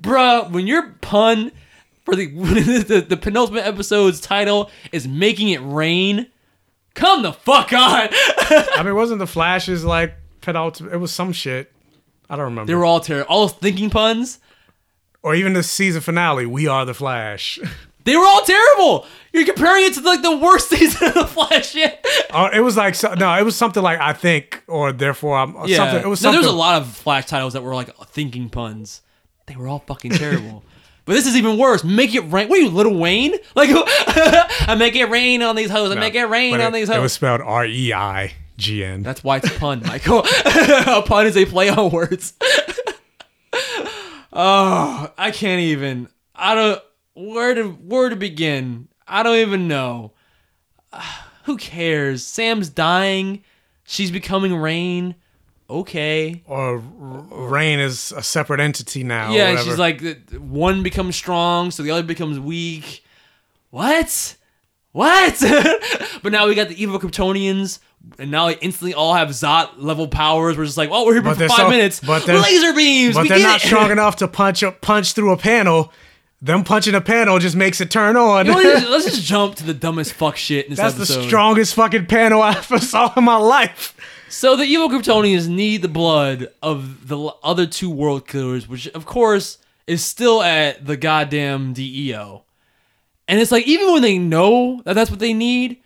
Bruh, when your pun for the, the the penultimate episode's title is making it rain, come the fuck on. I mean, wasn't the Flashes like penultimate? It was some shit. I don't remember. they were all terrible. All thinking puns, or even the season finale. We are the Flash. they were all terrible. You're comparing it to like the worst season of the Flash yet. Oh, it was like so, no, it was something like I think or therefore I'm. Uh, yeah, something. It was no, something. there was a lot of Flash titles that were like thinking puns. They were all fucking terrible. But this is even worse. Make it rain. What are you, Lil Wayne? Like, I make it rain on these hoes. I make it rain on it, these hoes. it was spelled R E I G N. That's why it's a pun, Michael. a pun is a play on words. Oh, I can't even. I don't. Where to where to begin? I don't even know. Who cares? Sam's dying. She's becoming Rain. Okay. Or Rain is a separate entity now. Yeah, she's like one becomes strong, so the other becomes weak. What? What? but now we got the evil Kryptonians, and now they instantly all have Zod level powers. We're just like, oh, we're here But for five so- minutes. but they're- laser beams. But they're not it. strong enough to punch a punch through a panel. Them punching a panel just makes it turn on. You know, let's, just, let's just jump to the dumbest fuck shit in this That's episode. the strongest fucking panel I've ever saw in my life. So the evil Kryptonians need the blood of the other two world killers, which of course is still at the goddamn DEO. And it's like even when they know that that's what they need,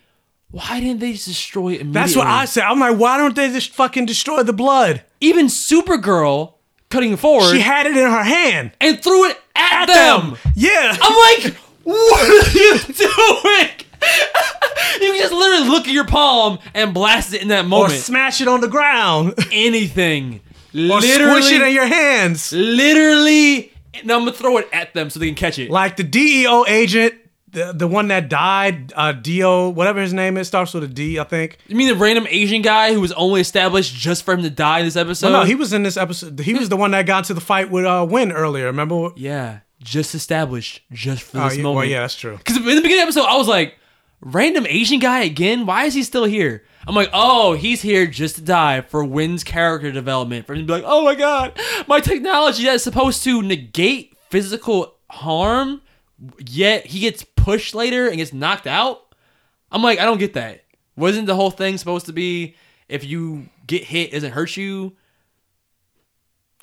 why didn't they just destroy it immediately? That's what I said. I'm like, why don't they just fucking destroy the blood? Even Supergirl cutting forward, She had it in her hand. and threw it at, At them. them. Yeah. I'm like, what are you doing? you can just literally look at your palm and blast it in that moment, Or smash it on the ground. Anything. or literally, squish it in your hands. literally. and I'm gonna throw it at them so they can catch it. Like the DEO agent, the, the one that died, uh, Dio, whatever his name is, starts with a D, I think. You mean the random Asian guy who was only established just for him to die in this episode? No, no, he was in this episode. He was the one that got into the fight with uh, Winn earlier. Remember? yeah, just established just for Oh, this yeah, moment. well, yeah, that's true. Because in the beginning of the episode, I was like, random Asian guy again? Why is he still here? I'm like, oh, he's here just to die for Winn's character development. For him to be like, oh my god, my technology that's supposed to negate physical harm, yet he gets pushed later and gets knocked out. I'm like, I don't get that. Wasn't the whole thing supposed to be if you get hit, it doesn't hurt you?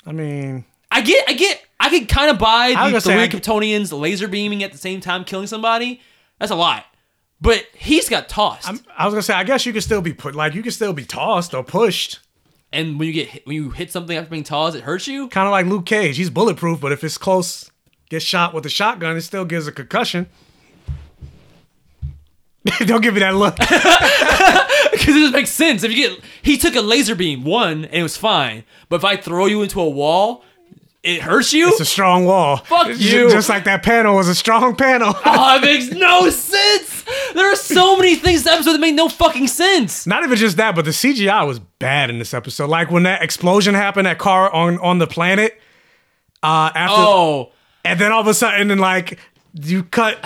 I mean, I get, I get, I can kind of buy the three Kryptonians laser beaming at the same time killing somebody. That's a lot. But he's got tossed. I was gonna say, I guess you could still be put, like, you could still be tossed or pushed. and when you get hit, when you hit something after being tossed, it hurts you. Kind of like Luke Cage. He's bulletproof, but if it's close, gets shot with a shotgun, it still gives a concussion. Don't give me that look. Because it just makes sense. If you get, he took a laser beam one and it was fine. But if I throw you into a wall, it hurts you. It's a strong wall. Fuck It's you. Just like that panel was a strong panel. oh, it makes no sense. There are so many things in this episode that make no fucking sense. Not even just that, but the CGI was bad in this episode. Like when that explosion happened, that car on on the planet. Uh, after, Oh, and then all of a sudden, then like you cut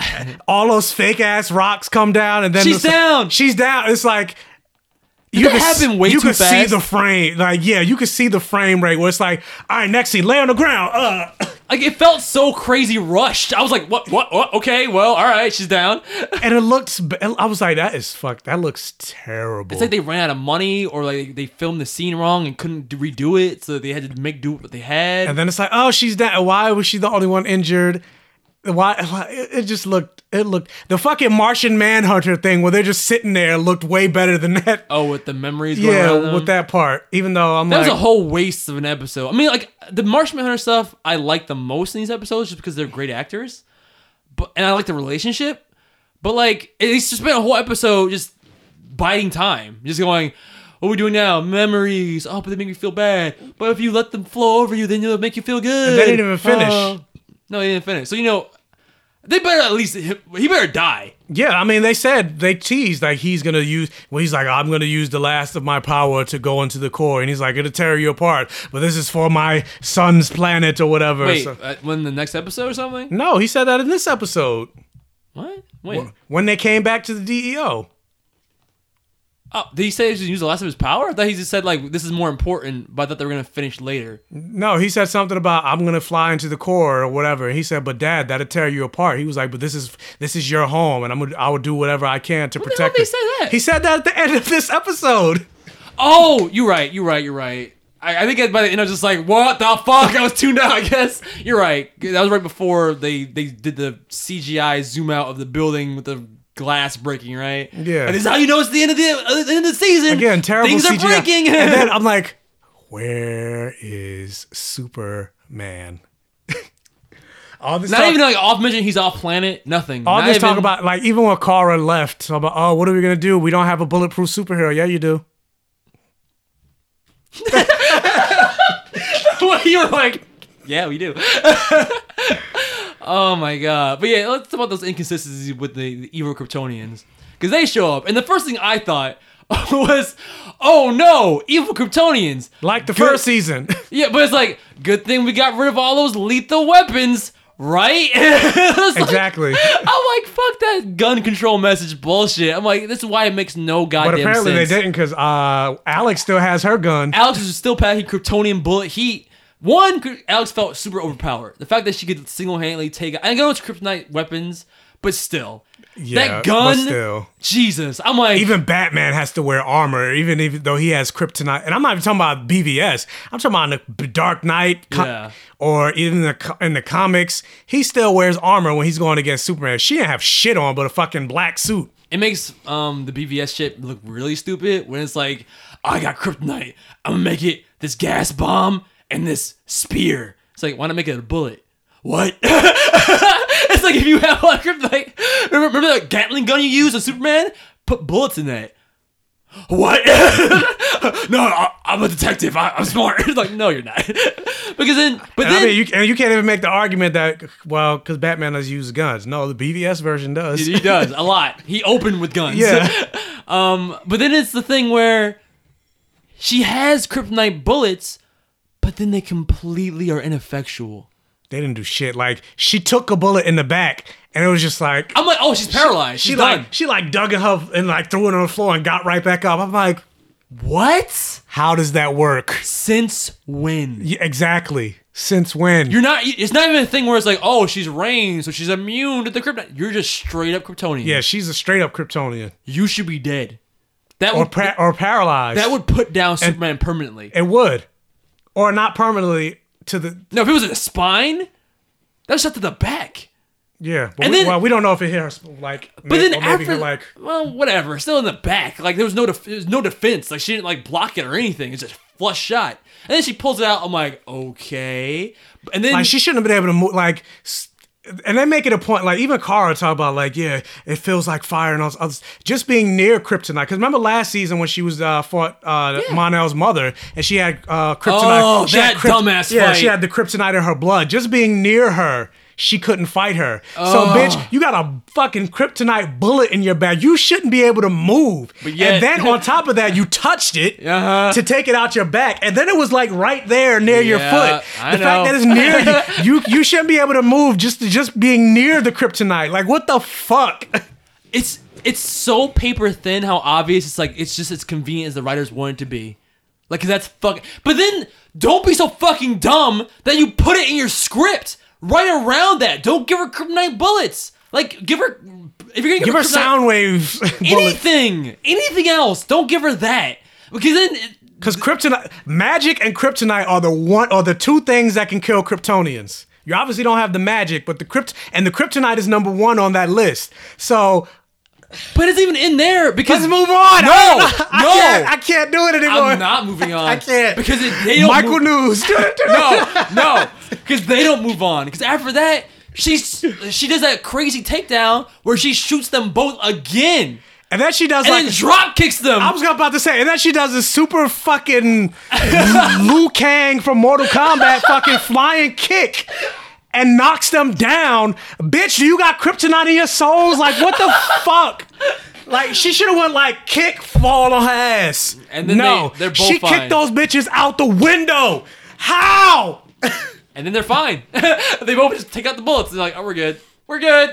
all those fake ass rocks come down, and then She's the- down. She's down. It's like. Did that happen way you too could see the frame, like yeah, you can see the frame rate where it's like, all right, next scene, lay on the ground. Uh, like it felt so crazy rushed. I was like, what, what, what? Okay, well, all right, she's down. and it looks. I was like, that is fuck. That looks terrible. It's like they ran out of money, or like they filmed the scene wrong and couldn't redo it, so they had to make do with what they had. And then it's like, oh, she's down. Why was she the only one injured? Why? It just looked. It looked the fucking Martian Manhunter thing where they're just sitting there looked way better than that. oh, with the memories. Yeah, with that part. Even though I'm That like, was a whole waste of an episode. I mean, like the Martian Hunter stuff, I like the most in these episodes just because they're great actors, but and I like the relationship. But like, it's just been a whole episode just biding time, just going, "What are we doing now? Memories. Oh, but they make me feel bad. But if you let them flow over you, then they'll make you feel good." And they didn't even finish. Oh. No, he didn't finish. So you know, They better at least he better die. Yeah, I mean, they said they teased like he's gonna use. Well, he's like, I'm gonna use the last of my power to go into the core, and he's like, it'll tear you apart. But this is for my son's planet or whatever. Wait, So- uh, when the next episode or something? no, he said that in this episode What? Wait. when they came back to the DEO. Oh, did he say he should use the last of his power? I thought he just said like this is more important, but I thought they were gonna finish later. No, he said something about I'm gonna fly into the core or whatever. He said, but Dad, that'll tear you apart. He was like, but this is this is your home, and I'm gonna I will do whatever I can to the protect hell did he it. say that? He said that at the end of this episode. Oh, you're right. You're right. You're right. I, I think by the end I was just like, what the fuck? I was tuned out. I guess you're right. That was right before they they did the CGI zoom out of the building with the glass breaking. Right. Yeah. And this is how you know it's the end of the, uh, the end of the season. Again, terrible Things CGI. are breaking. and then I'm like, where is Superman? all this Not talk, even like off mission. He's off planet. Nothing. all Not this even, talk about like even when Kara left, about oh, what are we gonna do? We don't have a bulletproof superhero. Yeah, you do. what you were like. Yeah, we do. Oh my god! But yeah, let's talk about those inconsistencies with the, the evil Kryptonians because they show up, and the first thing I thought was, "Oh no, evil Kryptonians!" Like the Good- first season. Yeah, but it's like, good thing we got rid of all those lethal weapons, right? It's like- exactly. I'm like, fuck that gun control message bullshit. I'm like, this is why it makes no goddamn but apparently sense. they didn't because uh, Alex still has her gun. Alex is still packing Kryptonian bullet heat. One, Alex felt super overpowered. The fact that she could single-handedly take. I know it's kryptonite weapons, but still, Yeah, that gun. still. Jesus, I'm like, Even Batman has to wear armor, even even though he has kryptonite. And I'm not even talking about BVS. I'm talking about the Dark Knight, Yeah. or even the in the comics. He still wears armor when he's going against Superman. She didn't have shit on, but a fucking black suit. it makes um the BVS shit look really stupid when it's like, I got kryptonite. I'm gonna make it this gas bomb and this spear. It's like, why not make it a bullet? What? it's like if you have like kryptonite. Remember, remember that Gatling gun you use on Superman? Put bullets in that. What? no, I, I'm a detective. I, I'm smart. It's like, no, you're not. because then, but And then I mean, you, and you can't even make the argument that well, because Batman does use guns. No, the BVS version does. He does a lot. He opened with guns. Yeah. um, but then it's the thing where she has kryptonite bullets, but then they completely are ineffectual. They didn't do shit. Like she took a bullet in the back, and it was just like I'm like, oh, she's paralyzed. She, She's like done. she like dug in her and like threw it on the floor and got right back up. I'm like, what? How does that work? Since when? Yeah, exactly. Since when? You're not. It's not even a thing where it's like, oh, she's rain, so she's immune to the kryptonite. You're just straight up Kryptonian. yeah, she's a straight up Kryptonian You should be dead. That or would pa- or paralyzed. that would put down Superman permanently. it would, or not permanently to the No, if it was in the spine, that's shot to the back. yeah. But And we, then- well, we don't know if it hit her like. But then maybe after, like well, whatever, still in the back. Like there was no, def- there was no defense. Like she didn't like block it or anything. It's just flush shot. And then she pulls it out. I'm like, okay. And then like she shouldn't have been able to move like. s- And they make it a point, like even Kara talk about, like yeah, it feels like fire and all this others. Just being near kryptonite. Because remember last season when she was uh, fought uh, Mon-El's mother, and she had uh, kryptonite. Oh, she had that dumbass Yeah, fight. she had the kryptonite in her blood. Just being near her, she couldn't fight her. So Oh. bitch, you got a fucking kryptonite bullet in your back. You shouldn't be able to move. But yet- and then on top of that, you touched it Uh-huh. to take it out your back, and then it was like right there near your Yeah, foot. I the fact know. that it's near you, you, you shouldn't be able to move just just being near the kryptonite. Like what the fuck? it's it's so paper thin how obvious it's like it's just as convenient as the writers want it to be. Like 'cause that's fucking. But then don't be so fucking dumb that you put it in your script right around that. Don't give her kryptonite bullets. Like give her if you're gonna give, Give her kryptonite- sound wave bullets. anything, anything else. Don't give her that because then Because kryptonite, magic and kryptonite are the one are the two things that can kill Kryptonians. You obviously don't have the magic, but the crypt and the kryptonite is number one on that list. So but it's even in there because let's move on. No, I, no, can't, I can't do it anymore. I'm not moving on. I can't because it, they don't Michael move- News. no, no, because they don't move on. Because after that, she's she does that crazy takedown where she shoots them both again, And then she does and like then drop kicks them. I was about to say, and then she does this super fucking Liu Kang from Mortal Kombat fucking flying kick. And knocks them down. Bitch, you got kryptonite in your souls? Like, what the fuck? Like, she should have went like kick, fall on her ass. And then no, they- they're both she fine. kicked those bitches out the window. How? And then they're fine. they both just take out the bullets. They're like, oh, we're good. We're good.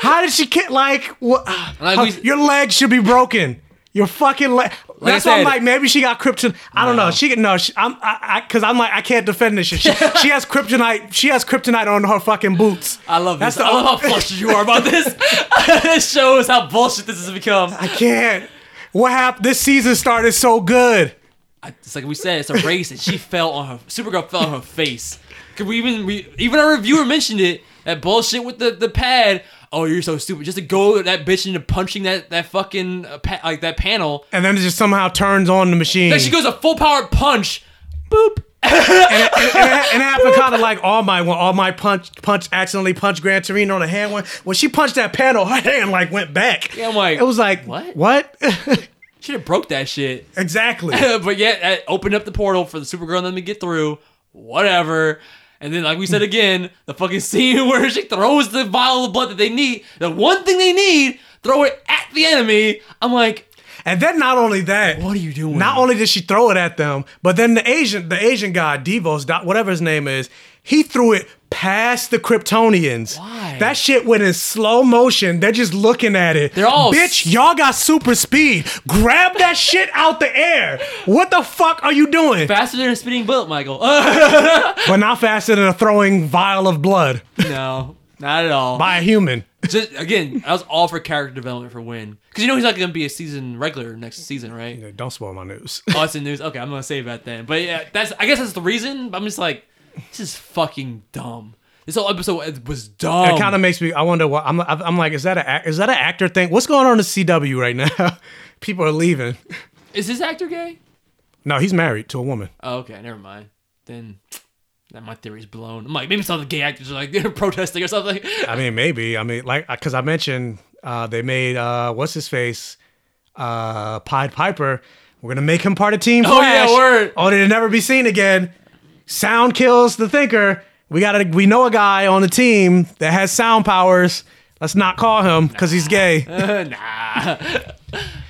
How did she kick? Like, what? Like, her- we- your leg should be broken. Your fucking leg. Like I That's why I'm like, maybe she got kryptonite. I don't know. She can no. She, I'm I, I cause I'm like I can't defend this shit. She, she has kryptonite. She has kryptonite on her fucking boots. I love That's this. the I love how flustered you are about this. this shows how bullshit this has become. I can't. What happened? This season started so good. It's like we said, it's a race, and she fell on her. Supergirl fell on her face. Cause we even we even our reviewer mentioned it. That bullshit with the the pad. Oh, you're so stupid. Just to go that bitch into punching that that fucking uh, pa- like that panel. And then it just somehow turns on the machine. Then she goes a full power punch. and, it, and it- and it happened kind of like All Might when All Might punch punch accidentally punched Gran Torino on the hand when when she punched that panel, her hand like went back. Yeah, I'm like, it was like what? What? Should have broke that shit. Exactly. but yeah, that opened up the portal for the Supergirl and them to get through. Whatever. And then, like we said again, the fucking scene where she throws the vial of blood that they need, the one thing they need, throw it at the enemy. I'm like, And then not only that, what are you doing? Not only did she throw it at them, but then the Asian, the Asian guy, Devos, dot- whatever his name is, he threw it past the Kryptonians. Why? That shit went in slow motion. They're just looking at it. They're all bitch. Y'all got super speed. Grab that shit out the air. What the fuck are you doing? faster than a spinning bullet, Michael. but not faster than a throwing vial of blood no, not at all. by a human. Just again, that was all for character development for Winn, because you know he's not gonna be a season regular next season, right? Don't spoil my news. oh, it's in news. Okay, I'm gonna save that then. But yeah, that's I guess that's the reason. I'm just like, this is fucking dumb. This whole episode was dumb. It kind of makes me. I wonder what I'm. I'm like. Is that a is that an actor thing? What's going on in CW right now? People are leaving. Is this actor gay? No, he's married to a woman. Oh, okay, never mind. Then that my theory's blown. I'm like, maybe some of the gay actors are like they're protesting or something. I mean, maybe. I mean, like, because I mentioned uh, they made uh, what's his face, uh, Pied Piper. We're gonna make him part of Team Oh, yeah, Flash. word. Only to never be seen again. Sound kills the thinker. We got to We know a guy on the team that has sound powers. Let's not call him because he's gay. nah.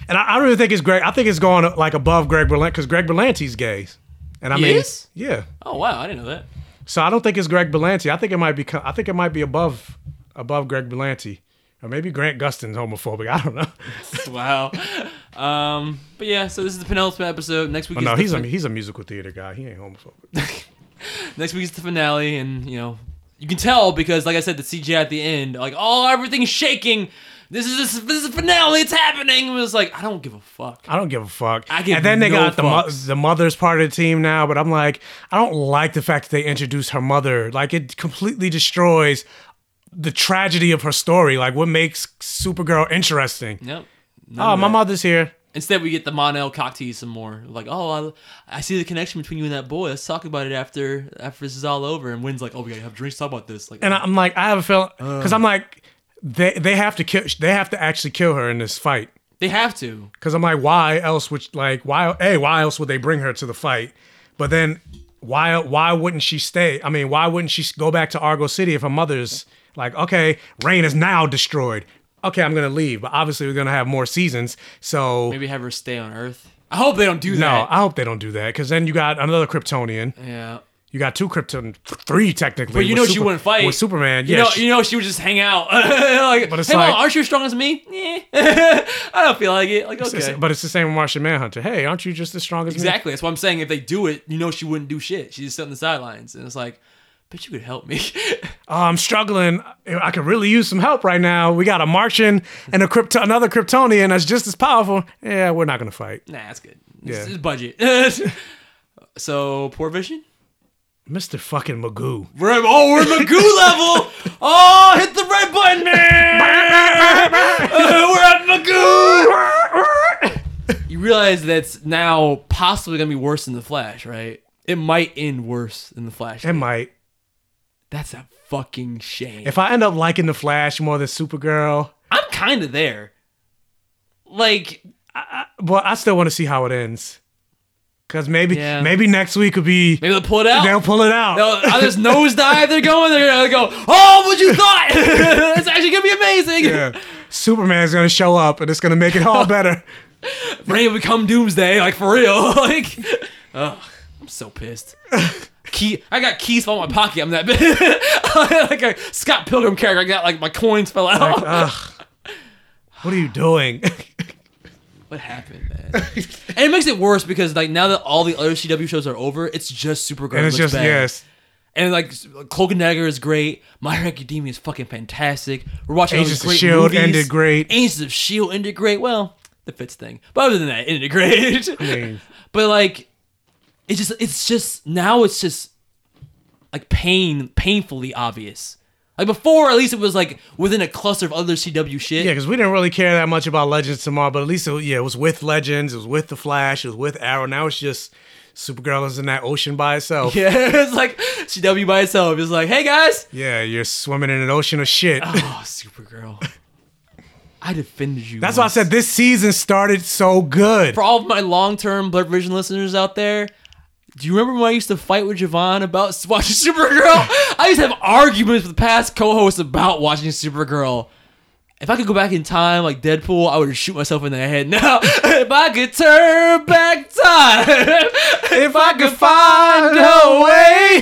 And I, I don't even think it's Greg. I think it's going like above Greg Berlanti because Greg Berlanti's gay. And I He mean, is? yeah. Oh wow, I didn't know that. So I don't think it's Greg Berlanti. I think it might be. I think it might be above above Greg Berlanti, or maybe Grant Gustin's homophobic. I don't know. wow. Um, but yeah, so this is the penultimate episode. Next week Oh, is no, the he's a he's a musical theater guy. He ain't homophobic. next week is the finale, and you know you can tell because, like I said, the CGI at the end, like oh everything's shaking. This is this is the finale. It's happening. It was like I don't give a fuck. I don't give a fuck. I give and then they no got the mo- the mother's part of the team now, but I'm like, I don't like the fact that they introduced her mother. Like it completely destroys the tragedy of her story. Like what makes Supergirl interesting. Nope. Oh, my mother's here. Instead, we get the Mon-El cocktease some more. Like, oh, I, I see the connection between you and that boy. Let's talk about it after after this is all over. And Winn's like, oh, we gotta have drinks. Talk about this. Like, And I'm like, I have a feeling Uh. because I'm like, they they have to kill. They have to actually kill her in this fight. they have to. Because I'm like, why else would like why hey why else would they bring her to the fight? But then why why wouldn't she stay? I mean, why wouldn't she go back to Argo City if her mother's like, okay, Rain is now destroyed. Okay, I'm gonna leave, but obviously we're gonna have more seasons. So Maybe have her stay on Earth. I hope they don't do that. no. I hope they don't do that because then you got another Kryptonian. Yeah. You got two Krypton, three technically. But you know she wouldn't fight with Superman. You Yeah, know, she- you know she would just hang out. like, But it's hey, mom, aren't you as strong as me? I don't feel like it. Like, okay. it's- but it's the same with Martian Manhunter. Hey, aren't you just as strong as me? Exactly. That's what I'm saying. If they do it, you know she wouldn't do shit. She's just sit on the sidelines, and it's like, bet you could help me. oh, I'm struggling. I could really use some help right now. We got a Martian and a Krypto- another Kryptonian that's just as powerful. Yeah, we're not gonna fight. nah, that's good. Yeah. It's, it's budget. so poor vision. Mr. fucking Magoo. We're oh, we're Magoo level. Oh, hit the red button, man. we're at Magoo. you realize that's now possibly gonna be worse than the Flash, right? It might end worse than the Flash. It might. That's a fucking shame. If I end up liking the Flash more than Supergirl, I'm kind of there. Like, well, I still want to see how it ends. Because maybe Yeah. maybe next week could be Maybe they'll pull it out. they'll pull it out. Uh, they'll, on this nosedive they're going, they're gonna go, oh, what you thought? it's actually gonna be amazing. yeah. Superman's gonna show up and it's gonna make it all better. Rain become Doomsday, like for real. like, ugh, I'm so pissed. Key, I got keys fall in my pocket. I'm that big, like a Scott Pilgrim character. I got like my coins fell out. Like. What are you doing? what happened, man? and it makes it worse because like now that all the other CW shows are over, it's just Supergirl. and it's just bad. yes. And like Cloak and Dagger is great. My Hero Academia is fucking fantastic. We're watching all Agents of S.H.I.E.L.D. movies. ended great. Agents of Shield ended great. Well, the Fitz thing, but other than that, it ended great. I mean, but like, it's just it's just now it's just like pain painfully obvious. Like before, at least it was like within a cluster of other CW shit. yeah, because we didn't really care that much about Legends tomorrow, but at least it, yeah, it was with Legends, it was with the Flash, it was with Arrow. Now it's just Supergirl is in that ocean by itself. Yeah, it's like CW by itself. It's like, hey guys, Yeah, you're swimming in an ocean of shit. oh Supergirl, I defended you. That's why I said this season started so good. for all of my long-term Blurred Vision listeners out there, do you remember when I used to fight with Javon about watching Supergirl? I used to have arguments with past co-hosts about watching Supergirl. If I could go back in time like Deadpool, I would shoot myself in the head. Now, if I could turn back time, if I could find a way.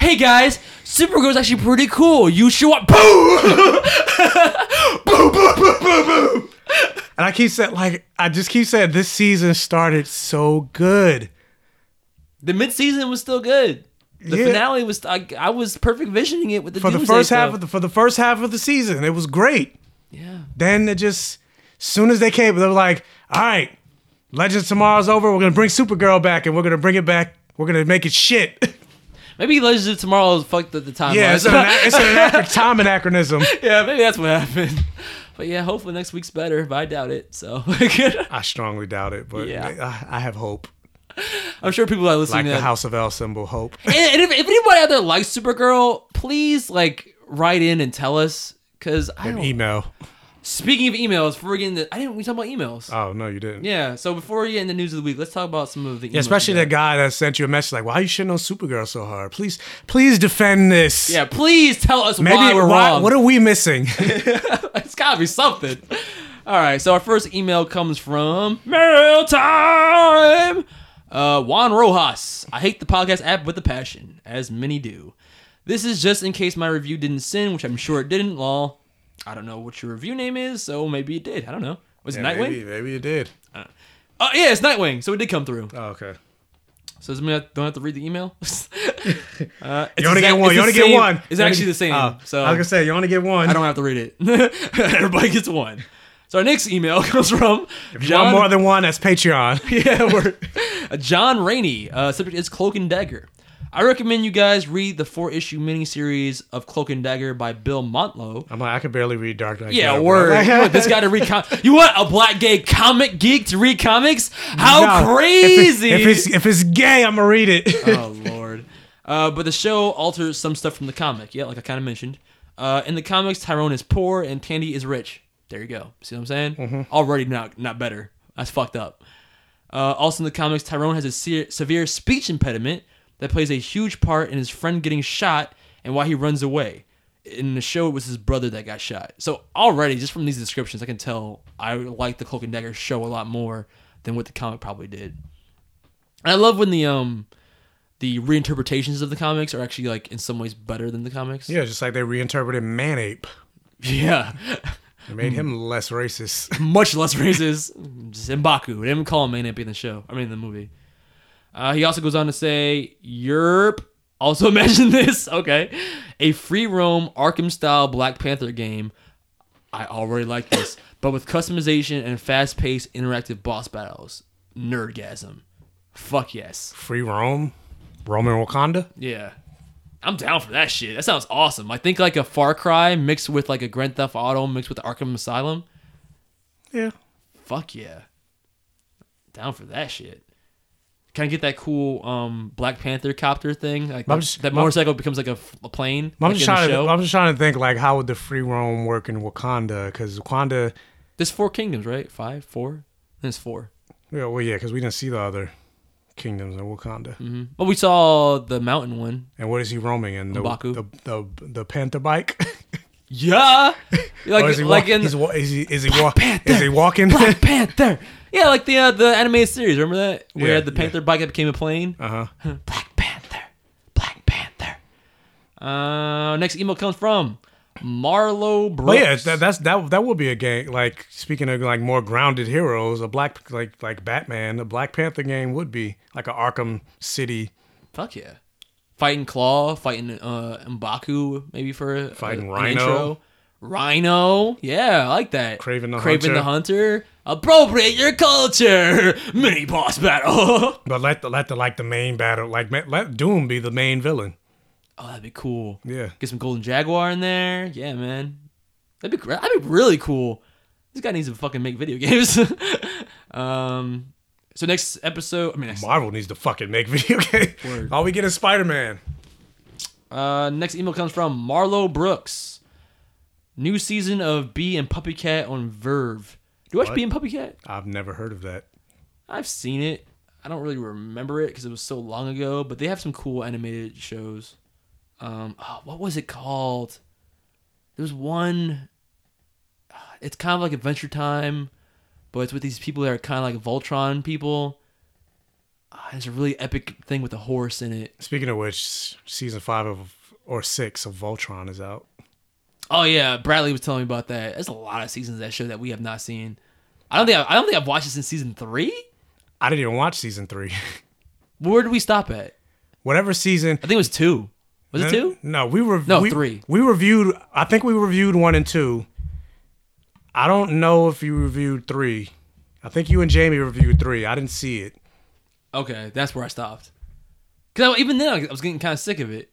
hey guys, Supergirl's actually pretty cool. You should watch. Boom! boom! Boom! Boom! Boom! Boom! And I keep saying, like, I just keep saying this season started so good. The mid-season was still good. The Yeah. finale was I, I was perfect visioning it with the For the Doomsday first half of the for the first half of the season, it was great. yeah. Then it just, soon as they came, they were like, all right, Legends Tomorrow's over. We're gonna bring Supergirl back, and we're gonna bring it back. We're gonna make it shit. Maybe Legends of Tomorrow fucked at the time. yeah, it's an, it's an time anachronism. yeah, maybe that's what happened. But yeah, hopefully next week's better, but I doubt it. So I strongly doubt it, but Yeah. I, I have hope. I'm sure people are listening Like to the that. House of L symbol, hope. and, and if, if anybody out there likes Supergirl, please like write in and tell us. Cause I An email. Speaking of emails, before we get into I didn't we talk about emails. Oh no, you didn't. yeah, so before we get into news of the week, let's talk about some of the emails Yeah, especially that guy that sent you a message like, "Why are you shitting on Supergirl so hard? Please, please defend this." Yeah, please tell us maybe why we're why- wrong. What are we missing? it's gotta be something. All right, so our first email comes from Mail Time. Uh, Juan Rojas. I hate the podcast app with a passion, as many do. This is just in case my review didn't sin, which I'm sure it didn't. Lol. I don't know what your review name is, so maybe it did. I don't know. Was it Yeah, Nightwing? Maybe, maybe you did. Oh yeah, it's Nightwing. So it did come through. Oh, okay. So does it mean I don't have to read the email? uh, it's You only get one. it's You only get one. It's actually the same. Oh, so I was gonna say you only get one. I don't have to read it. Everybody gets one. So our next email comes from If you want more than one, that's Patreon. yeah, we're uh, John Rainey. Uh, subject is Cloak and Dagger. I recommend you guys read the four issue miniseries of Cloak and Dagger by Bill Mantlo. I'm like, I can barely read Dark Knight. Yeah, word. You want this guy to read com- You want a black gay comic geek to read comics? How No, crazy! If, it, if it's if it's gay, I'm gonna read it. oh lord. Uh, but the show alters some stuff from the comic. Yeah, like I kind of mentioned. Uh, in the comics, Tyrone is poor and Tandy is rich. There you go. See what I'm saying? Mhm. Already not not better. That's fucked up. Uh, also in the comics, Tyrone has a se- severe speech impediment that plays a huge part in his friend getting shot and why he runs away. In the show, it was his brother that got shot. So already, just from these descriptions, I can tell I like the Cloak and Dagger show a lot more than what the comic probably did. And I love when the um the reinterpretations of the comics are actually like in some ways better than the comics. yeah, just like they reinterpreted Manape. Yeah. They made him less racist. Much less racist. Just Mbaku. They didn't call him Manape in the show. I mean, in the movie. Uh, he also goes on to say, Yerp. Also imagine this. Okay. A free roam Arkham style Black Panther game. I already like this. but with customization and fast paced interactive boss battles. Nerdgasm. Fuck yes. Free roam, Roman Wakanda. Yeah. I'm down for that shit. That sounds awesome. I think like a Far Cry mixed with like a Grand Theft Auto mixed with Arkham Asylum. Yeah. Fuck yeah. Down for that shit. Can I get that cool um, Black Panther copter thing? Like that, just- that motorcycle becomes like a plane. I'm like just in the trying to. I'm just trying to think like how would the free roam work in Wakanda? Because Wakanda, There's four kingdoms, right? Five, four. There's four. Yeah, well, yeah, because we didn't see the other kingdoms in Wakanda. hmm But we saw the mountain one. And what is he roaming in? The M'Baku. the the, the panther bike. Yeah, like is he like walk- in is he is he is he walking? Black Panther. Yeah, like the uh, the animated series. Remember that? Where Yeah, the Panther bike that became a plane. Uh huh. Black Panther. Black Panther. Uh, next email comes from Marlo Brooks. Well, yeah, that, that's that. That would be a game. Like speaking of like more grounded heroes, a black like like Batman, a Black Panther game would be like a Arkham City. Fuck yeah. Fighting Klaw, fighting uh Mbaku, maybe for a, Fighting an Rhino. intro. Rhino, yeah, I like that. Kraven the Kraven the Hunter. Hunter. Appropriate your culture. Mini boss battle. But let the let the like the main battle like let Doom be the main villain. oh, that'd be cool. Yeah. Get some Golden Jaguar in there. Yeah, man. That'd be great. That'd be really cool. This guy needs to fucking make video games. um, so next episode, I mean, next, Marvel needs to fucking make video games. All we get is Spider Man. uh, next email comes from Marlo Brooks. New season of Bee and Puppy Cat on VRV. Do you watch What? Bee and Puppy Cat? I've never heard of that. I've seen it. I don't really remember it because it was so long ago, but they have some cool animated shows. Um, oh, what was it called? There was one. ah, It's kind of like Adventure Time, but it's with these people that are kind of like Voltron people. Ah, There's a really epic thing with a horse in it. Speaking of which, season five of or six of Voltron is out. Oh yeah, Bradley was telling me about that. There's a lot of seasons of that show that we have not seen. I don't think I, I don't think I've watched it since season three. I didn't even watch season three. Where did we stop at? Whatever season. I think it was two. Was it two? No, we were No, we, three. We reviewed. I think we reviewed one and two. I don't know if you reviewed three. I think you and Jamie reviewed three. I didn't see it. Okay, that's where I stopped. Cause I, even then I was getting kind of sick of it.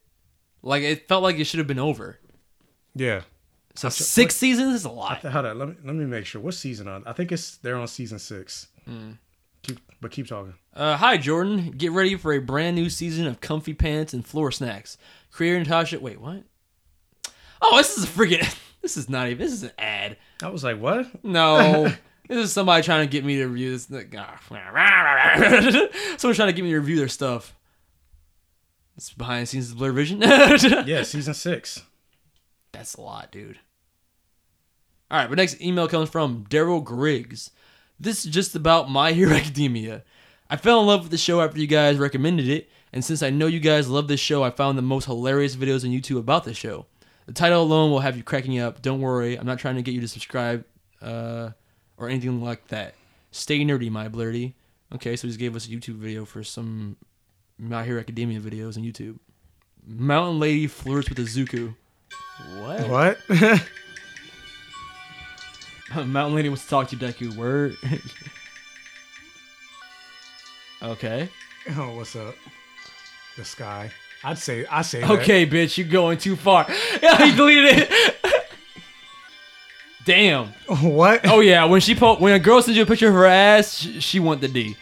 Like it felt like it should have been over. Yeah. So six what- seasons is a lot. Hold on. Let me let me make sure. What season on? I think it's they're on season six. Mm. Keep, but keep talking. Uh, hi Jordan, get ready for a brand new season of Comfy Pants and Floor Snacks. Creator Natasha, wait, what? Oh, this is a freaking. This is not even. This is an ad. I was like, what? No, this is somebody trying to get me to review this. Someone's trying to get me to review their stuff. It's behind the scenes of Blur Vision. yeah, season six. That's a lot, dude. All right, but next email comes from Daryl Griggs. This is just about My Hero Academia. I fell in love with the show after you guys recommended it, and since I know you guys love this show, I found the most hilarious videos on YouTube about the show. The title alone will have you cracking up. Don't worry, I'm not trying to get you to subscribe uh, or anything like that. Stay nerdy, my blurty. Okay, so he just gave us a YouTube video for some My Hero Academia videos on YouTube. Mountain Lady flirts with Izuku. What? What? Mountain Lady wants to talk to you, Deku. Word. okay. Oh, what's up? The sky. I'd say. I say. that. Okay, bitch, you're going too far. Yeah, he deleted it. Damn. What? Oh yeah, when she po- when a girl sends you a picture of her ass, she, she want the D.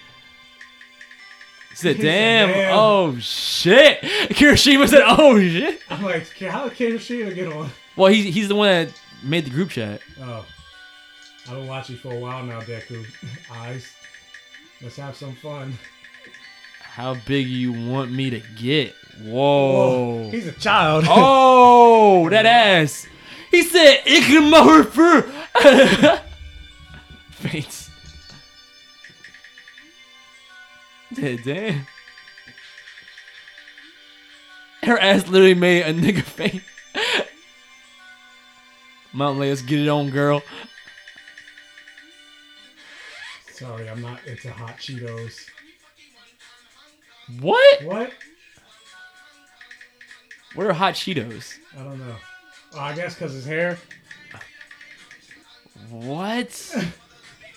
Said, He said, "Damn, "Damn." oh shit." Kirishima said, "Oh shit." I'm like, how can she get on? Well, he, he's the one that made the group chat. Oh, I've been watching you for a while now, Deku. Eyes. Let's have some fun. How big you want me to get? Whoa. Whoa, he's a child. Oh, that ass. He said, "Ich can her Faints. Damn, damn. Her ass literally made a nigga faint. Mountain Let's get it on, girl. Sorry, I'm not into hot Cheetos. What? What? What are hot Cheetos? I don't know. Oh, I guess because his hair. What?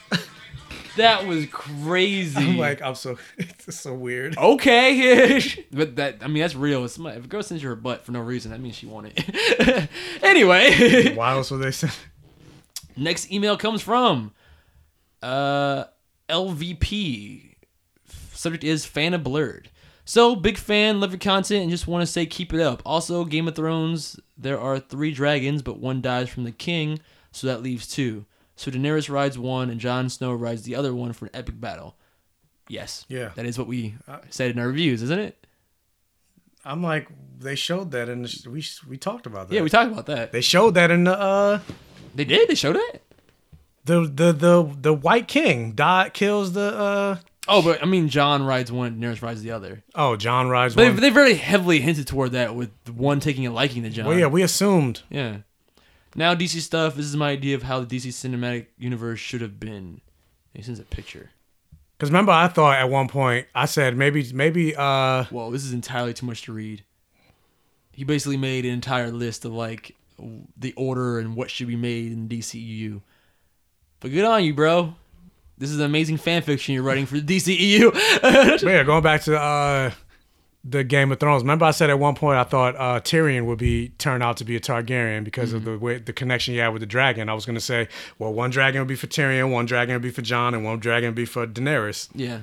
that was crazy. I'm like, I'm so. It's so weird. Okay, but that I mean that's real. It's my, if a girl sends you her butt for no reason, that means she want it. anyway, Why else would they say? next email comes from uh LVP. Subject is fan of blurred. So big fan, love your content, and just want to say keep it up. Also, Game of Thrones, there are three dragons, but one dies from the king, so that leaves two. So Daenerys rides one, and Jon Snow rides the other one for an epic battle. Yes. Yeah. That is what we said in our reviews, isn't it? I'm like, they showed that, and we we talked about that. Yeah, we talked about that. They showed that in the uh, They did. They showed it. The the the the White King died kills the uh. Oh, but I mean, Jon rides one, Daenerys rides the other. Oh, Jon rides But one. they, they very heavily hinted toward that with one taking a liking to Jon. well, yeah, we assumed. Yeah. Now DC stuff. This is my idea of how the DC cinematic universe should have been. He sends a picture. Because remember, I thought at one point I said maybe maybe uh Whoa, this is entirely too much to read. He basically made an entire list of like the order and what should be made in DCEU. But good on you, bro. This is an amazing fan fiction you're writing for the DCEU. Yeah, going back to uh, the Game of Thrones. Remember, I said at one point I thought uh, Tyrion would be turned out to be a Targaryen because of the way the connection he had with the dragon. I was going to say, well, one dragon would be for Tyrion, one dragon would be for Jon, and one dragon would be for Daenerys. yeah.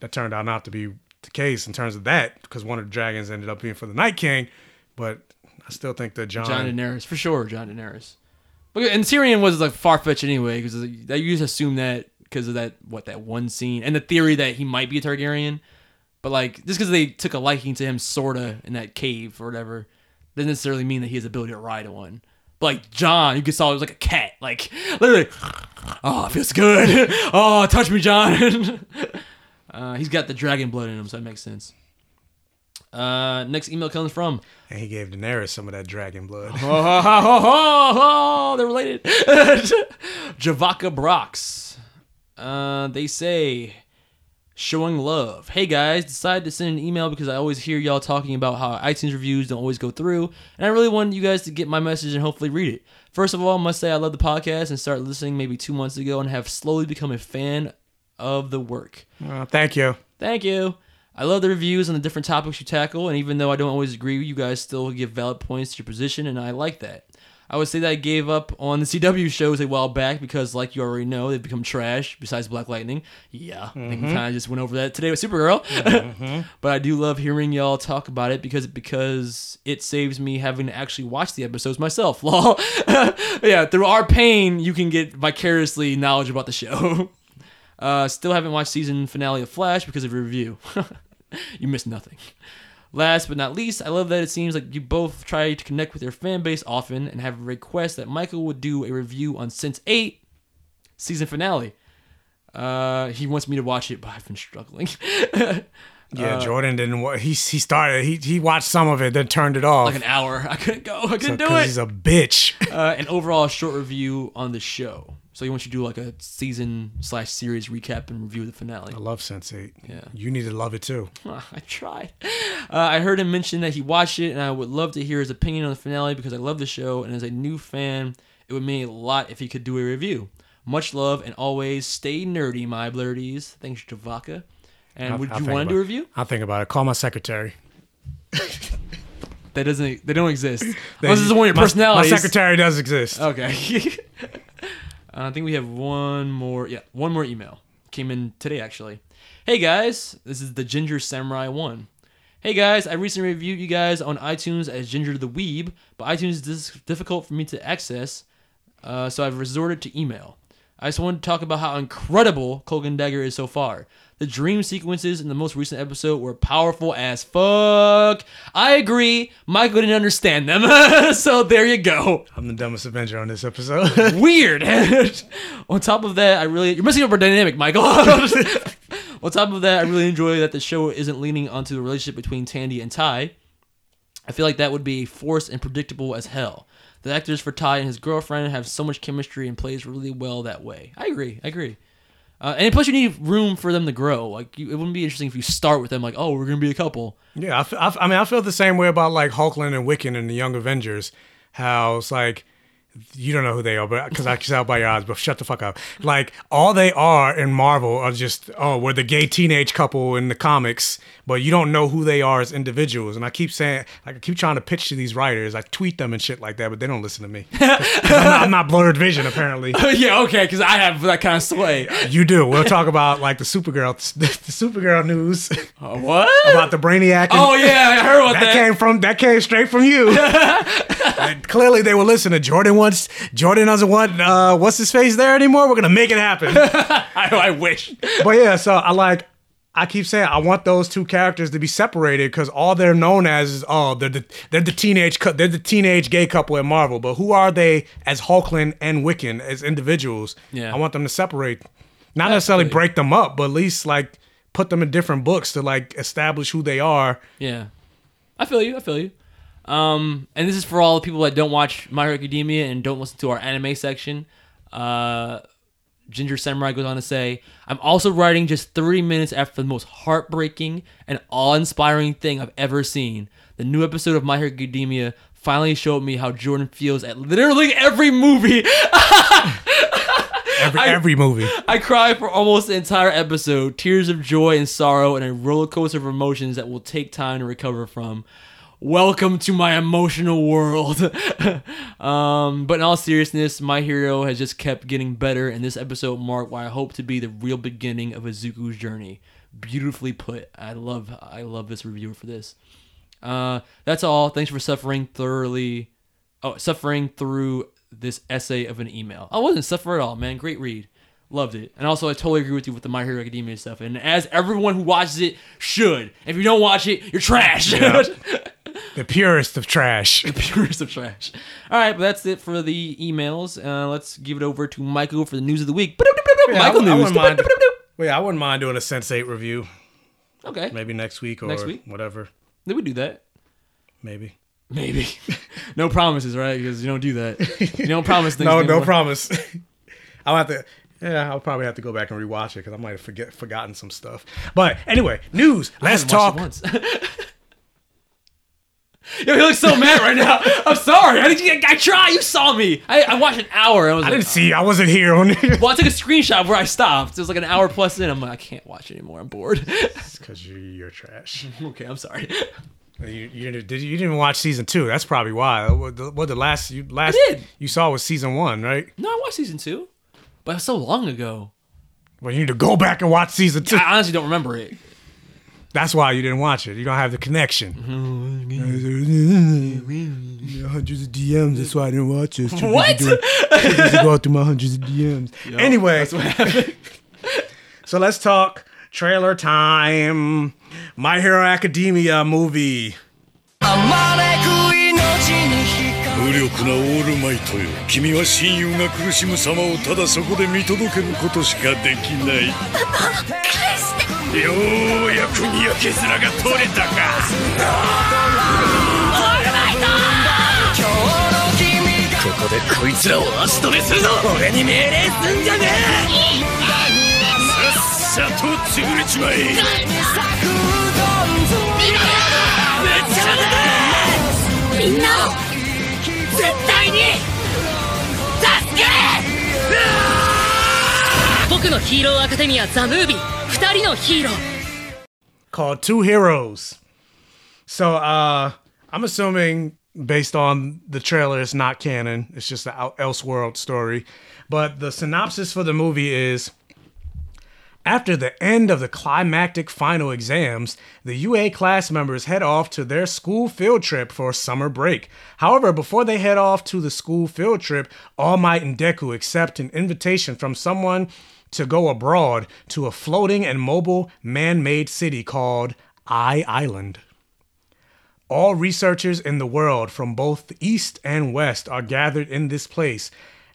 That turned out not to be the case in terms of that because one of the dragons ended up being for the Night King. But I still think that Jon. Jon Daenerys, for sure, Jon Daenerys. And Tyrion was like far fetched anyway, because you just assume that because of that what that one scene and the theory that he might be a Targaryen. But like just because they took a liking to him sorta in that cave or whatever, doesn't necessarily mean that he has the ability to ride one. But like Jon, you could saw it was like a cat, like literally. Oh, it feels good. oh, touch me, Jon. uh, he's got the dragon blood in him, so that makes sense. Uh, next email comes from And he gave Daenerys some of that dragon blood. oh, oh, oh, oh, they're related. Javaka Brox. Uh, they say, showing love. Hey guys, decided to send an email because I always hear y'all talking about how iTunes reviews don't always go through, and I really wanted you guys to get my message and hopefully read it. First of all, I must say I love the podcast and started listening maybe two months ago and have slowly become a fan of the work. Uh, thank you. Thank you. I love the reviews on the different topics you tackle, and even though I don't always agree, you guys still give valid points to your position, and I like that. I would say that I gave up on the CW shows a while back because, like you already know, they've become trash. Besides Black Lightning, yeah, I think we kind of just went over that today with Supergirl. Mhm. but I do love hearing y'all talk about it because because it saves me having to actually watch the episodes myself. Lol. yeah, through our pain, you can get vicariously knowledge about the show. Uh, still haven't watched season finale of Flash because of your review. you missed nothing. Last but not least, I love that it seems like you both try to connect with your fan base often and have a request that Michael would do a review on Sense 8 season finale. Uh, he wants me to watch it, but I've been struggling. Yeah, Uh, Jordan didn't. wa- He he started. He he watched some of it, then turned it off. like an hour. I couldn't go. I couldn't do 'cause it. He's a bitch. uh, an overall short review on the show. So he wants you to do like a season slash series recap and review the finale. I love Sense Eight. Yeah. you need to love it too. I tried. Uh, I heard him mention that he watched it, and I would love to hear his opinion on the finale because I love the show, and as a new fan, it would mean a lot if he could do a review. Much love, and always stay nerdy, my blurties. Thanks, Javaka. And I'll- would I'll you want to do a review? I'll think about it. Call my secretary. That doesn't. They don't exist. They- Unless this is one of your my- personalities. My secretary does exist. Okay. I think we have one more. Yeah, one more email came in today actually. Hey guys, this is the Ginger Samurai one. Hey guys, I recently reviewed you guys on iTunes as Ginger the Weeb, but iTunes is difficult for me to access, uh, so I've resorted to email. I just wanted to talk about how incredible Cloak and Dagger is so far. The dream sequences in the most recent episode were powerful as fuck. I agree. Michael didn't understand them, so there you go. I'm the dumbest Avenger on this episode. Weird. On top of that, I really you're messing up our dynamic, Michael. On top of that, I really enjoy that the show isn't leaning onto the relationship between Tandy and Ty. I feel like that would be forced and predictable as hell. The actors for Ty and his girlfriend have so much chemistry and plays really well that way. I agree. I agree. Uh, and plus, you need room for them to grow. Like, you, it wouldn't be interesting if you start with them like, "Oh, we're gonna be a couple." Yeah, I, I mean, I felt the same way about like Hulkling and Wiccan and the Young Avengers. How it's like you don't know who they are, but because I can tell by your eyes. But shut the fuck up. Like all they are in Marvel are just oh, we're the gay teenage couple in the comics, but you don't know who they are as individuals. And I keep saying, like, I keep trying to pitch to these writers. I tweet them and shit like that, but they don't listen to me. I'm, not, I'm not blurred vision apparently. yeah, okay, because I have that kind of sway. You do. We'll talk about like the Supergirl, the, Supergirl news. what about the Brainiac? and- Oh, yeah, I heard about that. that came from that came straight from you. And clearly, they were listening. Jordan wants. Jordan doesn't want. Uh, what's his face there anymore? We're gonna make it happen. I, I wish. but yeah, so I like. I keep saying I want those two characters to be separated because all they're known as is oh they're the they're the teenage they're the teenage gay couple at Marvel, but who are they as Hulkling and Wiccan as individuals? Yeah. I want them to separate, not necessarily break them up, but at least like put them in different books to like establish who they are. Yeah, I feel you. I feel you. Um, and this is for all the people that don't watch My Hero Academia and don't listen to our anime section. Uh, Ginger Samurai goes on to say, "I'm also writing just 30 minutes after the most heartbreaking and awe-inspiring thing I've ever seen. The new episode of My Hero Academia finally showed me how Jordan feels at literally every movie." Every every movie. I cried for almost the entire episode, tears of joy and sorrow, and a roller coaster of emotions that will take time to recover from. Welcome to my emotional world. um, but in all seriousness, my hero has just kept getting better, and this episode marked what I hope to be the real beginning of Izuku's journey. Beautifully put. I love I love this reviewer for this. Uh, that's all. Thanks for suffering thoroughly. Oh, suffering through this essay of an email. I wasn't suffer at all, man. Great read. Loved it. And also, I totally agree with you with the My Hero Academia stuff. And as everyone who watches it should. If you don't watch it, you're trash. Yeah. the purest of trash. the purest of trash. All right, but that's it for the emails. Uh, let's give it over to Michael for the news of the week. Yeah, Michael I, I news. wouldn't mind. Wait, I wouldn't mind doing a Sense Eight review. Okay. Maybe next week or Next week? whatever. They would do that. Maybe. Maybe. no promises, right? Because you don't do that. You don't promise things. no, no promise. I'll have to. Yeah, I'll probably have to go back and rewatch it because I might have forget forgotten some stuff. But anyway, news. Let's haven't watched talk. Yo, he looks so mad right now. I'm sorry. I, did, I tried. You saw me. I, I watched an hour. I was I like, didn't see. I wasn't here. On well, I took a screenshot where I stopped. It was like an hour plus in. I'm like, I can't watch anymore. I'm bored. It's because you're, you're trash. okay, I'm sorry. You, you, didn't- did, you didn't watch season two. That's probably why. What the, what the last you last did. you saw was season one, right? No, I watched season two, but it was so long ago. Well, you need to go back and watch season two. I honestly don't remember it. That's why you didn't watch it. You don't have the connection. hundreds of DMs. That's why I didn't watch it. What? to go through my hundreds of DMs. Yo, anyway, that's what happened. so let's talk trailer time. My Hero Academia movie. 無力なオールマイトよ君は親友が苦しむ様をただそこで見届けることしかできない ようやくにやけ面が取れたか。ここでこいつらを足止めするぞ。俺に命令すんじゃねえ。さっさと潰れちまえ。みんなを絶対に助け。僕のヒーローアカデミアザ・ムービー 二人のヒーロー called Two Heroes. So uh I'm assuming based on the trailer it's not canon. It's just an out- Elseworld story. But the synopsis for the movie is after the end of the climactic final exams, the UA class members head off to their school field trip for summer break. However, before they head off to the school field trip, All Might and Deku accept an invitation from someone to go abroad to a floating and mobile man made city called I Island. All researchers in the world from both the East and West are gathered in this place,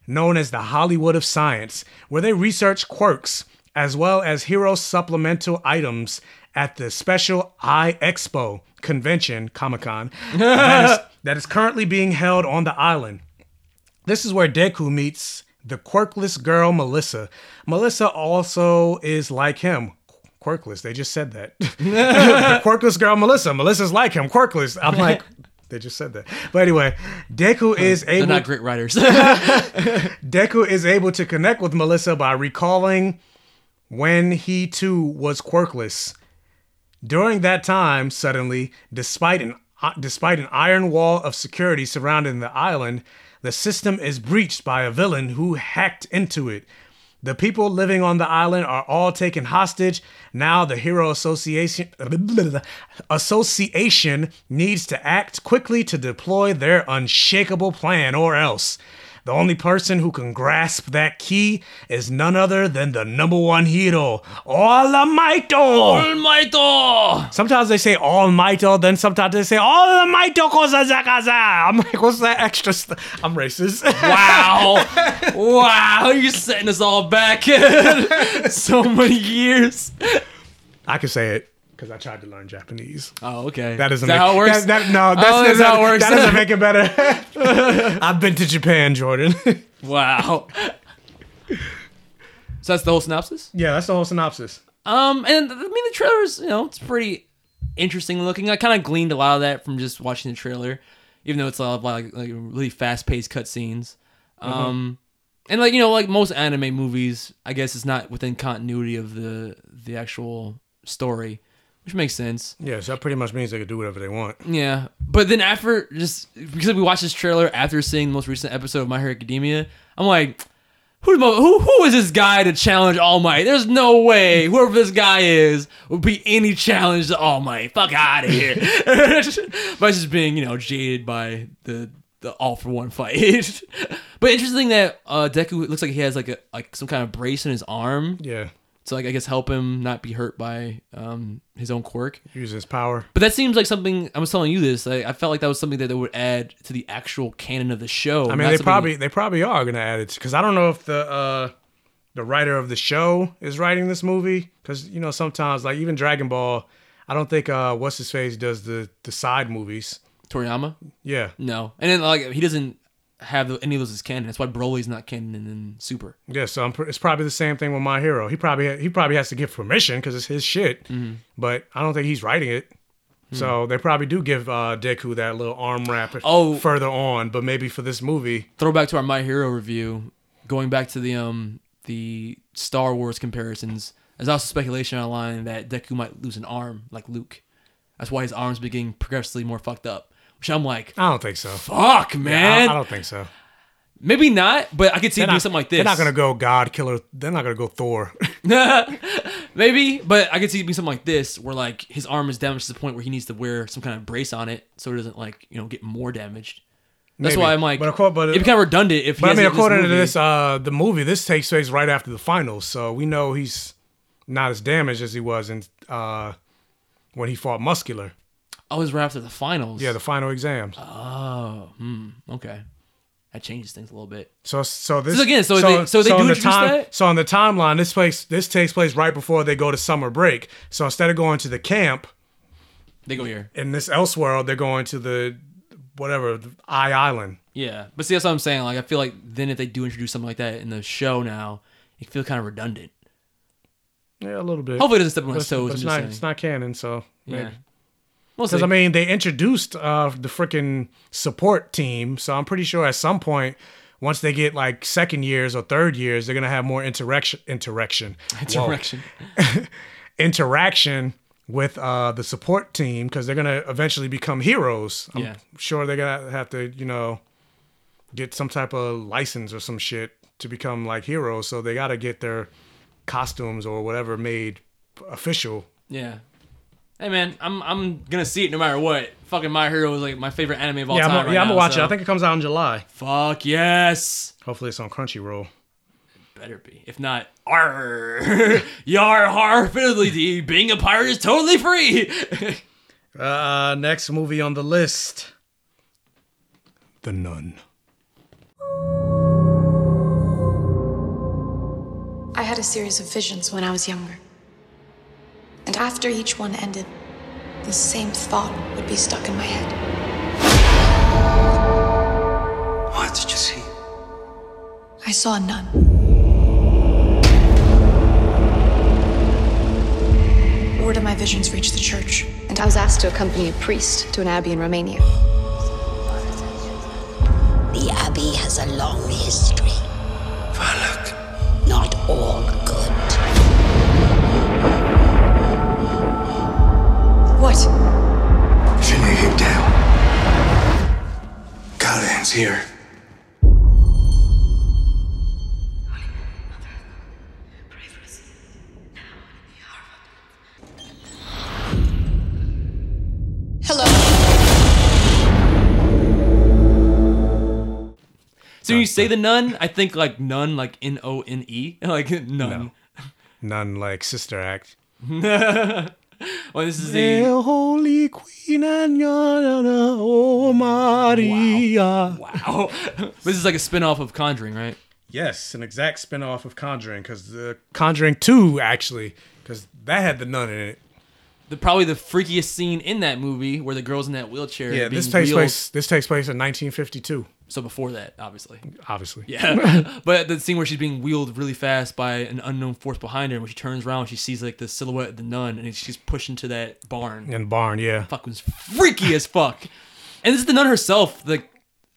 known as the Hollywood of Science, where they research quirks as well as hero supplemental items at the special I Expo convention, Comic Con, that, that is currently being held on the island. This is where Deku meets the quirkless girl Melissa. Melissa also is like him. Quirkless. They just said that. the quirkless girl Melissa. Melissa's like him. Quirkless. I'm like, they just said that. But anyway, Deku is able. They're not great writers. Deku is able to connect with Melissa by recalling when he too was quirkless. During that time, suddenly, despite an despite an iron wall of security surrounding the island, the system is breached by a villain who hacked into it. The people living on the island are all taken hostage. Now the Hero Association Association needs to act quickly to deploy their unshakable plan or else. The only person who can grasp that key is none other than the number one hero, All Might. All Might. Sometimes they say All Might, then sometimes they say All Might. I'm like, what's that extra? St-? I'm racist. Wow. wow. You're setting us all back so many years. I can say it because I tried to learn Japanese. Oh, okay. That doesn't Is that make, how it works? That, that- no, that's, Oh, that's how it works. That doesn't make it better. I've been to Japan, Jordan. Wow. so that's the whole synopsis? yeah, that's the whole synopsis. Um, and I mean the trailer's you know it's pretty interesting looking. I kind of gleaned a lot of that from just watching the trailer, even though it's a lot of like, like really fast paced cutscenes. Um, and like you know like most anime movies, I guess it's not within continuity of the the actual story, which makes sense. Yeah, so that pretty much means they could do whatever they want. Yeah, but then after just because we watched this trailer after seeing the most recent episode of My Hero Academia, I'm like, who who who is this guy to challenge All Might? There's no way whoever this guy is would be any challenge to All Might. Fuck out of here. by just being you know jaded by the the All for One fight. but interesting that uh, Deku looks like he has like a like some kind of brace in his arm. Yeah, To like I guess help him not be hurt by um his own quirk. use his power. But that seems like something. I was telling you this. I, I felt like that was something that they would add to the actual canon of the show. I mean, they probably they probably are gonna add it because I don't know if the uh, the writer of the show is writing this movie because you know sometimes like even Dragon Ball, I don't think uh, what's his face does the the side movies. Toriyama. Yeah, No, and then like he doesn't have any of those as canon. That's why Broly's not canon in, Super. yeah. So I'm, pr- it's probably the same thing with My Hero. He probably he probably has to give permission because it's his shit, Mm-hmm. but I don't think he's writing it. Hmm. So they probably do give uh, Deku that little arm wrap Oh. further on, but maybe for this movie, Throwback to our My Hero review. Going back to the um the Star Wars comparisons. There's also speculation online that Deku might lose an arm like Luke. That's why his arms be getting progressively more fucked up. Which I'm like, I don't think so. fuck, Yeah, man. I, I don't think so. Maybe not, but I could see They're doing not- something like this. They're not gonna go God Killer. They're not gonna go Thor. Maybe, but I could see it being something like this, where like his arm is damaged to the point where he needs to wear some kind of brace on it, so it doesn't like you know get more damaged. That's Maybe. why I'm like, But course- but- it'd be kind of redundant if. But I mean, according to this, uh, the movie, this takes place right after the finals, so we know he's not as damaged as he was in uh, when he fought Muscular. Oh, it was right after the finals. Yeah, the final exams. Oh, hmm, okay, that changes things a little bit. So, so this So again, so they- so they do the introduce time, that? So on the timeline, this place this takes place right before they go to summer break. So instead of going to the camp They go here. in this Elseworld, they're going to the whatever the I Island. Yeah, but see, that's what I'm saying. Like, I feel like then if they do introduce something like that in the show now, it feels kind of redundant. Yeah, a little bit. Hopefully it doesn't step on his toes, It's not, saying. it's not canon, so Yeah. maybe. We'll Because. I mean, they introduced uh, the freaking support team, so I'm pretty sure at some point, once they get like second years or third years, they're gonna have more interaction, interaction, Interaction. interaction with uh, the support team because they're gonna eventually become heroes. I'm Yeah. sure they're gonna have to, you know, get some type of license or some shit to become like heroes. So they gotta get their costumes or whatever made official. Yeah. Hey man, I'm I'm gonna see it no matter what. Fucking My Hero is like my favorite anime of all yeah, I'm, time. gonna- right yeah, I'm now, gonna watch it. I think it comes out in July. Fuck yes. Hopefully, it's on Crunchyroll. Better be. If not, arr, yar har fiddly Being a pirate is totally free. Uh, next movie on the list, The Nun. I had a series of visions when I was younger. And after each one ended, the same thought would be stuck in my head. What did you see? I saw none. nun. Word of my visions reached the church. And I was asked to accompany a priest to an abbey in Romania. The Abbey has a long history. Valak. Not all good. What? Finley came down. Callahan's here. Hello. So when you say the nun, I think like nun, like N O N E, like nun. None like Sister Act. well, this is the Hail, Holy Queen and Yana, oh Maria. wow. this is like a spin-off of Conjuring, right? Yes, an exact spin-off of Conjuring, because the uh, Conjuring 2, actually, because that had the nun in it. The probably the freakiest scene in that movie where the girl's in that wheelchair. Yeah, this takes wheeled- place. This takes place in 1952. So before that, obviously. Obviously. Yeah. but the scene where she's being wheeled really fast by an unknown force behind her, and when she turns around, she sees like the silhouette of the nun, and she's pushed into that barn. In barn, yeah. Fuck was freaky as fuck. And this is the nun herself. Like,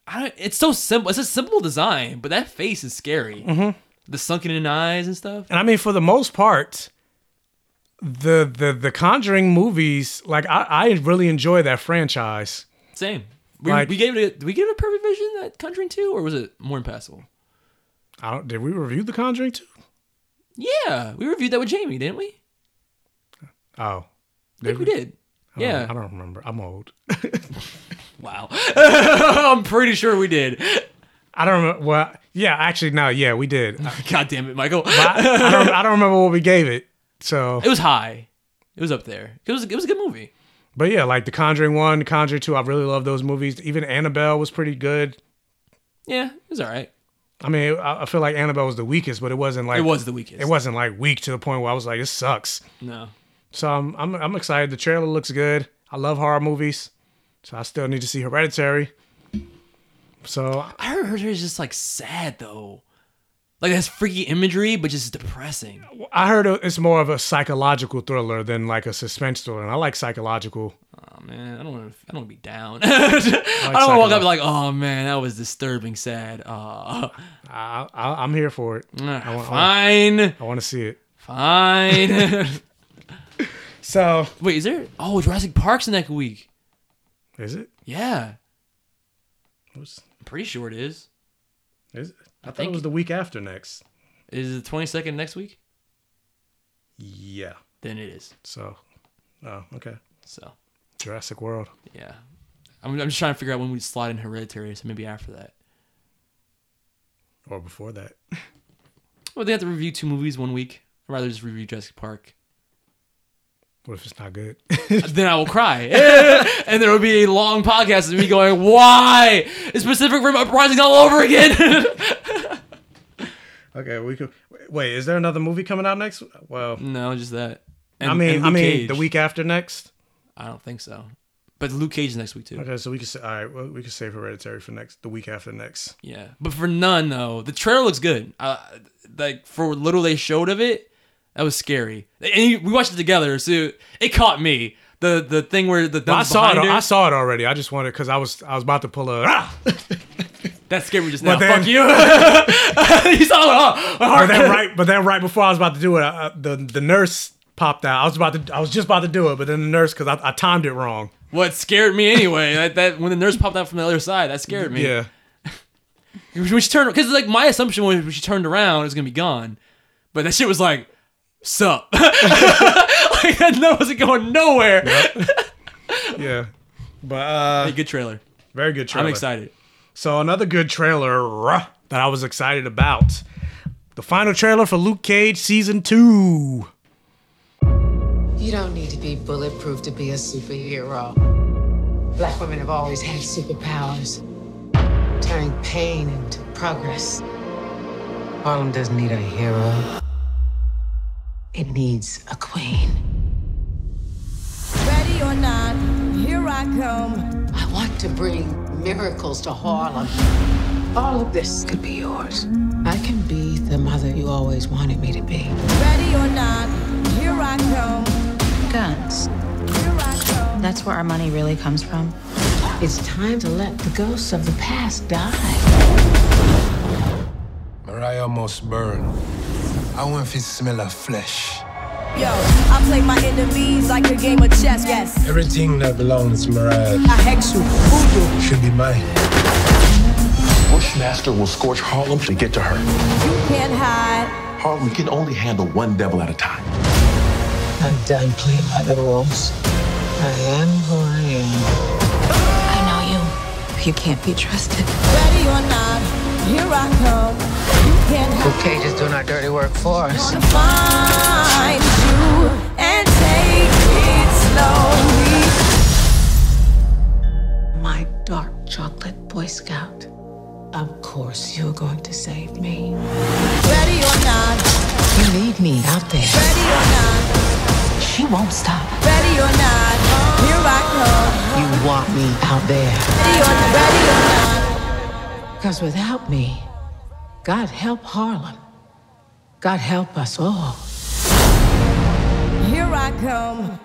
I don't, it's so simple. It's a simple design, but that face is scary. Mhm. The sunken in eyes and stuff. And I mean, for the most part, the the the Conjuring movies, like I, I really enjoy that franchise. Same. We, Like- we gave it. A, did we give it a perfect vision that Conjuring two, or was it more impassable? I don't. Did we review the Conjuring two? Yeah, we reviewed that with Jamie, didn't we? Oh, I think we did. I Yeah. I don't remember. I'm old. Wow. I'm pretty sure we did. I don't remember. Well, yeah, actually, no, yeah, we did. God damn it, Michael. I, I don't. I don't remember what we gave it. So It was high. It was up there. It was. It was a good movie. But yeah, like The Conjuring 1, The Conjuring 2, I really love those movies. Even Annabelle was pretty good. Yeah, it was all right. I mean, I, I feel like Annabelle was the weakest, but it wasn't like It was the weakest. It wasn't like weak to the point where I was like, this sucks. No. So I'm I'm, I'm excited. The trailer looks good. I love horror movies, so I still need to see Hereditary. So I heard her is just like sad though. Like it has freaky imagery, but just depressing. I heard it's more of a psychological thriller than like a suspense thriller, and I like psychological. Oh man, I don't want to. I don't want to be down. I don't want to walk up like, oh man, that was disturbing, sad. Oh. I, I, I'm here for it. I want, fine. I want to see it. Fine. so wait, is there? Oh, Jurassic Park's next week. Is it? Yeah. I'm pretty sure it is. Is it? I, thought think- it was the week after next. Is the 22nd next week? Yeah. Then it is. So, oh, okay. So, Jurassic World. yeah. I'm, I'm just trying to figure out when we slide in Hereditary, so maybe after that. Or before that. Well, they have to review two movies one week. I'd rather just review Jurassic Park. What if it's not good? then I will cry. and there will be a long podcast of me going, why? Is Pacific Rim Uprising all over again? Okay, we could wait. Is there another movie coming out next? Well, no, just that. I mean, and I mean, Cage. the week after next. I don't think so. But Luke Cage is next week too. Okay, so we could say, all right. Well, we could save Hereditary for next the week after next. Yeah, but for none though, the trailer looks good. Uh, like for little they showed of it, that was scary. And we watched it together, so it caught me. The the thing where the Well, I saw it. her, I saw it already. I just wanted because I was I was about to pull a. Ah! that scared me just now. then- Fuck you. you saw it. Oh, but then right, but then right before I was about to do it, uh, the the nurse popped out. I was about to. I was just about to do it, but then the nurse because I, I timed it wrong. What scared me anyway? that, that when the nurse popped out from the other side, that scared me. Yeah. When she turned, because like my assumption was when she turned around, it was gonna be gone, but that shit was like, sup. like that wasn't going nowhere. Yeah. But uh Hey, good trailer. Very good trailer. I'm excited. So another good trailer uh, that I was excited about. The final trailer for Luke Cage season 2. You don't need to be bulletproof to be a superhero. Black women have always had superpowers, turning pain into progress. Harlem doesn't need a hero, it needs a queen. Ready or not, here I come. I want to bring miracles to Harlem. All of this could be yours. I can be the mother you always wanted me to be. Ready or not, here I come. Guns. Here I come. That's where our money really comes from. It's time to let the ghosts of the past die. Mariah almost burned. I want to smell of flesh. Yo, I play my enemies like a game of chess, yes. Everything that belongs to Mariah I hex you, voodoo. should be mine. Bushmaster will scorch Harlem to get to her. You can't hide. Harlem can only handle one devil at a time. I'm done playing by the rules. I am who I am. I know you. You can't be trusted. Ready or not, Here I come. You can't Luke Cage is doing our dirty work for us. Find you and take it slowly. My dark chocolate Boy Scout. Of course you're going to save me. Ready or not, You need me out there. ready or not, She won't stop. ready or not. Here I come. You want me out there. Ready or not, ready or not. Because without me, God help Harlem. God help us all. Here I come.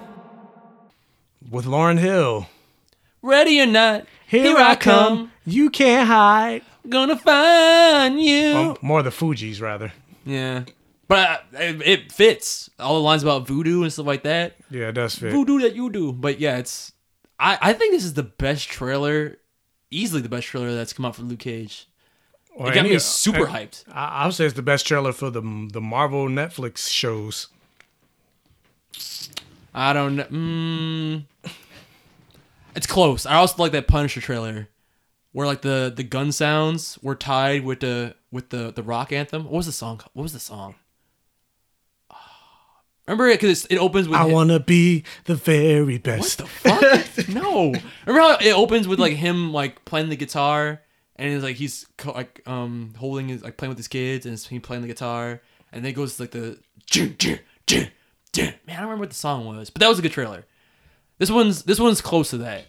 With Lauryn Hill. Ready or not, Here, I come. You can't hide. Gonna find you. Well, more the Fugees, rather. Yeah, but uh, it, it fits all the lines about voodoo and stuff like that. Yeah, it does fit. Voodoo that you do, but yeah, it's. I I think this is the best trailer, easily the best trailer that's come out from Luke Cage. Or it got any- me super hyped. I, I would say it's the best trailer for the the Marvel Netflix shows. I don't know. Mm, it's close. I also like that Punisher trailer, where like the the gun sounds were tied with the with the the rock anthem. What was the song? What was the song? Remember it because it opens with I him- want to be the very best. What the fuck? no. Remember how it opens with like him like playing the guitar and it's like he's like um holding his like playing with his kids and he playing the guitar and then it goes like the "Jin, jin, jin, jin." Man I don't remember what the song was but that was a good trailer. This one's this one's close to that,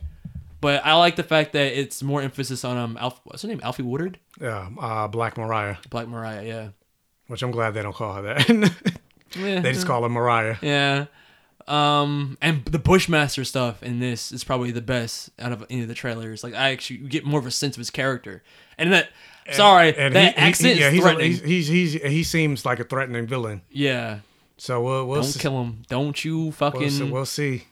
but I like the fact that it's more emphasis on um Alf, what's her name Alfre Woodard Yeah, uh, Black Mariah, Black Mariah yeah which I'm glad they don't call her that. Yeah. they just call her Mariah. Yeah. Um, and the Bushmaster stuff in this is probably the best out of any of the trailers. Like, I actually get more of a sense of his character. And that, sorry, And that he- he- accent yeah, is he's, a- threatening. he's, he's he's he seems like a threatening villain. yeah. So we'll, we'll Don't see. kill him. Don't you We'll fucking. see, we'll see.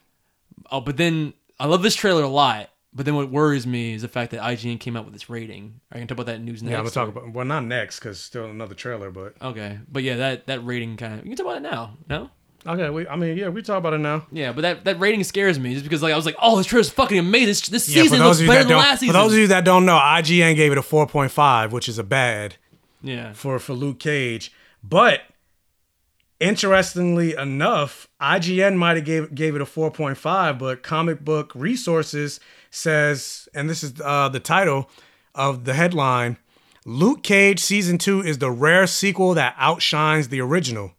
Oh, but then I love this trailer a lot. But then what worries me is the fact that IGN came out with this rating. I can talk about that news next. Yeah, I'm gonna talk about well, not next because still another trailer, but Okay, but yeah, that that rating kind of. You can talk about it now. No. okay. We, I mean, yeah, we talk about it now. Yeah, but that, that rating scares me just because like I was like, oh, this trailer's fucking amazing. This, this Yeah, season looks better than last season. for those of you that don't know, IGN gave it a 4.5, which is a bad. Yeah. For for Luke Cage, but interestingly enough, IGN might have gave gave it a 4.5, but Comic Book Resources says, and this is uh, the title of the headline: Luke Cage season two is the rare sequel that outshines the original.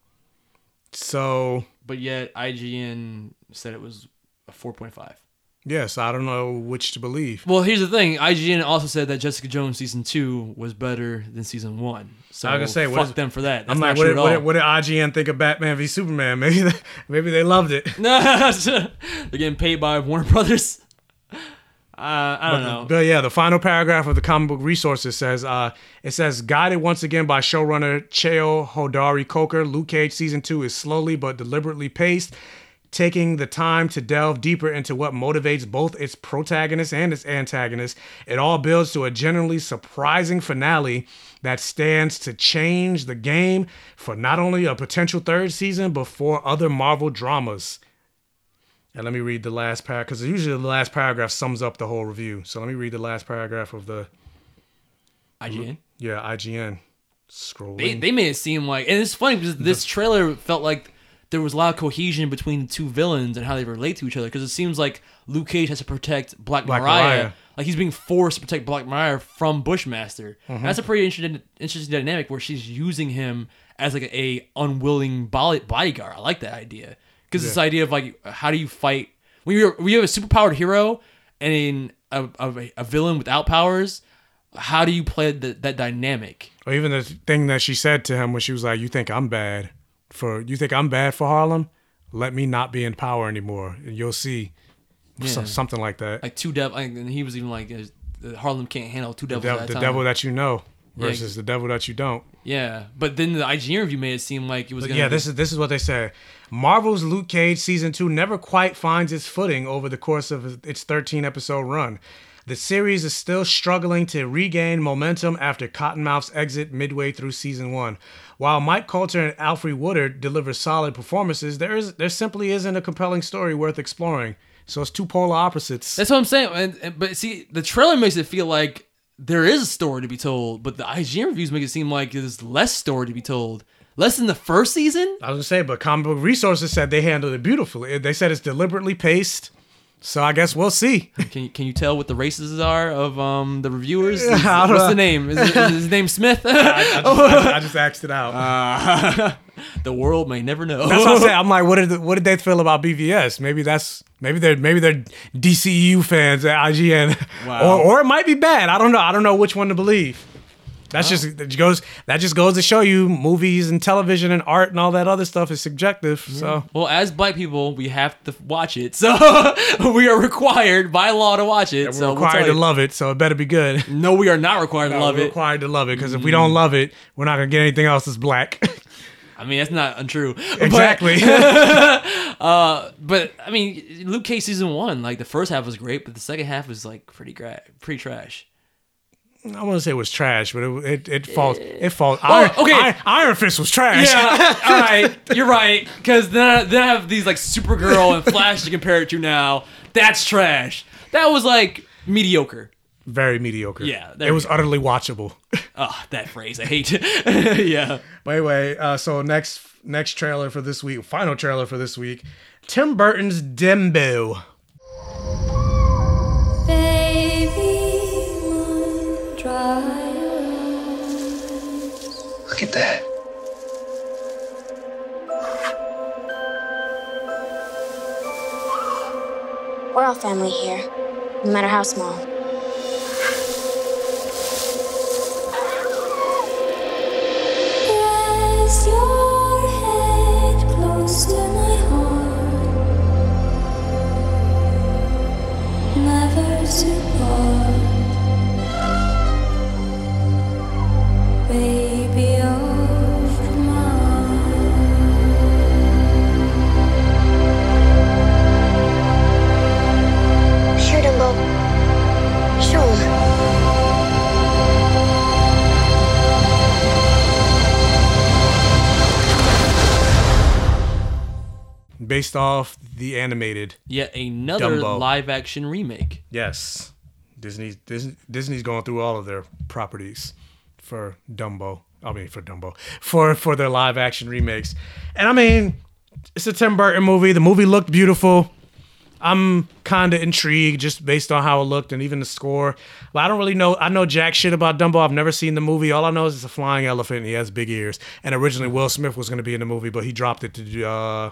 So but yet IGN said it was a 4.5. yes, I don't know which to believe. Well, here's the thing. IGN also said that Jessica Jones season two was better than season one. So I was gonna say, fuck what is- them for that. That's I'm not like, what, at did, what, did, what did IGN think of Batman v Superman? Maybe they, maybe they loved it. They're getting paid by Warner Brothers. Uh, I don't but, know. But yeah, the final paragraph of the comic book resources says, uh, it says, guided once again by showrunner Cheo Hodari Coker, Luke Cage season two is slowly but deliberately paced, taking the time to delve deeper into what motivates both its protagonist and its antagonist. It all builds to a generally surprising finale that stands to change the game for not only a potential third season, but for other Marvel dramas. And let me read the last paragraph because usually the last paragraph sums up the whole review. So let me read the last paragraph of the IGN. Yeah, IGN. Scrolling. They, they made it seem like, and it's funny because this trailer felt like there was a lot of cohesion between the two villains and how they relate to each other. Because it seems like Luke Cage has to protect Black, Black Mariah. Mariah. Like he's being forced to protect Black Mariah from Bushmaster. Mhm. That's a pretty interesting, interesting dynamic where she's using him as like a, a unwilling bodyguard. I like that idea because this idea of like how do you fight when you when you have a superpowered hero and a, a, a villain without powers. How do you play the, that dynamic? Or even the thing that she said to him when she was like, "You think I'm bad for you think I'm bad for Harlem? Let me not be in power anymore, and you'll see." So- something like that. Like two devil, and he was even like, uh, Harlem can't handle two The, devils dev- at the time. devil that you know Yeah. versus the devil that you don't. Yeah, but then the IGN review made it seem like it was. Gonna yeah, be- this is this is what they said. Marvel's Luke Cage season two never quite finds its footing over the course of its 13 episode run. The series is still struggling to regain momentum after Cottonmouth's exit midway through season one. While Mike Colter and Alfre Woodard deliver solid performances, there is there simply isn't a compelling story worth exploring. So it's two polar opposites. That's what I'm saying. And, and- but see, the trailer makes it feel like there is a story to be told, but the IGN reviews make it seem like there's less story to be told. Less than the first season? I was gonna say, but comic book resources said they handled it beautifully. They said it's deliberately paced. So I guess we'll see. Can you, can you tell what the races are of um the reviewers? Is- what's know. the name? Is, it, is his name Smith? I, I just, I, I just asked it out. Uh, the world may never know. That's what I'm saying. I'm like, what did what did they feel about BVS? Maybe that's maybe they're maybe they're DCEU fans at IGN, Wow. or or it might be bad. I don't know. I don't know which one to believe. That's just that goes that just goes to show you movies and television and art and all that other stuff is subjective. So Well, as black people, we have to watch it, so we are required by law to watch it. we're so we'll required to love it. So it better be good. No, we are not required to No, love we're it. Required to love it because if we don't love it, we're not gonna get anything else that's black. I mean, that's not untrue. But- Exactly. uh, but I mean, Luke Cage season one, like the first half was great, but the second half was like pretty gra- pretty trash. I want to say it was trash, but it it, it falls it falls. Oh, Iron, okay. Iron, Iron Fist was trash. Yeah, all right, you're right. Because then, I- then I have these like Supergirl and Flash to compare it to now. That's trash. That was like mediocre. Very mediocre. Yeah, there it was go. utterly watchable. Oh, that phrase I hate. yeah. But anyway, uh, so next next trailer for this week, final trailer for this week, Tim Burton's Dumbo. Look at that. We're all family here, no matter how small. Place your head close to my. Never to part. Based off the animated. Yet another Dumbo. live action remake. Yes, Disney, Disney Disney's going through all of their properties for Dumbo. I mean, for Dumbo, for for their live action remakes. And I mean, it's a Tim Burton movie. The movie looked beautiful. I'm kind of intrigued just based on how it looked and even the score. But I don't really know. I know jack shit about Dumbo. I've never seen the movie. All I know is it's a flying elephant and he has big ears. And originally Will Smith was going to be in the movie, but he dropped it to uh,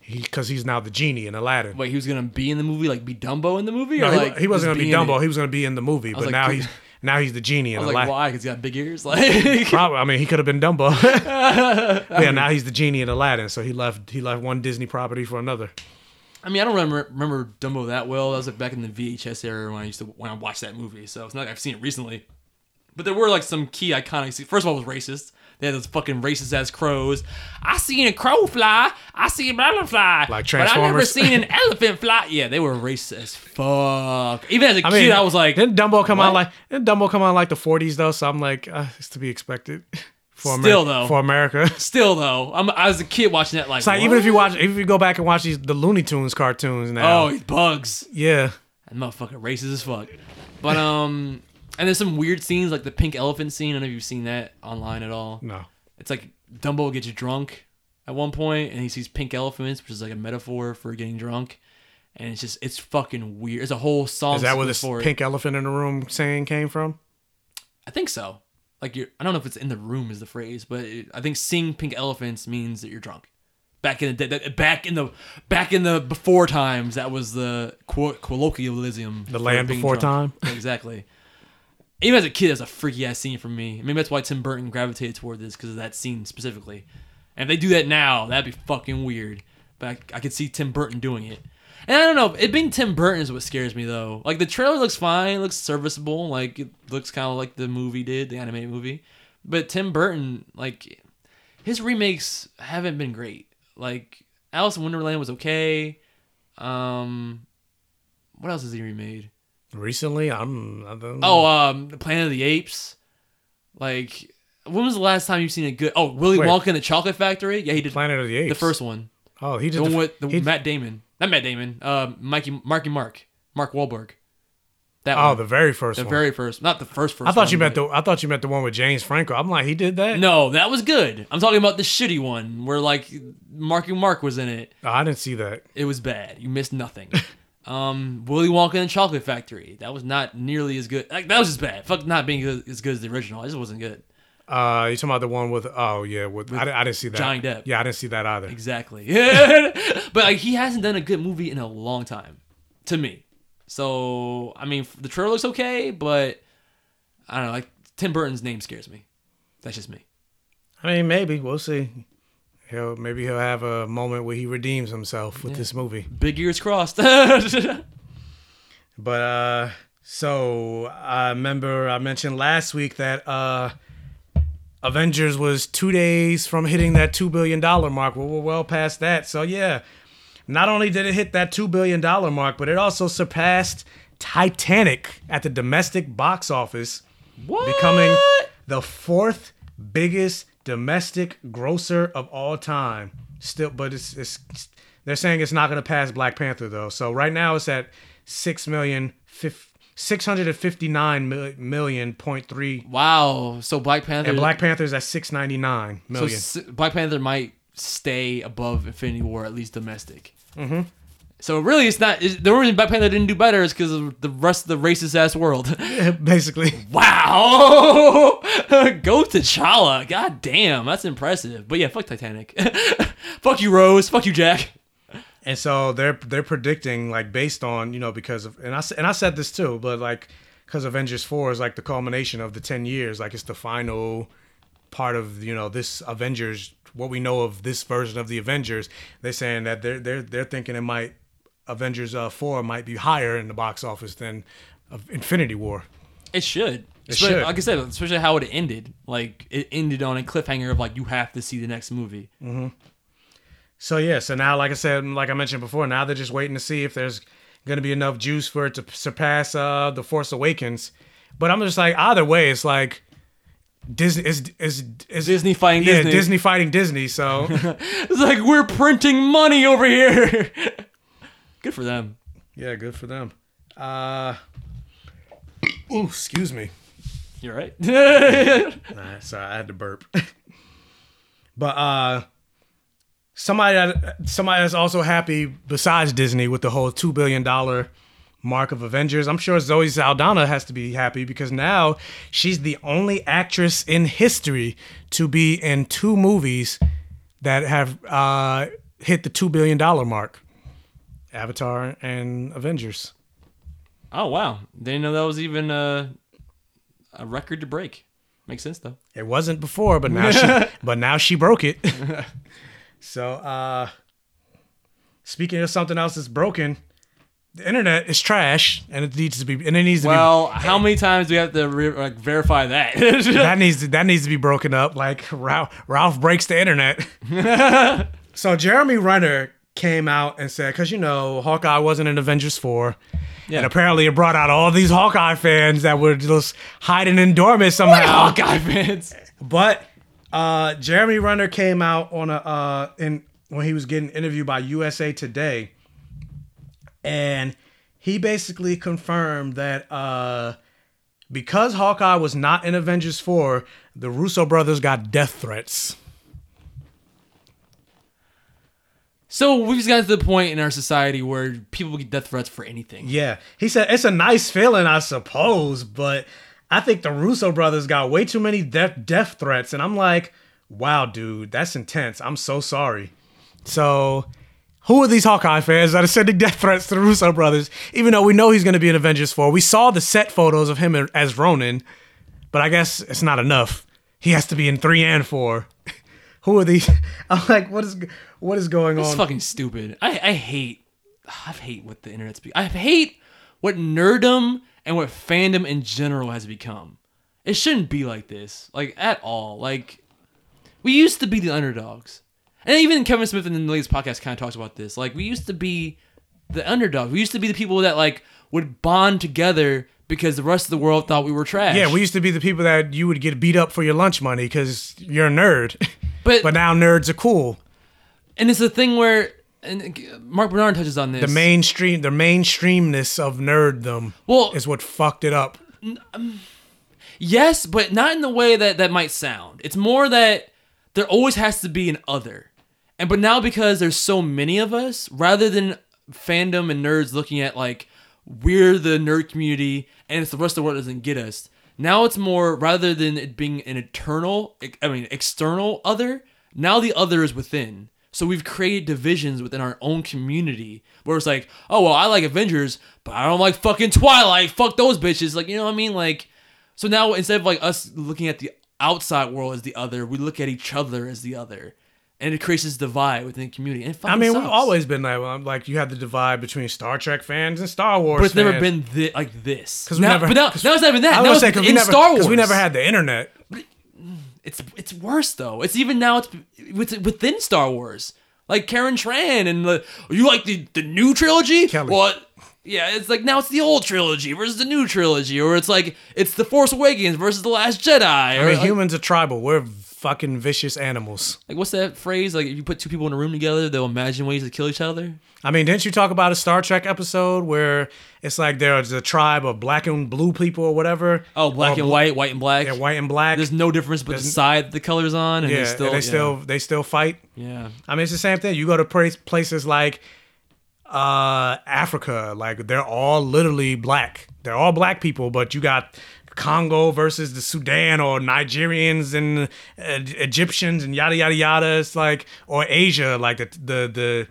he because he's now the genie in Aladdin. Wait, he was gonna be in the movie, like be Dumbo in the movie, No, or he, like he wasn't going to be Dumbo. He was going to be in the movie, but like, now he's now he's the genie in I was like, why? Because he got big ears. Like, Probably. I mean, he could have been Dumbo. yeah, now he's the genie in Aladdin. So he left. He left one Disney property for another. I mean, I don't remember remember Dumbo that well. That was like back in the VHS era when I used to when I watched that movie. So it's not like I've seen it recently. But there were like some key iconic. First of all, it was racist. They had those fucking racist ass crows. I seen a crow fly. I seen a blah fly. Like But I never seen an elephant fly. Yeah, they were racist as fuck. Even as a I kid, mean, I was like, didn't Dumbo come what? out like didn't Dumbo come out like the 40s though? So I'm like, uh, it's to be expected. For Still, Amer- though. for America. Still though, I'm, I was a kid watching that. Like, It's like even if you watch, even if you go back and watch these the Looney Tunes cartoons now. Oh, bugs. yeah. That motherfucker racist as fuck. But um, and there's some weird scenes like the pink elephant scene. I don't know if you've seen that online at all. No. It's like Dumbo gets drunk at one point, and he sees pink elephants, which is like a metaphor for getting drunk. And it's just it's fucking weird. It's a whole song. Is that where this it. pink elephant in the room saying came from? I think so. Like you're, I don't know if it's in the room is the phrase, but it, I think seeing pink elephants means that you're drunk. Back in the day, back in the back in the before times, that was the quote, colloquialism. The land before drunk. Exactly. Even as a kid, that's a freaky ass scene for me. Maybe that's why Tim Burton gravitated toward this because of that scene specifically. And if they do that now, that'd be fucking weird. But I, I could see Tim Burton doing it. And I don't know, it being Tim Burton is what scares me though. Like the trailer looks fine, looks serviceable, like it looks kind of like the movie did, the animated movie. But Tim Burton, like his remakes haven't been great. Like Alice in Wonderland was okay. Um, what else has he remade? Recently, I'm. I don't Oh, um, the Planet of the Apes. Like, when was the last time you've seen a good? Oh, Willy Wait. Wonka and the Chocolate Factory. Yeah, he did Planet of the Apes. the first one. Oh, he did the one with the he- Matt Damon. Not Matt Damon. Uh, Mikey, Marky Mark, Mark Wahlberg. That Oh, one. the very first the one. very first, not the first first. I thought you one, meant the I thought you meant the one with James Franco. I'm like, he did that? No, that was good. I'm talking about the shitty one where like Marky Mark was in it. Oh, I didn't see that. It was bad. You missed nothing. um, Willy Wonka and the Chocolate Factory. That was not nearly as good. Like that was just bad. Fuck not being good, as good as the original. It just wasn't good. Uh, you talking about the one with? Oh yeah, with, I, I didn't see that. Johnny Depp. Yeah, I didn't see that either. Exactly. but like he hasn't done a good movie in a long time, to me. So I mean, the trailer looks okay, but I don't know. Like Tim Burton's name scares me. That's just me. I mean, maybe we'll see. He'll maybe he'll have a moment where he redeems himself with Yeah. this movie. Big ears crossed. But uh, so I remember I mentioned last week that uh, Avengers was two days from hitting that two billion dollar mark. Well, we're well past that. So yeah, not only did it hit that two billion dollar mark, but it also surpassed Titanic at the domestic box office, becoming the fourth biggest domestic grosser of all time. Still, but it's it's they're saying it's not going to pass Black Panther though. So right now it's at six million fif- six hundred and fifty nine million point three. wow. So Black Panther. And Black Panther's at six ninety nine so. S- Black Panther might stay above Infinity War at least domestic. mm-hmm. So really, it's not. It's, the reason Black Panther didn't do better is because of the rest of the racist ass world. Basically, wow. Go to T'Challa. God damn, that's impressive. But yeah, fuck Titanic. fuck you, Rose. Fuck you, Jack. And so they're they're predicting like based on you know because of and I and I said this too, but like because Avengers four is like the culmination of the ten years, like it's the final part of you know this Avengers what we know of this version of the Avengers. They're saying that they're they're they're thinking it might Avengers uh, four might be higher in the box office than of Infinity War. It should. It should. Like I said, especially how it ended. Like it ended on a cliffhanger of like you have to see the next movie. hmm So yeah, so now, like I said, like I mentioned before, now they're just waiting to see if there's going to be enough juice for it to surpass uh, the Force Awakens. But I'm just like, either way, it's like Disney is is, is Disney fighting yeah, Disney. Disney fighting Disney. So It's like we're printing money over here. Good for them. yeah, good for them. Uh, ooh, excuse me. You're right. Nah, sorry, I had to burp. but uh somebody that somebody that's also happy besides Disney with the whole two billion dollar mark of Avengers. I'm sure Zoe Saldana has to be happy because now she's the only actress in history to be in two movies that have uh hit the two billion dollar mark. Avatar and Avengers. oh wow, didn't know that was even a a record to break. Makes sense though. It wasn't before, but now she but now she broke it. so uh speaking of something else that's broken, the internet is trash and it needs to be and it needs to be Well, how many times do we have to re- like, verify that? that needs to, that needs to be broken up like Ralph Ralph breaks the internet. so Jeremy Renner came out and said cuz you know Hawkeye wasn't in Avengers 4 Yeah. and apparently it brought out all these Hawkeye fans that were just hiding in dormant somehow. Hawkeye fans. But uh, Jeremy Renner came out on a uh, in when he was getting interviewed by USA Today, and he basically confirmed that uh, because Hawkeye was not in Avengers four, the Russo brothers got death threats. So we've just gotten to the point in our society where people get death threats for anything. Yeah, he said it's a nice feeling, I suppose, but I think the Russo brothers got way too many death death threats, and I'm like, wow, dude, that's intense. I'm so sorry. So, who are these Hawkeye fans that are sending death threats to the Russo brothers? Even though we know he's going to be in Avengers four, we saw the set photos of him as Ronin, but I guess it's not enough. He has to be in three and four. who are these? I'm like, what is what is going on? It's on? fucking stupid. I, I hate I hate what the internet's be. I hate what nerdom and what fandom in general has become. It shouldn't be like this, like at all. Like we used to be the underdogs, and even Kevin Smith in the latest podcast kind of talks about this. Like we used to be the underdog. We used to be the people that like would bond together because the rest of the world thought we were trash. Yeah, we used to be the people that you would get beat up for your lunch money because you're a nerd. But but now nerds are cool. And it's a thing where and Marc Bernardin touches on this. The mainstream, the mainstreamness of nerddom, Well- is what fucked it up. Yes, but not in the way that that might sound. It's more that there always has to be an other. And but now because there's so many of us, rather than fandom and nerds looking at like we're the nerd community and it's the rest of the world doesn't get us. Now it's more rather than it being an eternal, I mean external other. Now the other is within. So we've created divisions within our own community where it's like, oh well, I like Avengers, but I don't like fucking Twilight. Fuck those bitches. Like you know what I mean? Like so now instead of like us looking at the outside world as the other, we look at each other as the other, and it creates this divide within the community. And I mean, sucks. we've always been that. way. Like you have the divide between Star Trek fans and Star Wars. but it's never fans. been thi- like this. because we now, never. But now, now it's not even that. I Now was it's say, 'cause we in never, Star Wars. because we never had the internet. It's it's worse though. It's even now. It's with, within Star Wars. Like Karen Tran and the you like the the new trilogy. What? Yeah, it's like now it's the old trilogy versus the new trilogy, or it's like it's the Force Awakens versus the Last Jedi. I mean, like, humans are tribal. We're fucking vicious animals. like what's that phrase? Like if you put two people in a room together, they'll imagine ways to kill each other. I mean, didn't you talk about a Star Trek episode where it's like there's a tribe of black and blue people or whatever? Oh, black Or and bl- white, white and black. Yeah, white and black. There's no difference but the There's- side the colors on, and yeah, they still they yeah. still they still fight. Yeah. I mean, it's the same thing. You go to place, places like uh Africa, like they're all literally black. They're all black people, but you got Congo versus the Sudan or Nigerians and uh, Egyptians and yada yada yada. It's like or Asia, like the the the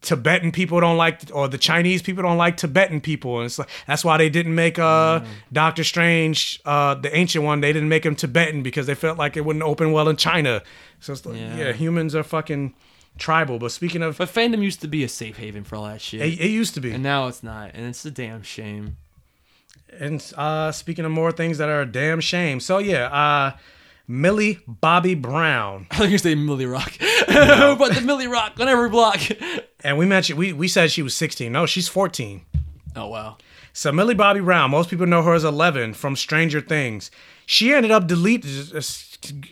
Tibetan people don't like, or the Chinese people don't like Tibetan people, and it's like that's why they didn't make uh Doctor Strange, uh the ancient one. They didn't make him Tibetan because they felt like it wouldn't open well in China. So it's like, Yeah. yeah, humans are fucking tribal. But speaking of, But fandom used to be a safe haven for all that shit. it, it used to be. and now it's not, and it's a damn shame. And uh, speaking of more things that are a damn shame. So yeah, uh, Millie Bobby Brown. I think you say Millie Rock, but the Millie Rock on every block. And we mentioned we we said she was 16. No, she's 14. Oh wow. So Millie Bobby Brown, most people know her as 11 from Stranger Things. She ended up deleting the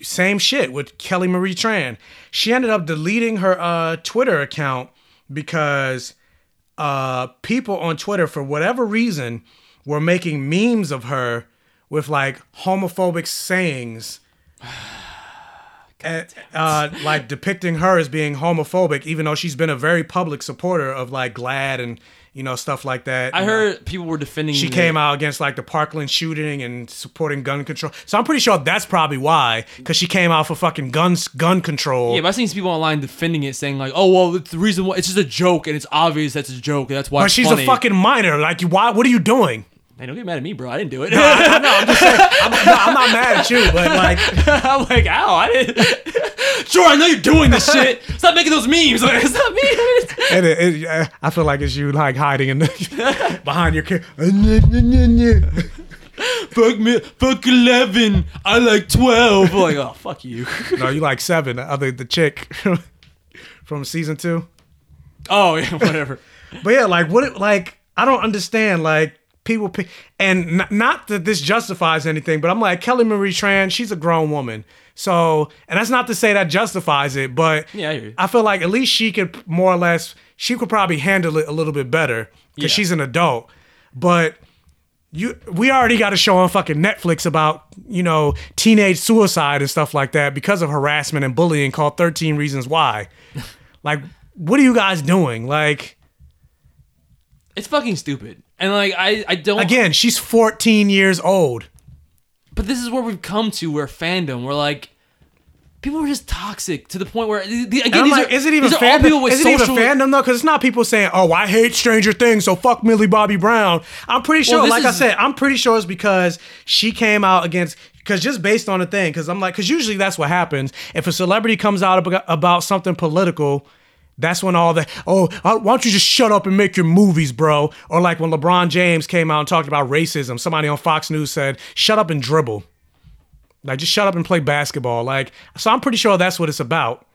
same shit with Kelly Marie Tran. She ended up deleting her uh, Twitter account because uh, people on Twitter, for whatever reason, were making memes of her with like homophobic sayings. And, uh, like depicting her as being homophobic, even though she's been a very public supporter of like GLAAD and you know stuff like that. I You know, heard people were defending. she the- came out against like the Parkland shooting and supporting gun control. So I'm pretty sure that's probably why, because she came out for fucking guns, gun control. Yeah, but I've seen people online defending it, saying like, "Oh well, it's the reason why it's just a joke, and it's obvious that's a joke, and that's why." but she's funny. a fucking minor. Like, why? What are you doing? Hey, don't get mad at me, bro. I didn't do it. No, I, know. I'm just saying. I'm, no, I'm not mad at you, but like, I'm like, ow, I didn't. sure, I know you're doing this shit. Stop making those memes. Like, it's not me. it, it, uh, I feel like it's you like hiding in the, behind your camera. fuck me, fuck eleven. I like twelve. like, oh, fuck you. no, you like seven. The other the chick from season two. Oh yeah, whatever. But yeah, like what? It, like I don't understand. Like people, pick, and not that this justifies anything, but I'm like Kelly Marie Tran. She's a grown woman, so and that's not to say that justifies it, but Yeah, I. I feel like at least she could more or less. She could probably handle it a little bit better because Yeah. she's an adult. But you, we already got a show on fucking Netflix about you know teenage suicide and stuff like that because of harassment and bullying called Thirteen Reasons Why. like, what are you guys doing? Like. It's fucking stupid. And like, I, I don't. Again, she's 14 years old. But this is where we've come to, where fandom, we're like. People are just toxic to the point where the, again these like, are, is it even these fandom? people with Is it even social fandom though? Because it's not people saying, "Oh, I hate Stranger Things, so fuck Millie Bobby Brown." I'm pretty sure, Well, like I said, I'm pretty sure it's because she came out against. Because just based on the thing, because I'm like, because usually that's what happens. If a celebrity comes out about something political, that's when all the oh, uh, why don't you just shut up and make your movies, bro? Or like when LeBron James came out and talked about racism, somebody on Fox News said, "Shut up and dribble." Like just shut up and play basketball. Like so, I'm pretty sure that's what it's about.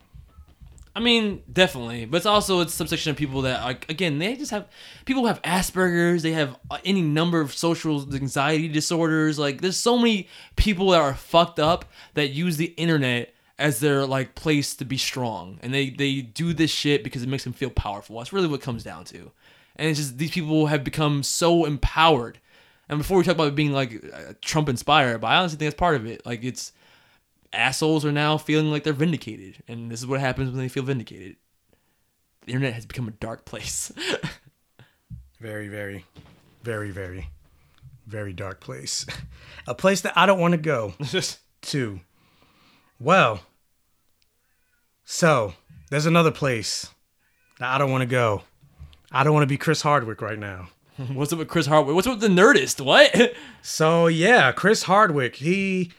I mean, definitely, but it's also it's subsection of people that like again they just have people have Asperger's, they have uh, any number of social anxiety disorders. Like there's so many people that are fucked up that use the internet as their like place to be strong, and they they do this shit because it makes them feel powerful. That's really what it comes down to, and it's just these people have become so empowered. And before we talk about it being like uh, Trump inspired, but I honestly think that's part of it. Like it's assholes are now feeling like they're vindicated, and this is what happens when they feel vindicated. The internet has become a dark place. Very, very, very, very, very dark place. A place that I don't want to go to. Well, so there's another place that I don't want to go. I don't want to be Chris Hardwick right now. What's up with Chris Hardwick? What's up with the Nerdist? What? So yeah, Chris Hardwick, he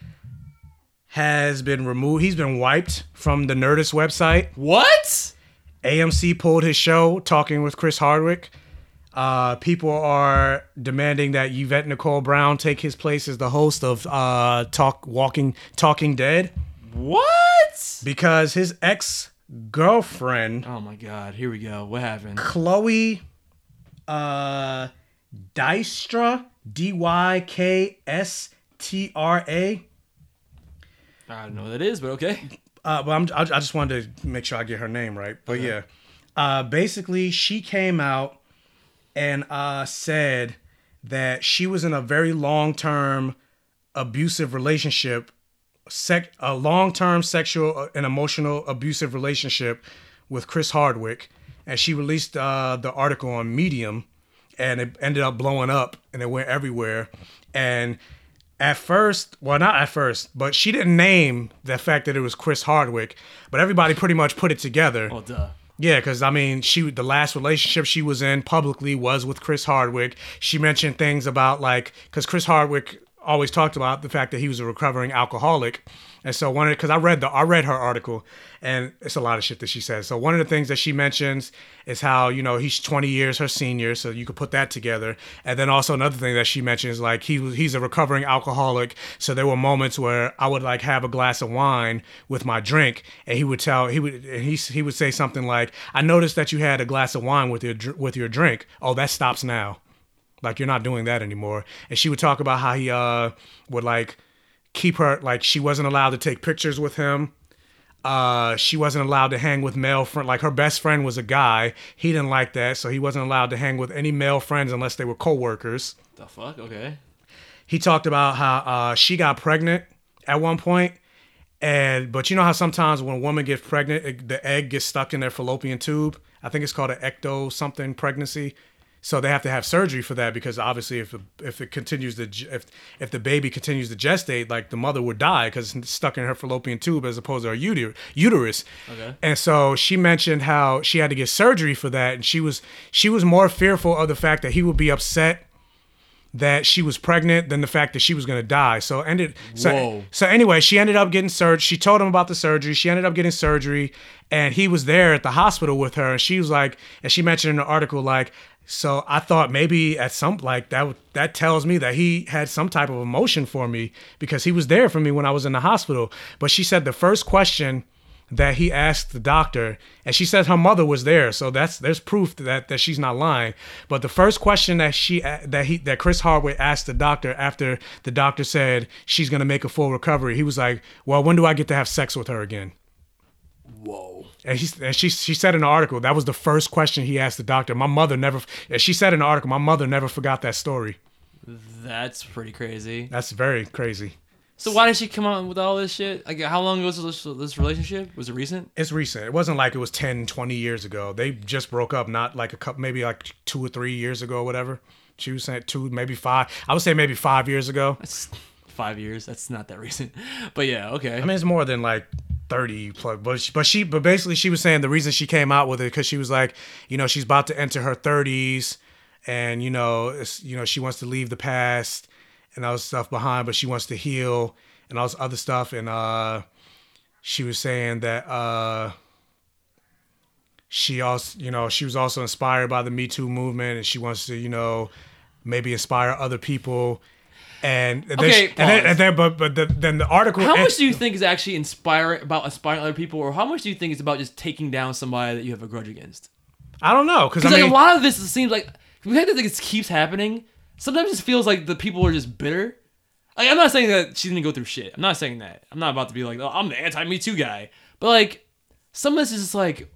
has been removed. He's been wiped from the Nerdist website. What? AMC pulled his show talking with Chris Hardwick. Uh, people are demanding that Yvette Nicole Brown take his place as the host of uh, Talk Walking Talking Dead. What? Because his ex girlfriend. Oh my god! Here we go. What happened? Chloe uh, Dykstra D Y K S T R A. I don't know what that is, but okay. Uh, but I'm, I, I just wanted to make sure I get her name right. But Okay. yeah, uh, basically, she came out and uh, said that she was in a very long term abusive relationship, sec- a long term sexual and emotional abusive relationship with Chris Hardwick. And she released uh, the article on Medium, and it ended up blowing up, and it went everywhere. And at first, well, not at first, but she didn't name the fact that it was Chris Hardwick, but everybody pretty much put it together. Oh, duh. Yeah, because I mean, she the last relationship she was in publicly was with Chris Hardwick. She mentioned things about like because Chris Hardwick always talked about the fact that he was a recovering alcoholic, and so one of because I read the I read her article, and it's a lot of shit that she says. So one of the things that she mentions is how you know he's 20 years her senior, so you could put that together. And then also another thing that she mentions like he was he's a recovering alcoholic, so there were moments where I would like have a glass of wine with my drink, and he would tell he would he he would say something like, "I noticed that you had a glass of wine with your with your drink. Oh, that stops now." Like you're not doing that anymore. And she would talk about how he uh would like keep her like she wasn't allowed to take pictures with him. Uh she wasn't allowed to hang with male friend like her best friend was a guy. He didn't like that, so he wasn't allowed to hang with any male friends unless they were coworkers. The fuck? Okay. He talked about how uh she got pregnant at one point and but you know how sometimes when a woman gets pregnant, it, the egg gets stuck in their fallopian tube. I think it's called an ecto something pregnancy. So they have to have surgery for that because obviously if if it continues to if if the baby continues to gestate, like the mother would die because it's stuck in her fallopian tube as opposed to her uter- uterus. Okay. And so she mentioned how she had to get surgery for that, and she was she was more fearful of the fact that he would be upset that she was pregnant than the fact that she was going to die. So ended so Whoa. so anyway, she ended up getting surgery. She told him about the surgery. She ended up getting surgery and he was there at the hospital with her and she was like and she mentioned in the article like so I thought maybe at some like that that tells me that he had some type of emotion for me because he was there for me when I was in the hospital. But she said the first question that he asked the doctor and she said her mother was there so that's there's proof that that she's not lying but the first question that she that he that chris hardwick asked the doctor after the doctor said she's going to make a full recovery he was like well when do i get to have sex with her again Whoa. And, he, and she she said in the article that was the first question he asked the doctor my mother never and she said in the article my mother never forgot that story That's pretty crazy. that's very crazy So why did she come out with all this shit? Like, how long ago was this, this relationship? Was it recent? It's recent. It wasn't like it was 10, 20 years ago. They just broke up, not like a couple, maybe like two or three years ago, or whatever. She was saying two, maybe five. I would say maybe five years ago. That's five years. That's not that recent. But yeah, okay. I mean, it's more than like 30 plus. But she, but she, but basically, she was saying the reason she came out with it because she was like, you know, she's about to enter her 30s, and you know, it's, you know, she wants to leave the past and all this stuff behind, but she wants to heal and all this other stuff. And uh, she was saying that uh, she also, you know, she was also inspired by the Me Too movement, and she wants to, you know, maybe inspire other people. And then, Okay, and then, and then but but the, then the article. How much do you think is actually inspiring about inspiring other people, or how much do you think is about just taking down somebody that you have a grudge against? I don't know because I mean, like a lot of this seems like the fact that this keeps happening. Sometimes it feels like the people are just bitter. Like, I'm not saying that she didn't go through shit. I'm not saying that. I'm not about to be like, oh, I'm the anti Me Too guy. But like, some of this is just like,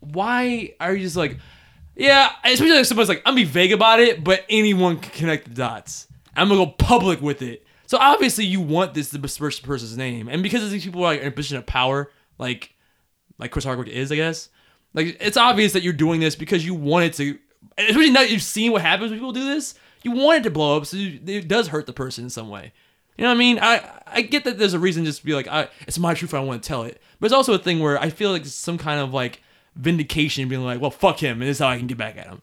why are you just like, yeah, especially like someone's like, I'm be vague about it, but anyone can connect the dots. I'm gonna go public with it. So obviously you want this to besmirch the person's name, and because these people are like, in a position of power, like like Chris Hardwick is, I guess. Like it's obvious that you're doing this because you want it to, especially now that you've seen what happens when people do this. You want it to blow up, so it does hurt the person in some way. You know what I mean? I I get that there's a reason just to be like, I, it's my truth. I want to tell it, but it's also a thing where I feel like some kind of like vindication, being like, well, fuck him, and this is how I can get back at him.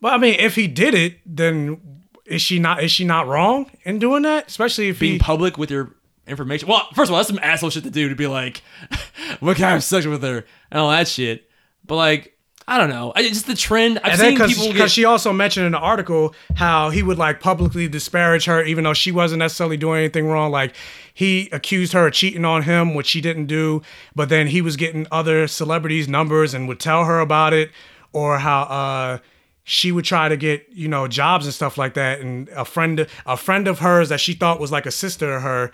But I mean, if he did it, then is she not is she not wrong in doing that? Especially if Being he public with your information. Well, first of all, that's some asshole shit to do to be like, what kind of sex with her and all that shit. But like, I don't know. I, just the trend. I've and seen because people get. she also mentioned in the article how he would like publicly disparage her even though she wasn't necessarily doing anything wrong like he accused her of cheating on him which she didn't do but then he was getting other celebrities numbers and would tell her about it or how uh she would try to get you know jobs and stuff like that and a friend a friend of hers that she thought was like a sister of her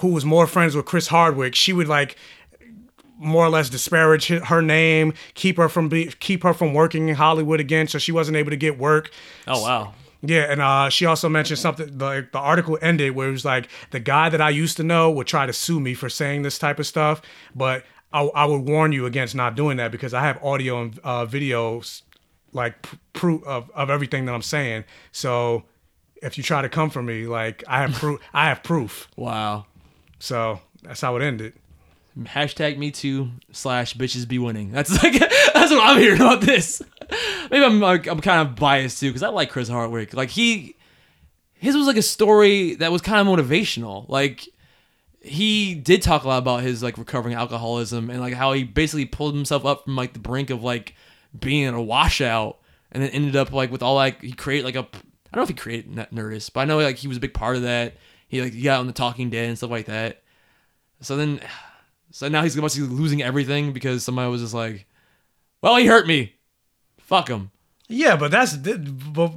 who was more friends with Chris Hardwick she would like more or less disparage her name, keep her from be, keep her from working in Hollywood again, so she wasn't able to get work. oh wow. Yeah, and uh, she also mentioned something like the article ended where it was like the guy that I used to know would try to sue me for saying this type of stuff, but I, I would warn you against not doing that because I have audio and uh, videos like proof of, of everything that I'm saying. So if you try to come for me, like I have proof, I have proof. Wow. So that's how it ended. Hashtag me too slash bitches be winning. That's like that's what I'm hearing about this. Maybe I'm like, I'm kind of biased too because I like Chris Hardwick. Like he, his was like a story that was kind of motivational. Like he did talk a lot about his like recovering alcoholism and like how he basically pulled himself up from like the brink of like being a washout and then ended up like with all like he created like a I don't know if he created Nerdist, but I know like he was a big part of that. He like he got on the Talking Dead and stuff like that. So then, so now he's be losing everything because somebody was just like, "Well, he hurt me. Fuck him." Yeah, but that's but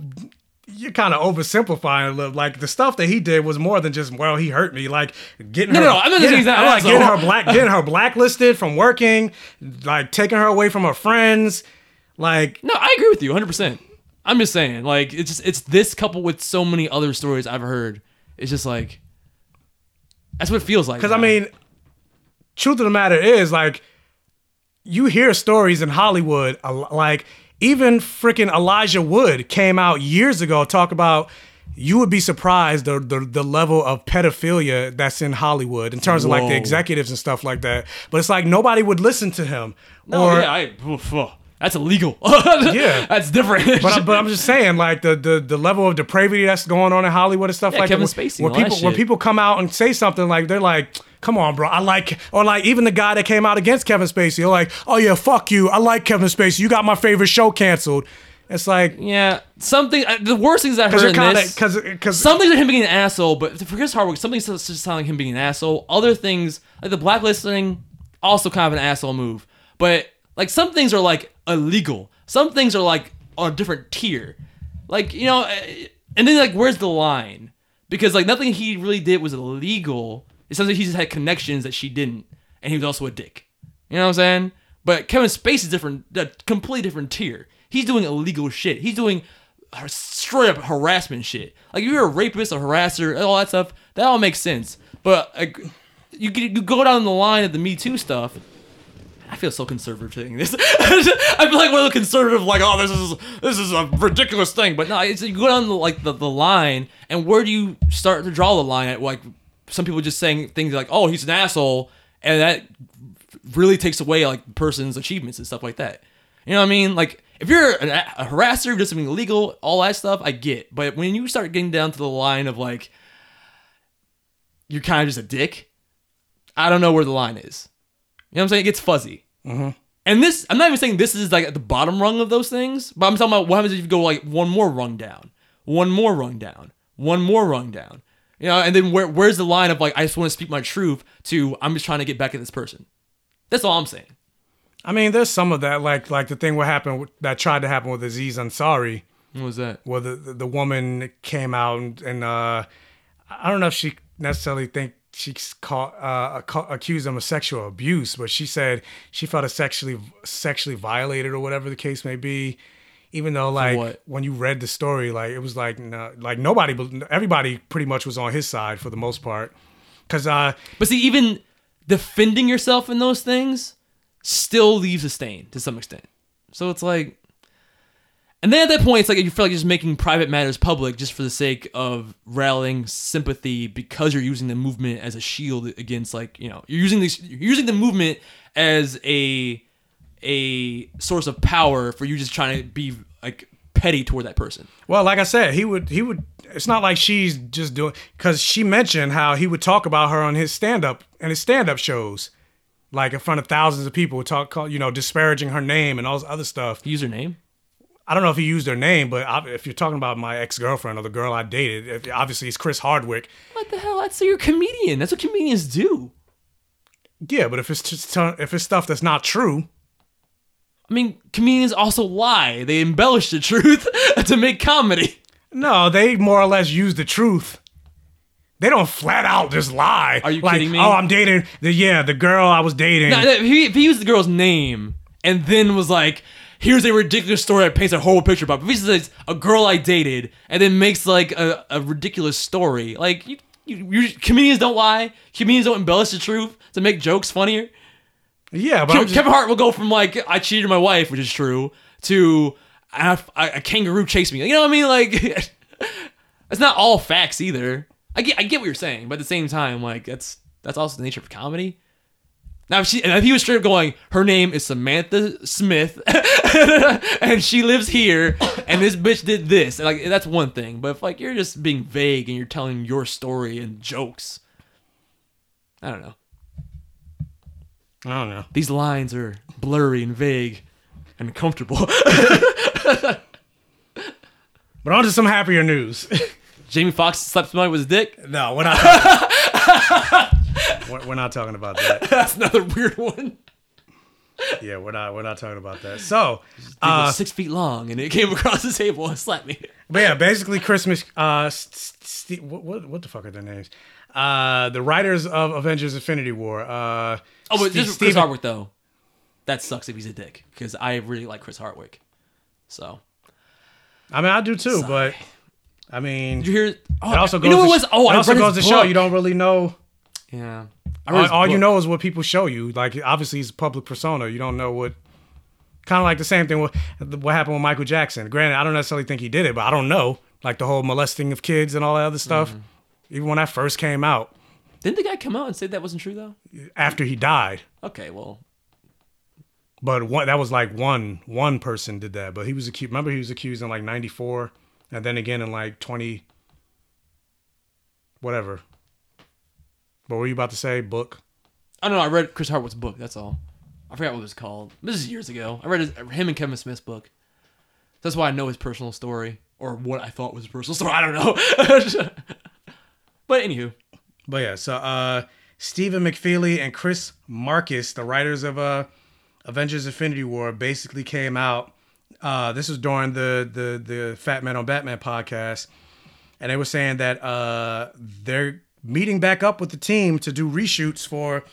you're kind of oversimplifying a little. Like the stuff that he did was more than just well, he hurt me. Like getting No, her, no, no, I'm not getting, not I'm like getting her black, getting her blacklisted from working, like taking her away from her friends. Like No, I agree with you 100. percent I'm just saying, like it's just it's this coupled with so many other stories I've heard. It's just like that's what it feels like. Because I mean, truth of the matter is, like, you hear stories in Hollywood, like even freaking Elijah Wood came out years ago talk about. You would be surprised the, the the level of pedophilia that's in Hollywood in terms of like the executives and stuff like that. But it's like nobody would listen to him. no, or yeah, I, that's illegal. Yeah. that's different. but, I- but I'm just saying, like the, the the level of depravity that's going on in Hollywood and stuff Yeah, like Kevin that. Spacey, When people when people come out and say something like they're like, "Come on, bro, I like," or like even the guy that came out against Kevin Spacey, they're like, "Oh yeah, fuck you, I like Kevin Spacey. You got my favorite show canceled." It's like, yeah, something. uh, The worst things I heard in kinda- this, cause- cause- some things are him being an asshole, but for Chris Hardwick, something just just sound like him being an asshole. Other things, like the blacklisting, also kind of an asshole move. But like some things are like illegal. Some things are like on a different tier. Like you know, eh, and then like where's the line? Because like nothing he really did was illegal. It sounds like he just had connections that she didn't, and he was also a dick. You know what I'm saying? But Kevin Spacey's different, a completely different tier. He's doing illegal shit. He's doing straight up harassment shit. Like if you're a rapist, a harasser, all that stuff, that all makes sense. But like, you you go down the line of the Me Too stuff. I feel so conservative saying this. I feel like one of the conservative, like, oh, this is this is a ridiculous thing. But no, it's, you go down the, like the, the line, and where do you start to draw the line at? Like some people just saying things like, oh, he's an asshole, and that really takes away like person's achievements and stuff like that. You know what I mean? Like if you're an, a harasser, does something illegal, all that stuff, I get. But when you start getting down to the line of like you're kind of just a dick, I don't know where the line is. You know what I'm saying? It gets fuzzy. Mm-hmm. And this, I'm not even saying this is like at the bottom rung of those things, but I'm talking about what happens if you go like one more rung down, one more rung down, one more rung down. You know, and then where where's the line of like I just want to speak my truth to I'm just trying to get back at this person. That's all I'm saying. I mean, there's some of that, like like the thing what happened that tried to happen with Aziz Ansari. What was that? Where the the, the woman came out and, and uh, I don't know if she necessarily think she's caught uh, accused him of sexual abuse, but she said she felt sexually sexually violated or whatever the case may be. Even though, like, what? when you read the story, like it was like, no, like nobody, everybody pretty much was on his side for the most part. Cause uh, But see, even defending yourself in those things still leaves a stain to some extent. So it's like, and then at that point, it's like you feel like you're just making private matters public just for the sake of rallying sympathy because you're using the movement as a shield against, like, you know, you're using this, you're using the movement as a a source of power for you just trying to be like petty toward that person. Well, like I said, he would he would. It's not like she's just doing because she mentioned how he would talk about her on his stand up and his stand up shows, like in front of thousands of people, talk call- you know disparaging her name and all this other stuff. Use her name. I don't know if he used her name, but if you're talking about my ex girlfriend or the girl I dated, obviously it's Chris Hardwick. What the hell? That's you're a comedian. That's what comedians do. Yeah, but if it's just if it's stuff that's not true, I mean, comedians also lie. They embellish the truth to make comedy. no, they more or less use the truth. They don't flat out just lie. Are you like, kidding me? Oh, I'm dating the yeah the girl I was dating. No, if, he, if he used the girl's name and then was like, "Here's a ridiculous story that paints a whole picture about," but if he says a girl I dated and then makes like a, a ridiculous story, like you, you, you, comedians don't lie. Comedians don't embellish the truth to make jokes funnier. yeah, but Ke- I'm just- Kevin Hart will go from like I cheated my wife, which is true, to a, a kangaroo chased me. You know what I mean? Like it's not all facts either. I get I get what you're saying, but at the same time, like that's that's also the nature of comedy. Now if she and if he was straight up going, her name is Samantha Smith, and she lives here, and this bitch did this, like that's one thing. But if like you're just being vague and you're telling your story and jokes, I don't know. I don't know. These lines are blurry and vague and uncomfortable. But on to some happier news. Jamie Foxx slapped somebody with his dick. No, we're not. We're, we're not talking about that. That's another weird one. Yeah, we're not. We're not talking about that. So, uh, was six feet long, and it came across the table and slapped me. but yeah, basically Christmas. Uh, st- st- what, what what the fuck are their names? Uh, the writers of Avengers: Infinity War. Uh, Oh, but Steve- just Chris Steven- Hardwick though. That sucks if he's a dick because I really like Chris Hardwick. So I mean, I do too, Sorry. but I mean, Did you hear? Oh, it also goes. you know to, was? Oh, it I also goes to show you don't really know. Yeah, All, all you know is what people show you. Like obviously, he's a public persona. You don't know what. Kind of like the same thing with what happened with Michael Jackson. Granted, I don't necessarily think he did it, but I don't know. Like the whole molesting of kids and all that other stuff. Mm-hmm. Even when that first came out, Didn't the guy come out and say that wasn't true though? after he died. Okay, well, But one that was like one one person did that. But he was accused. Remember, he was accused in like '94, and then again in like 20, whatever. What were you about to say? Book. I don't know. I read Chris Hardwick's book. That's all. I forgot what it was called. This is years ago. I read his, him and Kevin Smith's book. That's why I know his personal story or what I thought was his personal story. I don't know. but anywho, But yeah, so uh Stephen McFeely and Chris Markus, the writers of uh Avengers Infinity War, basically came out. Uh this was during the the the Fat Man on Batman podcast. And they were saying that uh they're meeting back up with the team to do reshoots for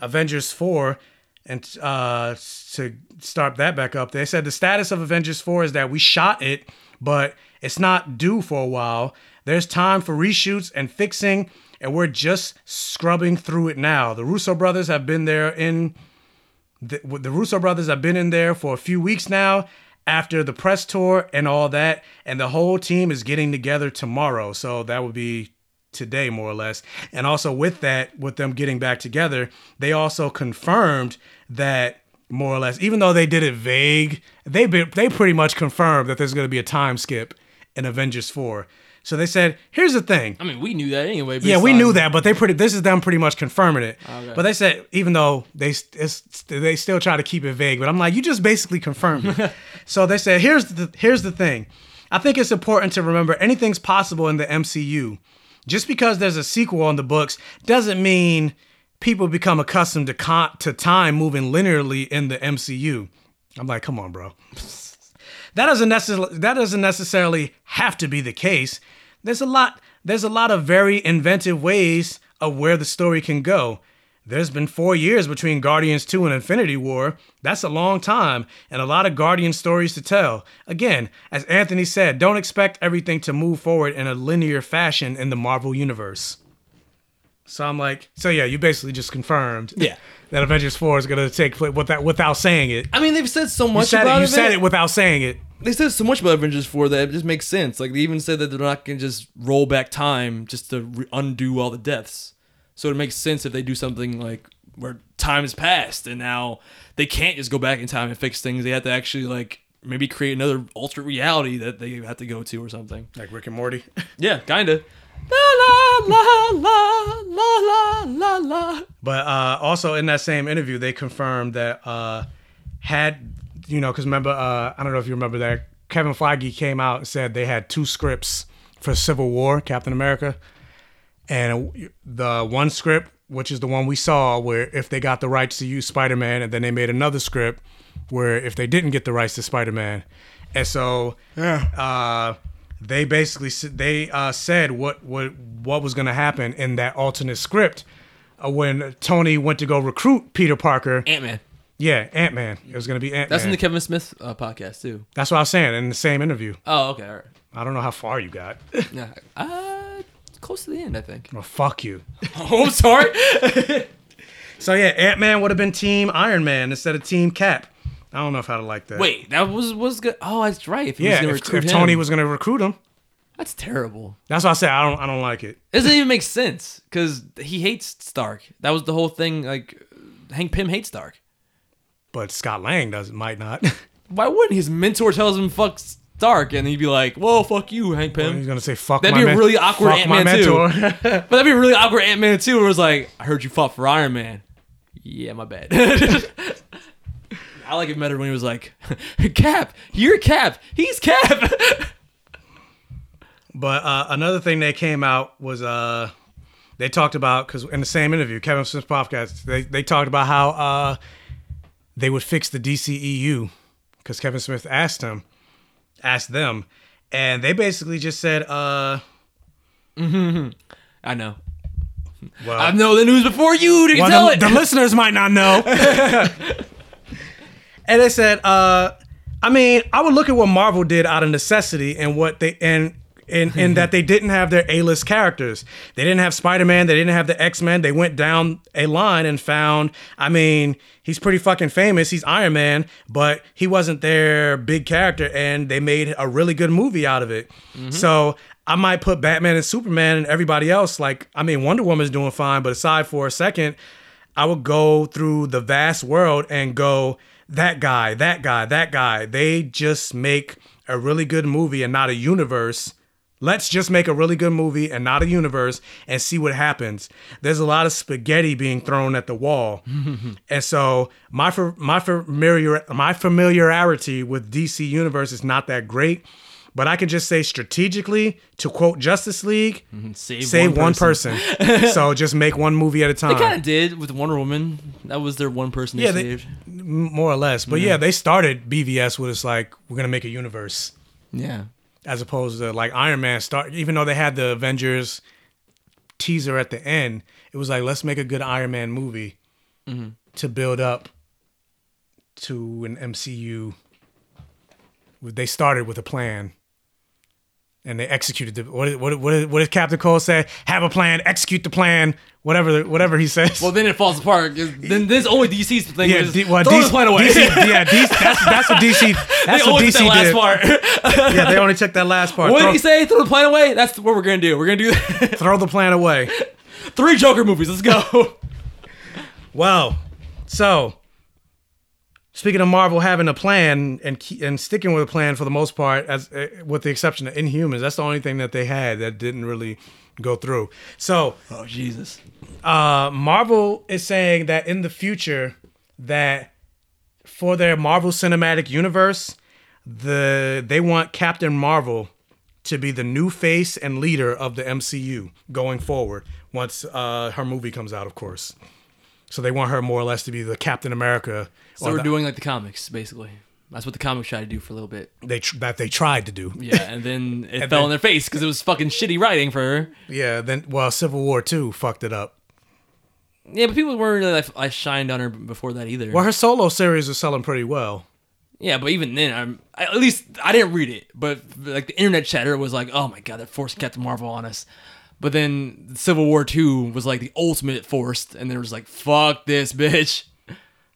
Avengers 4 and uh to start that back up. They said the status of Avengers 4 is that we shot it, but it's not due for a while. There's time for reshoots and fixing, and we're just scrubbing through it now. The Russo brothers have been there in the, the Russo brothers have been in there for a few weeks now after the press tour and all that, and the whole team is getting together tomorrow. So that would be today, more or less. And also with that, with them getting back together, they also confirmed that more or less, even though they did it vague, they be, they pretty much confirmed that there's going to be a time skip in Avengers Four. So they said, "Here's the thing." I mean, we knew that anyway. Yeah, we on- knew that, but they pretty. This is them pretty much confirming it. Okay. But they said even though they it's, they still try to keep it vague, but I'm like, you just basically confirmed it. so they said, here's the here's the thing. I think it's important to remember anything's possible in the MCU. Just because there's a sequel on the books doesn't mean people become accustomed to con- to time moving linearly in the MCU. I'm like, come on, bro. That doesn't necessarily that doesn't necessarily have to be the case. There's a lot there's a lot of very inventive ways of where the story can go. There's been four years between Guardians 2 and Infinity War. That's a long time, and a lot of Guardian stories to tell. Again, as Anthony said, don't expect everything to move forward in a linear fashion in the Marvel Universe. So I'm like, so yeah, you basically just confirmed Yeah. That Avengers 4 is going to take place without, without saying it. I mean, they've said so You much said, about it, you said it without saying it. They said so much about Avengers 4 that it just makes sense. Like, they even said that they're not going to just roll back time just to re- undo all the deaths. So it makes sense if they do something like where time has passed and now they can't just go back in time and fix things. They have to actually, like, maybe create another alternate reality that they have to go to or something. Like Rick and Morty. Yeah, kind of. La la la la la la la la. But uh, also in that same interview, they confirmed that uh, had you know, because remember, uh, I don't know if you remember that Kevin Feige came out and said they had two scripts for Civil War, Captain America, and the one script, which is the one we saw, where if they got the rights to use Spider Man, and then they made another script where if they didn't get the rights to Spider Man, and so uh, they basically they uh, said what what what was going to happen in that alternate script uh, when Tony went to go recruit Peter Parker. Ant Man. Yeah, Ant Man. It was going to be Ant Man. That's in the Kevin Smith uh, podcast too. That's what I was saying in the same interview. Oh, okay, all right. I don't know how far you got. Yeah, uh, close to the end, I think. well, fuck you. oh, I'm sorry. So yeah, Ant Man would have been Team Iron Man instead of Team Cap. I don't know if I'd like that. Wait, that was was good. Oh, that's right. If he was yeah, gonna if, recruit if Tony him. was going to recruit him, that's terrible. that's why I said I don't. I don't like it. It doesn't even make sense because he hates Stark. That was the whole thing. Like Hank Pym hates Stark. But Scott Lang does might not. Why wouldn't his mentor tells him fuck Stark and he'd be like, "Whoa, fuck you, Hank Pym." He's gonna say fuck. That'd my be a men- really awkward Ant Man too. but that'd be a really awkward Ant Man too. Where it was like, "I heard you fought for Iron Man." Yeah, my bad. I like it better when he was like, "Cap, you're Cap. He's Cap." But uh, another thing that came out was uh, they talked about because in the same interview, Kevin Smith's podcast, they they talked about how uh, they would fix the DCEU because Kevin Smith asked him, asked them, and they basically just said, uh, I know. Well, I know the news before you. To well, tell the, it. the listeners might not know. And they said, uh, I mean, I would look at what Marvel did out of necessity and what they and in, in that they didn't have their A-list characters. They didn't have Spider-Man, they didn't have the X-Men. They went down a line and found, I mean, he's pretty fucking famous. He's Iron Man, but he wasn't their big character and they made a really good movie out of it. So, I might put Batman and Superman and everybody else like I mean Wonder Woman's doing fine, but aside for a second, I would go through the vast world and go that guy, that guy, that guy. They just make a really good movie and not a universe. Let's just make a really good movie and not a universe and see what happens. There's a lot of spaghetti being thrown at the wall. and so my my familiar my familiarity with DC Universe is not that great, but I can just say strategically to quote Justice League, Save, save one one person. person. so just make one movie at a time. They kind of did with Wonder Woman. That was their one person they Yeah, they- saved. M- more or less. But Yeah. yeah, they started BVS with it's like we're gonna make a universe. Yeah. As opposed to like Iron Man start even though they had the Avengers teaser at the end, it was like let's make a good Iron Man movie Mhm. to build up to an MCU. They started with a plan. And they executed the what did- what what what did Captain Cold say? Have a plan, execute the plan, whatever whatever he says. Well, then it falls apart. Then this oh, only DC's thing. Yeah, D- well, throw DC the plan away. DC yeah, DC, that's, that's what DC. That's they what only DC that last did. part. yeah, they only took that last part. What throw, did he say? Throw the plan away. That's what we're gonna do. We're gonna do that. Throw the plan away. Three Joker movies. Let's go. Well, so speaking of Marvel having a plan and and sticking with a plan for the most part, as uh, with the exception of Inhumans, that's the only thing that they had that didn't really go through. So, oh Jesus, uh, Marvel is saying that in the future that for their Marvel Cinematic Universe, the they want Captain Marvel to be the new face and leader of the MCU going forward once uh, her movie comes out, of course. So they want her more or less to be the Captain America. So we're the- doing like the comics, basically. That's what the comics tried to do for a little bit. They tr- that they tried to do. Yeah, and then it And fell then- in their face because it was fucking shitty writing for her. Yeah. Then well, Civil War two fucked it up. Yeah, but people weren't really like, I shined on her before that either. Well, her solo series was selling pretty well. Yeah, but even then, I'm at least I didn't read it, but like the internet chatter was like, "Oh my god, they're forcing Captain Marvel on us." But then Civil War Two was like the ultimate forced, and there was like, "Fuck this, bitch."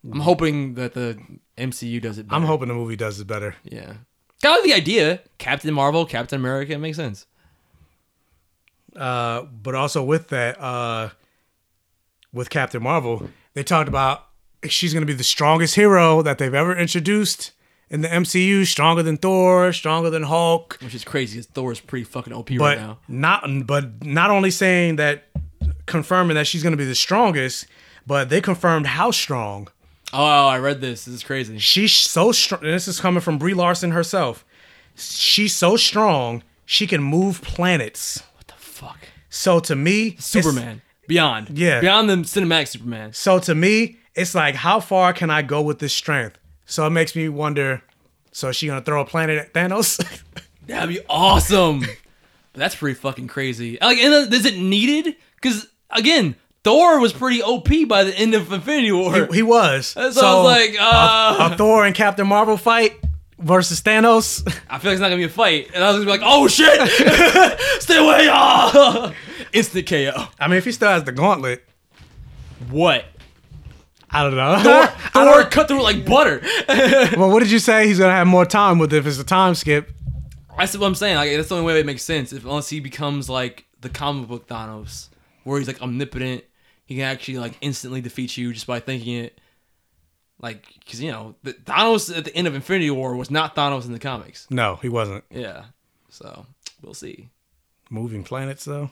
I'm hoping that the MCU does it. Better. I'm hoping the movie does it better. Yeah, kind of the idea: Captain Marvel, Captain America, it makes sense. Uh, but also with that, uh, with Captain Marvel, they talked about she's going to be the strongest hero that they've ever introduced in the MCU. Stronger than Thor, stronger than Hulk. Which is crazy. Because Thor is pretty fucking OP but right now. not but not only saying that confirming that she's going to be the strongest, but they confirmed how strong. Oh, I read this. This is crazy. She's so strong. This is coming from Brie Larson herself. She's so strong she can move planets. What the fuck? So to me, Superman. Beyond. Yeah. Beyond the cinematic Superman. So to me, it's like how far can I go with this strength? So it makes me wonder. So is she gonna throw a planet at Thanos? That'd be awesome. That's pretty fucking crazy. Like, and uh, is it needed? Because again, Thor was pretty OP by the end of Infinity War. he, he was. So I was like, uh, a, a Thor and Captain Marvel fight versus Thanos. I feel like it's not gonna be a fight, and I was gonna be like, "Oh shit, stay away!" Ah! Instant KO. I mean, if he still has the gauntlet, What? I don't know. Thor, Thor cut through it like butter. well, what did you say? He's gonna have more time with it if it's a time skip. That's what I'm saying. Like that's the only way it makes sense. If unless he becomes like the comic book Thanos, where he's like omnipotent, he can actually like instantly defeat you just by thinking it. Like, because you know, the, Thanos at the end of Infinity War was not Thanos in the comics. No, he wasn't. Yeah, so we'll see. Moving planets though.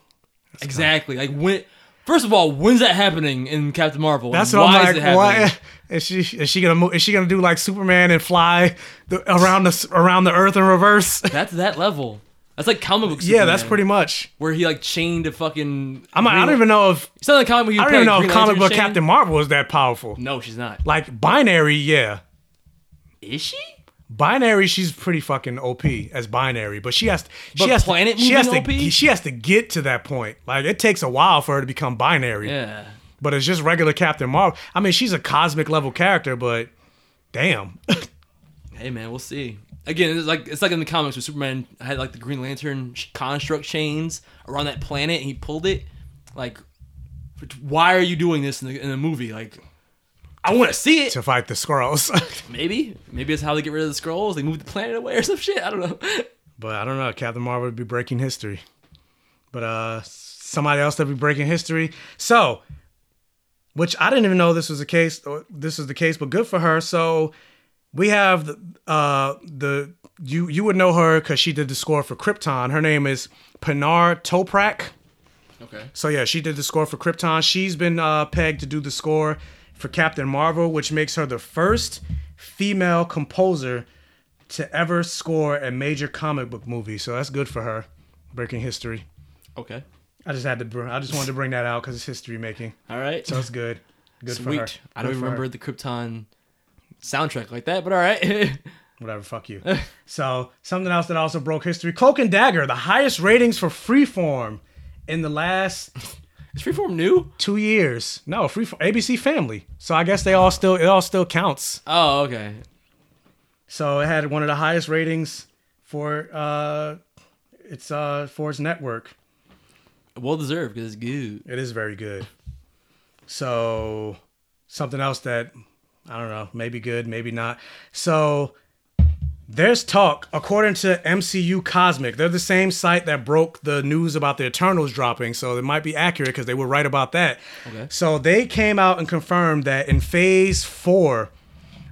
exactly. Like when. First of all, when's that happening in Captain Marvel? That's what why I'm is it like. Why is she? Is she gonna? Move, is she gonna do like Superman and fly the, around the around the Earth in reverse? That's that level. That's like comic book. Yeah, that's pretty much. Where he like chained a fucking. I'm, I don't even know if It's not like comic I don't even know Green if comic book chain. Captain Marvel is that powerful. No, she's not. Like binary, yeah. Is she? Binary, she's pretty fucking OP as binary, but she has she But has planet to, she has to OP? she has to get to that point. Like it takes a while for her to become binary. Yeah. But it's just regular Captain Marvel. I mean, she's a cosmic level character, but damn. Hey man, we'll see. Again, it's like it's like in the comics where Superman had like the Green Lantern construct chains around that planet, and he pulled it. Like, why are you doing this in the in the movie? Like, I want to see it. to fight the Skrulls. Maybe, maybe it's how they get rid of the Skrulls. They move the planet away or some shit. I don't know. but I don't know. Captain Marvel would be breaking history. But uh somebody else that would be breaking history. So, which I didn't even know this was the case. Or this is the case, but good for her. So we have the, uh the you you would know her because she did the score for Krypton. Her name is Pinar Toprak. Okay. So yeah, she did the score for Krypton. She's been uh, pegged to do the score for Captain Marvel, which makes her the first female composer to ever score a major comic book movie. So that's good for her, breaking history. Okay. I just had to. br- I just wanted to bring that out because it's history making. All right. So it's good. Good Sweet. for her. I don't for remember her. the Krypton soundtrack like that, but all right. Whatever. Fuck you. so something else that also broke history: Cloak and Dagger, the highest ratings for Freeform in the last Is Freeform new? two years. No, Freeform ABC Family. So I guess they all still it all still counts. Oh, okay. So it had one of the highest ratings for uh its uh for its network. Well deserved because it's good. It is very good. So something else that I don't know, maybe good, maybe not. So there's talk, according to MCU Cosmic, they're the same site that broke the news about the Eternals dropping, so it might be accurate because they were right about that. Okay. So they came out and confirmed that in Phase Four,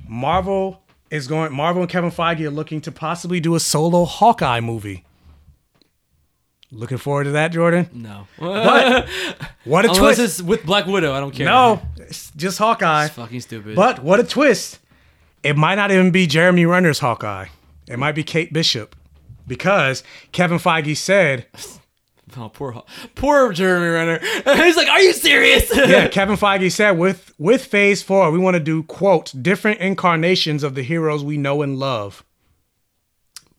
Marvel is going. Marvel and Kevin Feige are looking to possibly do a solo Hawkeye movie. Looking forward to that, Jordan. No. But what a Unless twist! it's with Black Widow, I don't care. No, it's just Hawkeye. It's fucking stupid. But what a twist! It might not even be Jeremy Renner's Hawkeye. It might be Kate Bishop, because Kevin Feige said Oh, poor, poor Jeremy Renner. He's like, "Are you serious?" yeah, Kevin Feige said with with Phase Four, we want to do quote different incarnations of the heroes we know and love.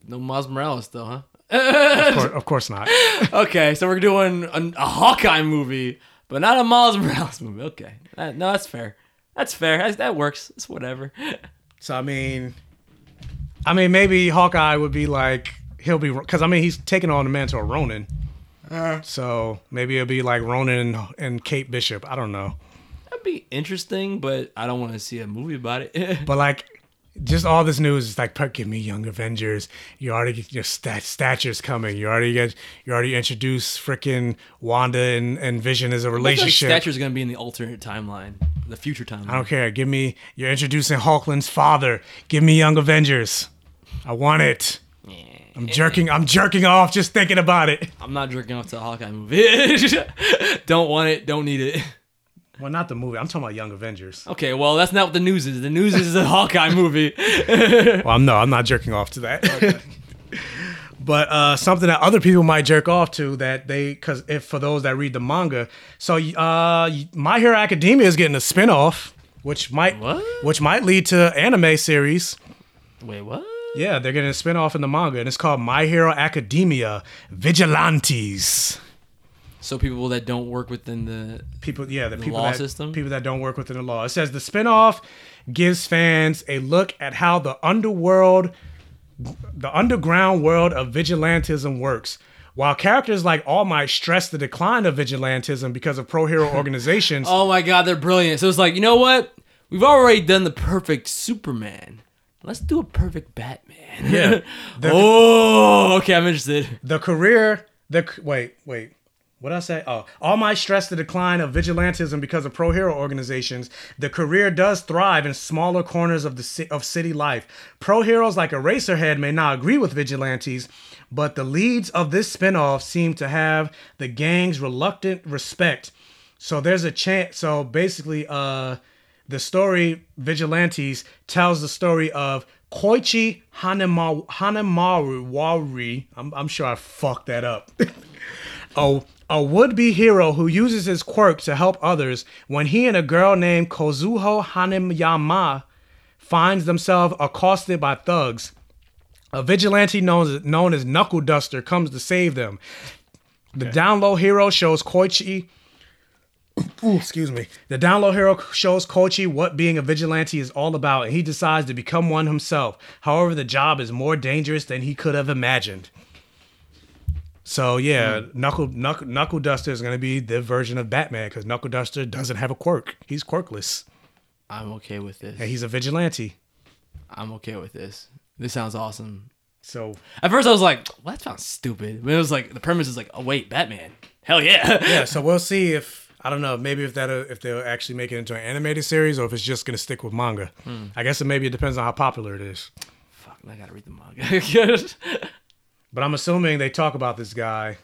no Miles Morales, though, huh? Of course, of course not. okay, so we're doing a, a Hawkeye movie, but not a Miles Morales movie. Okay, That- no, that's fair. That's fair. That, that works. It's whatever. So I mean, I mean maybe Hawkeye would be like he'll be because I mean he's taking on the mantle of Ronin. Uh-huh. So maybe it'll be like Ronin and, and Kate Bishop. I don't know. That'd be interesting, but I don't want to see a movie about it. But like, just all this news is like, give me Young Avengers. You already get your stat stature's coming. You already get you already introduced freaking Wanda and, and Vision as a feel like relationship. Stature's gonna be in the alternate timeline, the future timeline. I don't care. Give me you're introducing Hulkling's father. Give me Young Avengers. I want it. I'm jerking. I'm jerking off just thinking about it. I'm not jerking off to a Hawkeye movie. don't want it. Don't need it. Well, not the movie. I'm talking about Young Avengers. Okay, well that's not what the news is. The news is a Hawkeye movie. Well, I'm no, I'm not jerking off to that. but uh, something that other people might jerk off to that they, because if for those that read the manga, so uh, My Hero Academia is getting a spinoff, which might which might lead to anime series. Wait, what? Yeah, they're getting a spinoff in the manga, and it's called My Hero Academia Vigilantes. So people that don't work within the people, yeah, the, the people law that, system. people that don't work within the law. It says the spinoff gives fans a look at how the underworld, the underground world of vigilantism works. While characters like All Might stress the decline of vigilantism because of pro hero organizations, Oh my god, they're brilliant. So it's like, you know what? We've already done the perfect Superman. Let's do a perfect Batman. Yeah. The- oh, okay, I'm interested. the career, the wait, wait. What I say? Oh, All Might stress the decline of vigilantism because of pro hero organizations. The career does thrive in smaller corners of the ci- of city life. Pro heroes like Eraserhead may not agree with vigilantes, but the leads of this spinoff seem to have the gang's reluctant respect. So there's a chance. So basically, uh, the story Vigilantes tells the story of Koichi Hanemaru, Hanemaru Wari. I'm, I'm sure I fucked that up. a, a would-be hero who uses his quirk to help others when he and a girl named Kozuho Hanayama finds themselves accosted by thugs. A vigilante known as, known as Knuckle Duster comes to save them. The down low hero shows Koichi Ooh, excuse me. The down low hero shows Koichi what being a vigilante is all about, and he decides to become one himself. However, the job is more dangerous than he could have imagined. So yeah, Knuckle, Knuckle Knuckle Duster is going to be the version of Batman because Knuckle Duster doesn't have a quirk. He's quirkless, I'm okay with this. and he's a vigilante. I'm okay with this. This sounds awesome. So At first I was like, well, that sounds stupid. But it was like the premise is like, oh wait, Batman. Hell yeah. yeah, so we'll see if I don't know maybe if that if they'll actually make it into an animated series or if it's just going to stick with manga. Hmm. I guess it maybe it depends on how popular it is. Fuck, I gotta read the manga. But I'm assuming they talk about this guy.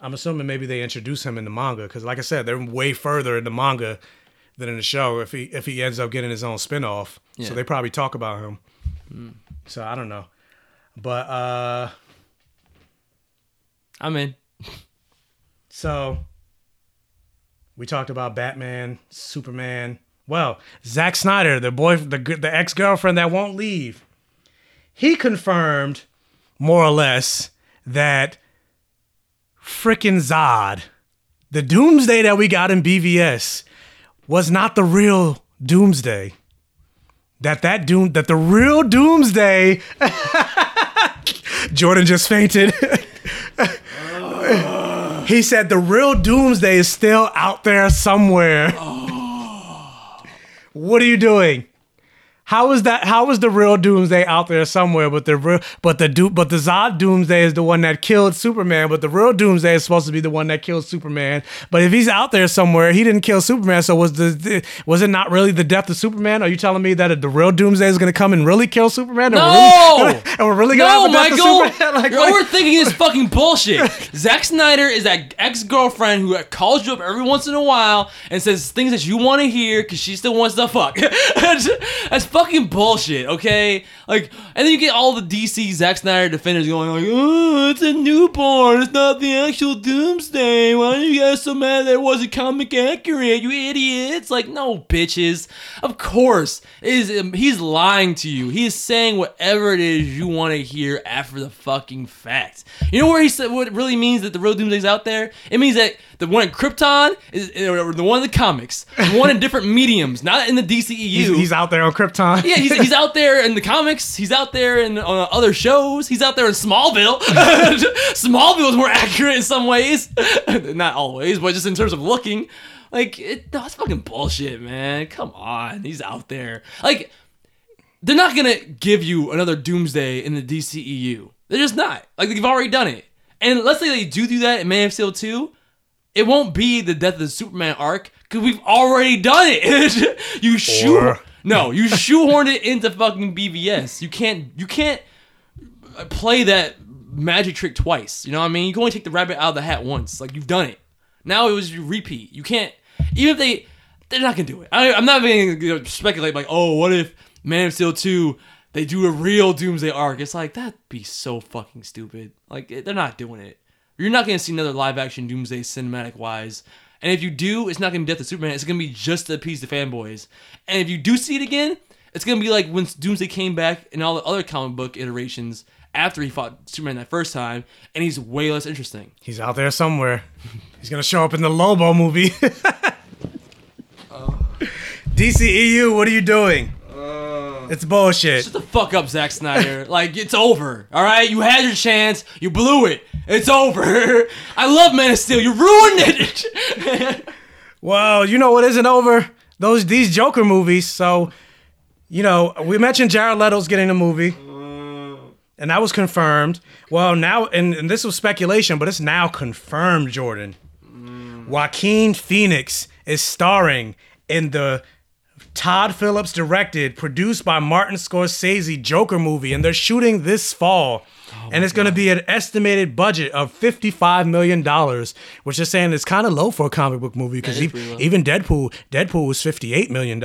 I'm assuming maybe they introduce him in the manga because, like I said, they're way further in the manga than in the show. If he if he ends up getting his own spinoff, Yeah. so they probably talk about him. Hmm. So I don't know, but uh, I'm in. So we talked about Batman, Superman. Well, Zack Snyder, the boy, the the ex girlfriend that won't leave, he confirmed more or less that frickin' Zod, the Doomsday that we got in BVS, was not the real Doomsday. That that doom that the real Doomsday. Jordan just fainted. he said the real Doomsday is still out there somewhere. Oh. What are you doing? How is that? How is the real Doomsday out there somewhere? But the real, but the do, but the Zod Doomsday is the one that killed Superman. But the real Doomsday is supposed to be the one that killed Superman. But if he's out there somewhere, he didn't kill Superman. So was the, was it not really the death of Superman? Are you telling me that the real Doomsday is going to come and really kill Superman? And No! we're really, and we're really going to no, have the death Michael! of Superman? Like, You're like- overthinking this fucking bullshit. Zack Snyder is that ex girlfriend who calls you up every once in a while and says things that you want to hear because she still wants to fuck. That's That's fucking bullshit, okay? Like, and then you get all the DC Zack Snyder defenders going like, "Oh, it's a newborn. It's not the actual Doomsday. Why are you guys so mad that it wasn't comic accurate? You idiots!" Like, no, bitches. Of course, is. um, He's lying to you. He is saying whatever it is you want to hear after the fucking fact. You know where he said what it really means that the real Doomsday's out there? It means that the one in Krypton is or the one in the comics, the one in different mediums, not in the DCEU. He's, he's out there on Krypton. Yeah, he's, he's out there in the comics. He's out there in uh, other shows. He's out there in Smallville. Smallville is more accurate in some ways, not always, but just in terms of looking. Like it, that's fucking bullshit, man. Come on, he's out there. Like they're not gonna give you another Doomsday in the DCEU. They're just not. Like they've already done it. And let's say they do do that in Man of Steel 2, it won't be the death of the Superman arc because we've already done it. you shoe Or- no, you shoehorned it into fucking BVS. You can't you can't play that magic trick twice. You know what I mean? You can only take the rabbit out of the hat once. Like you've done it. Now it was you repeat. You can't even if they they're not gonna do it. I, I'm not even gonna speculate like, oh, what if Man of Steel two they do a real Doomsday arc? It's like that'd be so fucking stupid. Like they're not doing it. You're not gonna see another live action Doomsday cinematic wise. And if you do, it's not gonna be Death of Superman. It's gonna be just to appease the fanboys. And if you do see it again, it's gonna be like when Doomsday came back in all the other comic book iterations after he fought Superman that first time, and he's way less interesting. He's out there somewhere. He's gonna show up in the Lobo movie. Uh. DCEU, what are you doing? Uh, it's bullshit. Shut the fuck up, Zack Snyder. like it's over. All right, you had your chance. You blew it. It's over. I love Man of Steel. You ruined it. Well, you know what isn't over? Those these Joker movies. So, you know, we mentioned Jared Leto's getting a movie. Mm. And that was confirmed. Well, now and, and this was speculation, but it's now confirmed, Jordan. Mm. Joaquin Phoenix is starring in the Todd Phillips directed, produced by Martin Scorsese Joker movie, and they're shooting this fall. Oh and it's going to be an estimated budget of $55 million, which is saying it's kind of low for a comic book movie because That is pretty low. even Deadpool, Deadpool was $58 million.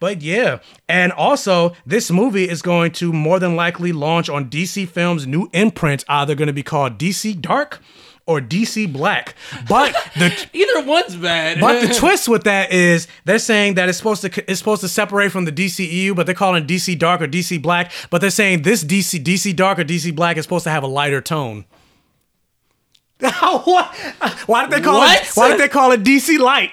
But yeah, and also this movie is going to more than likely launch on DC Films' new imprint, either going to be called DC Dark or DC Black. But the Either one's bad. but the twist with that is they're saying that it's supposed to it's supposed to separate from the DCEU, but they're calling it DC Dark or DC Black. But they're saying this DC DC Dark or DC Black is supposed to have a lighter tone. what? Why did they call What? it? Why did they call it DC Light?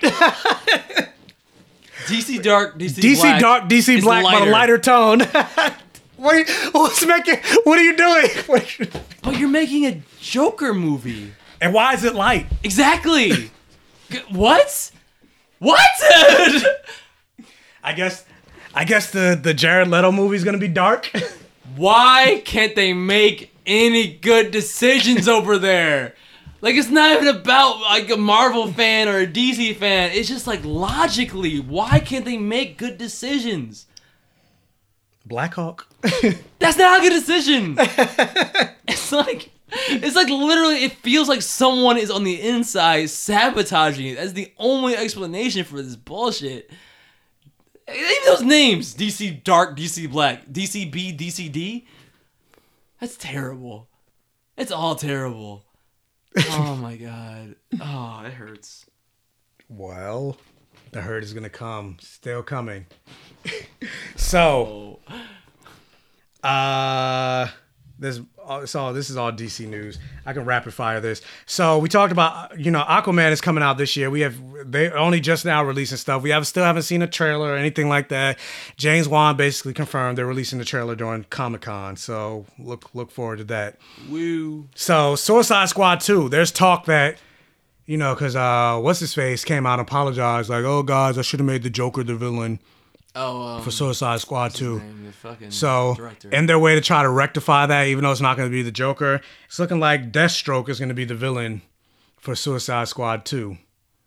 DC Dark, DC, DC Black Dark, DC Black, but a lighter tone. what? Are you, what's making? What are you doing? What are you- But you're making a Joker movie. And why is it light? Exactly. G- what? What? I guess. I guess the the Jared Leto movie is gonna be dark. Why can't they make any good decisions over there? Like it's not even about like a Marvel fan or a DC fan. It's just like logically, why can't they make good decisions? Black Blackhawk. That's not a good decision. it's like it's like literally it feels like someone is on the inside sabotaging it. That's the only explanation for this bullshit. Even those names, DC Dark, DC Black, DCB, DCD. That's terrible. It's all terrible. Oh my god. Oh, it hurts. Well, the hurt is gonna come. Still coming. so, uh, this so this is all DC news. I can rapid fire this. So we talked about you know Aquaman is coming out this year. We have they only just now releasing stuff. We have still haven't seen a trailer or anything like that. James Wan basically confirmed they're releasing the trailer during Comic Con. So look look forward to that. Woo. So Suicide Squad 2, there's talk that, you know, because uh, what's his face came out and apologized, like, oh guys, I should have made the Joker the villain Oh, um, for Suicide Squad what's 2. name? So, director. in their way to try to rectify that, even though it's not going to be the Joker, it's looking like Deathstroke is going to be the villain for Suicide Squad 2.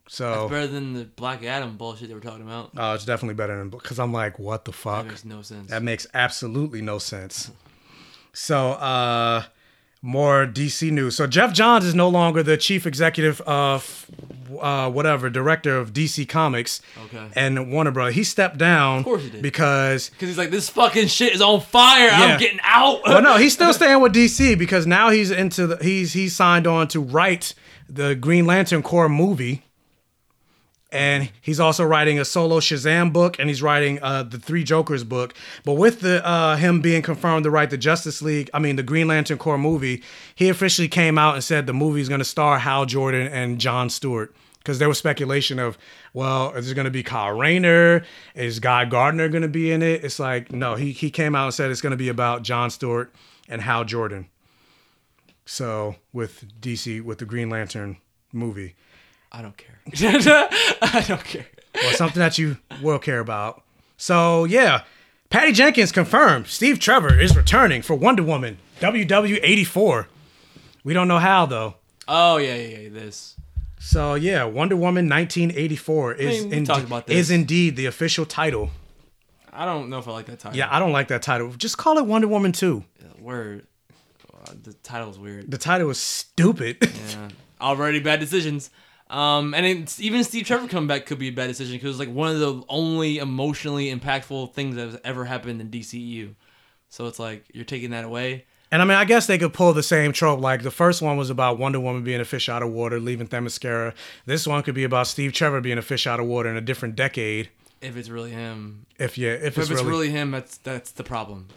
So, That's better than the Black Adam bullshit they were talking about. Oh, it's definitely better than because I'm like, what the fuck? That makes no sense. That makes absolutely no sense. So, uh, more DC news. So Geoff Johns is no longer the chief executive of uh, whatever director of DC Comics Okay. and Warner Bros. He stepped down Of course he did. because Because he's like, this fucking shit is on fire. Yeah. I'm getting out. well, no, he's still staying with DC because now he's into the he's he's signed on to write the Green Lantern Corps movie, and he's also writing a solo Shazam book, and he's writing uh, the Three Jokers book. But with the uh, him being confirmed to write the Justice League, I mean the Green Lantern Corps movie, he officially came out and said the movie is going to star Hal Jordan and John Stewart. Because there was speculation of, well, is it going to be Kyle Rayner? Is Guy Gardner going to be in it? It's like, no, he, he came out and said it's going to be about John Stewart and Hal Jordan. So with DC, with the Green Lantern movie. I don't care. I don't care. Well, something that you will care about. So yeah, Patty Jenkins confirmed Steve Trevor is returning for Wonder Woman WW84. We don't know how though. Oh, yeah, yeah, yeah. This. So yeah, Wonder Woman 1984 is I mean, we inde- talked about this. is indeed the official title. I don't know if I like that title. Yeah, I don't like that title. Just call it Wonder Woman 2. Word. Uh, the title's weird. The title is stupid. Yeah. Already bad decisions. Um, and it's, even Steve Trevor coming back could be a bad decision because it's like one of the only emotionally impactful things that has ever happened in DCEU. So it's like you're taking that away. And I mean, I guess they could pull the same trope. Like the first one was about Wonder Woman being a fish out of water, leaving Themyscira. This one could be about Steve Trevor being a fish out of water in a different decade. If it's really him. If yeah, if But it's, if it's really, really him, that's that's the problem.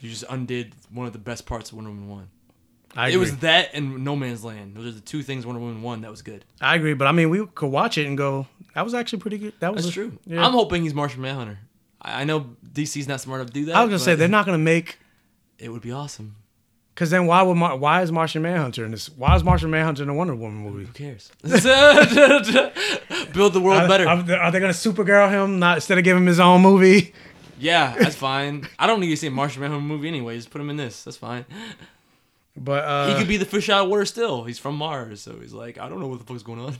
You just undid one of the best parts of Wonder Woman One. I It was that and No Man's Land. Those are the two things Wonder Woman won that was good. I agree, but I mean, we could watch it and go, that was actually pretty good. That was That's a- true. Yeah. I'm hoping he's Martian Manhunter. I I know DC's not smart enough to do that. I was gonna say they're not gonna make. It would be awesome. Because then why would Mar- why is Martian Manhunter in this? Why is Martian Manhunter in a Wonder Woman movie? Who cares? Build the world Are- better. Are, they- are they gonna Supergirl him? Not instead of giving him his own movie. Yeah, that's fine. I don't need to see a Martian Manhunter movie anyway. Just put him in this. That's fine. But uh, he could be the fish out of water still. He's from Mars, so he's like, I don't know what the fuck's going on.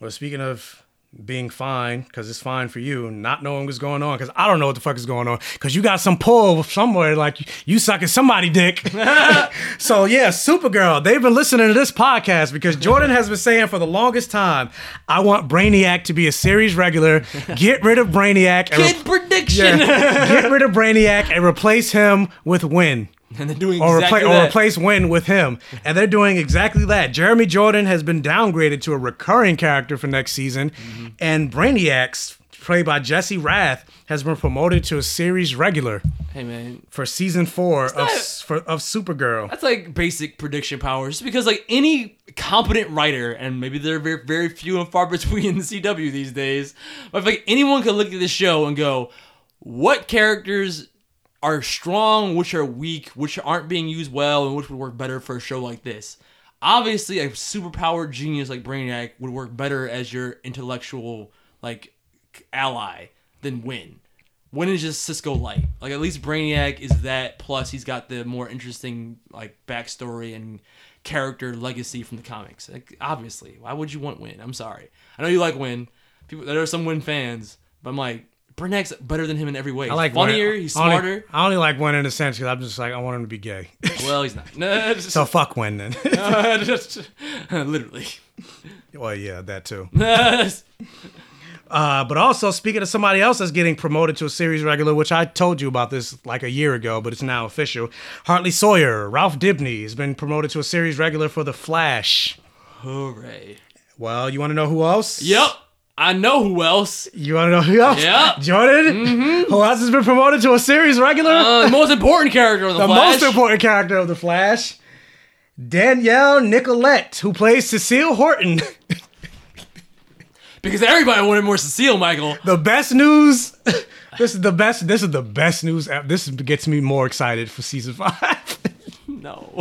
Well, speaking of being fine, because it's fine for you, not knowing what's going on, because I don't know what the fuck is going on, because you got some pull somewhere, like you sucking somebody dick. so yeah, Supergirl, they've been listening to this podcast because Jordan has been saying for the longest time, I want Brainiac to be a series regular. Get rid of Brainiac. Kid re- prediction. Yeah. Get rid of Brainiac and replace him with Winn. And they're doing or, exactly repla- or replace Winn with him. And they're doing exactly that. Jeremy Jordan has been downgraded to a recurring character for next season. Mm-hmm. And Brainiac, played by Jesse Rath, has been promoted to a series regular Hey man, for season four of, for, of Supergirl. That's like basic prediction powers. Just because like any competent writer, and maybe they're very, very few and far between in the CW these days, but if like anyone could look at this show and go, what characters are strong, which are weak, which aren't being used well, and which would work better for a show like this. Obviously, a superpowered genius like Brainiac would work better as your intellectual like ally than Winn. Winn is just Cisco light. Like at least Brainiac is that. Plus, he's got the more interesting like backstory and character legacy from the comics. Like obviously, why would you want Winn? I'm sorry. I know you like Winn. People, there are some Winn fans, but I'm like Brainiac's better than him in every way. I like he's funnier. Winn. He's I only- smarter. I only like Winn in a sense because I'm just like, I want him to be gay. well, he's not. No, just- so fuck Winn then. literally. well, yeah, that too. Uh, but also, speaking of somebody else that's getting promoted to a series regular, which I told you about this like a year ago, but it's now official. Hartley Sawyer, Ralph Dibney, has been promoted to a series regular for The Flash. Hooray. Well, you want to know who else? Yep. I know who else. You want to know who else? Yeah. Jordan? Who else has been promoted to a series regular? Uh, the most important character of the, flash. the most important character of The Flash. Danielle Nicolette, who plays Cecile Horton. Because everybody wanted more Cecile, Michael. The best news. this is the best. This is the best news. This gets me more excited for season five. No.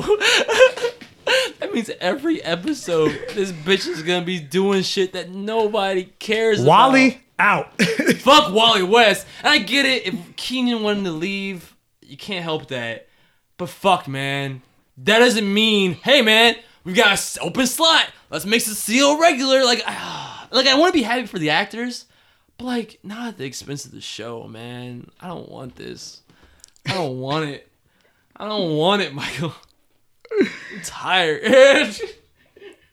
That means every episode, this bitch is gonna be doing shit that nobody cares about. Wally out. Fuck Wally West. And I get it. If Keiynan wanted to leave, you can't help that. But fuck, man. That doesn't mean, hey, man, we've got an open slot. Let's make Cecile regular. Like, ah, like I want to be happy for the actors, but like not at the expense of the show, man. I don't want this. I don't want it. I don't want it, Michael. tired.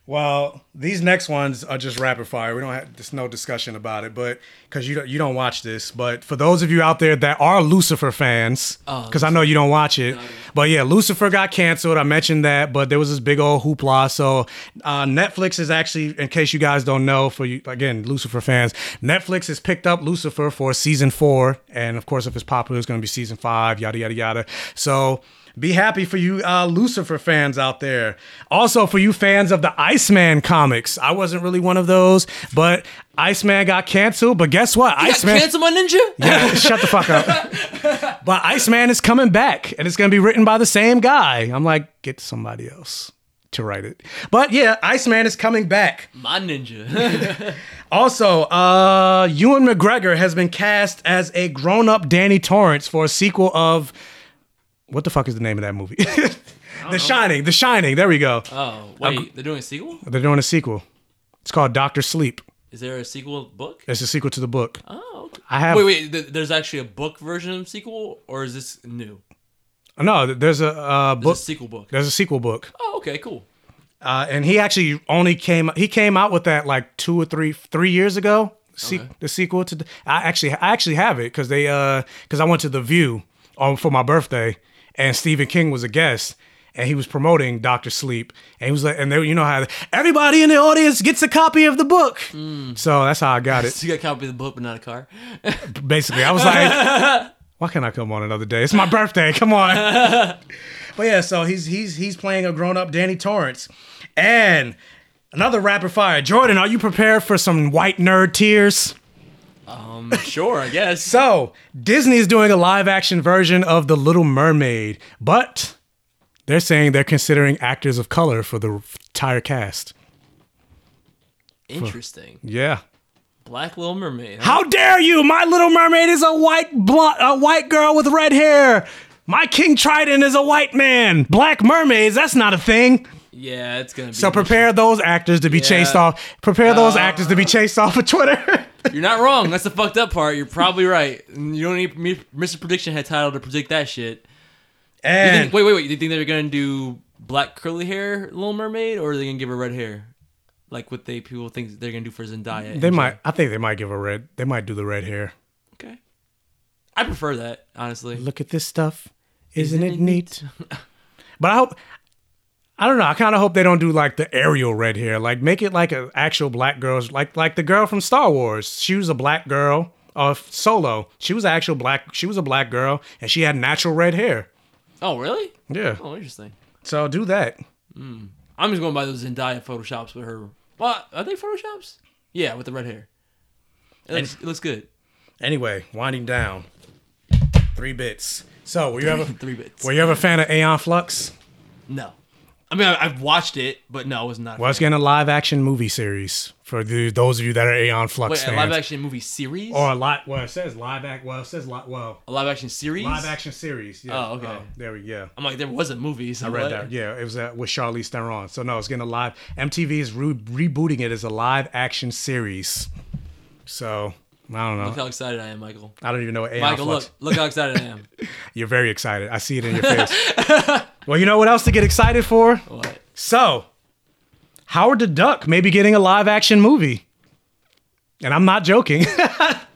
Well, these next ones are just rapid fire. We don't have there's no discussion about it, but because you don't you don't watch this. But for those of you out there that are Lucifer fans, Oh, because I know you don't watch it, but yeah, Lucifer got canceled. I mentioned that, but there was this big old hoopla. So uh, Netflix is actually, in case you guys don't know, for you again Lucifer fans, Netflix has picked up Lucifer for season four, and of course, if it's popular, it's going to be season five. Yada yada yada. So. Be happy for you uh, Lucifer fans out there. Also, for you fans of the Iceman comics. I wasn't really one of those, but Iceman got canceled. But guess what? You Iceman. cancel my ninja? Yeah, shut the fuck up. But Iceman is coming back, and it's going to be written by the same guy. I'm like, get somebody else to write it. But yeah, Iceman is coming back. My ninja. Also, uh, Ewan McGregor has been cast as a grown-up Danny Torrance for a sequel of what the fuck is the name of that movie? the Shining. The Shining. There we go. oh, wait, they're doing a sequel? They're doing a sequel. It's called Doctor Sleep. Is there a sequel book? It's a sequel to the book. Oh, okay. I have. Wait, wait. Th- there's actually a book version of sequel, or is this new? No, there's a uh, book. There's a sequel book. There's a sequel book. Oh, okay, cool. Uh, and he actually only came. He came out with that like two or three three years ago. Se- Okay. The sequel to. The, I actually I actually have it because they uh because I went to the View on for my birthday and Stephen King was a guest and he was promoting Doctor Sleep and he was like and they you know how everybody in the audience gets a copy of the book. Mm. So that's how I got it. So you got a copy of the book, but not a car. Basically, I was like, why can't I come on another day? It's my birthday. Come on. but yeah, so he's he's he's playing a grown up Danny Torrance, and another rapid fire. Jordan, are you prepared for some white nerd tears? Um, sure, I guess. So Disney is doing a live action version of The Little Mermaid, but they're saying they're considering actors of color for the entire cast. Interesting. Yeah. Black Little Mermaid. huh? How dare you? My Little Mermaid is a white blonde, a white girl with red hair. My King Triton is a white man. Black mermaids, that's not a thing. Yeah, it's gonna be. So prepare those actors to be chased off. Prepare those Uh, actors to be chased off of Twitter. You're not wrong. That's the fucked up part. You're probably right. You don't need me- Mr. Prediction had title to predict that shit. You and think, wait, wait, wait. You think they're gonna do black curly hair Little Mermaid, or are they gonna give her red hair, like what they people think they're gonna do for Zendaya? they might. I think they might give a red. They might do the red hair. Okay. I prefer that honestly. Look at this stuff. Isn't, it neat? but I hope. I don't know. I kind of hope they don't do like the Ariel red hair. Like make it like an actual black girl's like like the girl from Star Wars. She was a black girl. Uh, Solo. She was an actual black. She was a black girl, and she had natural red hair. Oh really? Yeah. Oh, interesting. So do that. I'm just going by those Zendaya photoshops with her. What are they photoshops? Yeah, with the red hair. It looks, it looks good. Anyway, winding down. Three bits. So were you ever Three bits. were you ever a fan of Aeon Flux? No, I mean I, I've watched it, but no, I was not. Well, it's getting a live action movie series for the, those of you that are Aeon Flux Wait, a fans. live action movie series or a lot. Well, it says live act. Well, it says li- well a live action series. live action series. Yeah. Oh, okay. there we go. I'm like, there was a movie. So I read what? that. Yeah, it was uh, with Charlize Theron. So no, it's getting a live. MTV is re- rebooting it as a live action series. So I don't know. Look how excited I am, Michael. I don't even know what Aeon Michael, Flux. look, look how excited I am. You're very excited. I see it in your face. well, you know what else to get excited for? What? So, Howard the Duck may be getting a live action movie. And I'm not joking.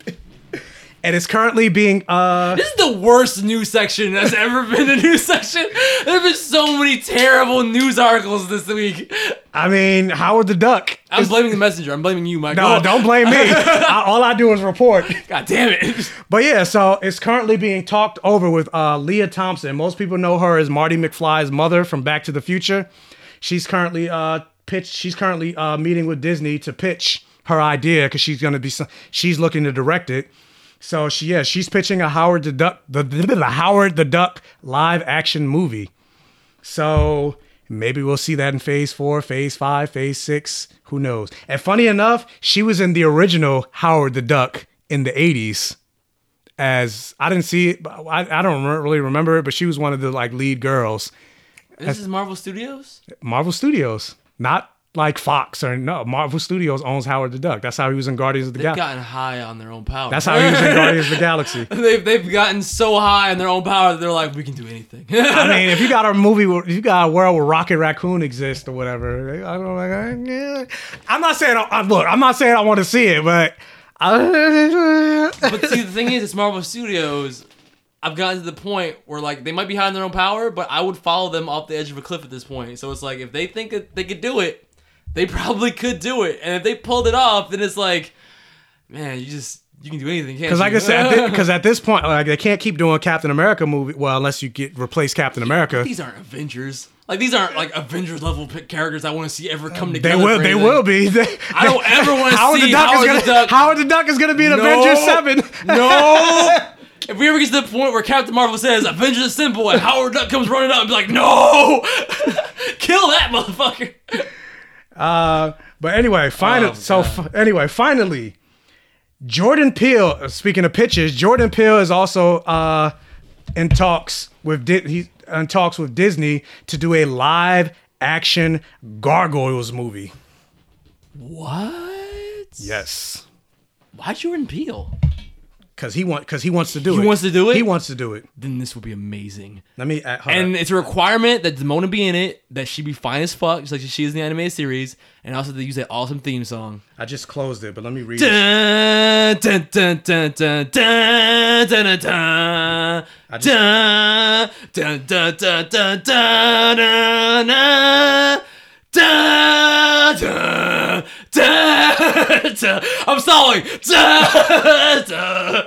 and it's currently being uh This is the worst news section that's ever been a news section. There have been so many terrible news articles this week. I mean, Howard the Duck. I'm blaming the messenger. I'm blaming you, Michael. No, don't blame me. I, all I do is report. God damn it. But yeah, so it's currently being talked over with uh, Lea Thompson. Most people know her as Marty McFly's mother from Back to the Future. She's currently uh. She's currently uh, meeting with Disney to pitch her idea because she's gonna be. She's looking to direct it. So she yeah, she's pitching a Howard the Duck the, the, Howard the Duck live action movie. So maybe we'll see that in phase four, phase five, phase six. Who knows? And funny enough, she was in the original Howard the Duck in the 80s. As I didn't see it, I, I don't re- really remember it, but she was one of the like lead girls. This is Marvel Studios? Marvel Studios, not like Fox or no Marvel Studios owns Howard the Duck. That's how he was in Guardians of the They've Galaxy. gotten high on their own power. That's how he was in Guardians of the Galaxy. they've they've gotten so high on their own power that they're like, we can do anything. I mean, if you got a movie, where, you got a world where Rocket Raccoon exists or whatever, I don't. Like, yeah. I'm not saying. I, look, I'm not saying I want to see it, but. I, but see, the thing is, it's Marvel Studios. I've gotten to the point where like they might be high on their own power, but I would follow them off the edge of a cliff at this point. So it's like if they think that they could do it, they probably could do it, and if they pulled it off, then it's like, man, you just you can do anything, can't Because like? I said, because at this point, like they can't keep doing Captain America movie. Well, unless you get replace Captain America, these aren't Avengers. Like these aren't like Avengers level characters I want to see ever come together. they will. They will be. They- I don't ever want to Howard see the Duck Howard is the gonna. Duck. Howard the Duck is gonna be in No. Avengers Seven. No. If we ever get to the point where Captain Marvel says Avengers Assemble and Howard Duck comes running up and be like, no, kill that motherfucker. Uh, but anyway, finally. Oh, so f- anyway, finally, Jordan Peele. uh, Speaking of pitches, Jordan Peele is also uh, in talks with Di- he's in talks with Disney to do a live action Gargoyles movie. What? Yes, Why Jordan Peele? Because he want because he wants to do He it. wants to do it? He wants to do it. Then this would be amazing. Let me. Uh, And on. it's a requirement that Demona be in it, that she be fine as fuck, just like she is in the anime series, and also they use that awesome theme song. I just closed it, but let me read. it. Dun, dun, dun, dun, dun, dun, dun, dun, just- Dun, dun, dun, dun, dun, dun, dun, dun. Dun, dun, dun, dun. I'm stalling. Dun, dun,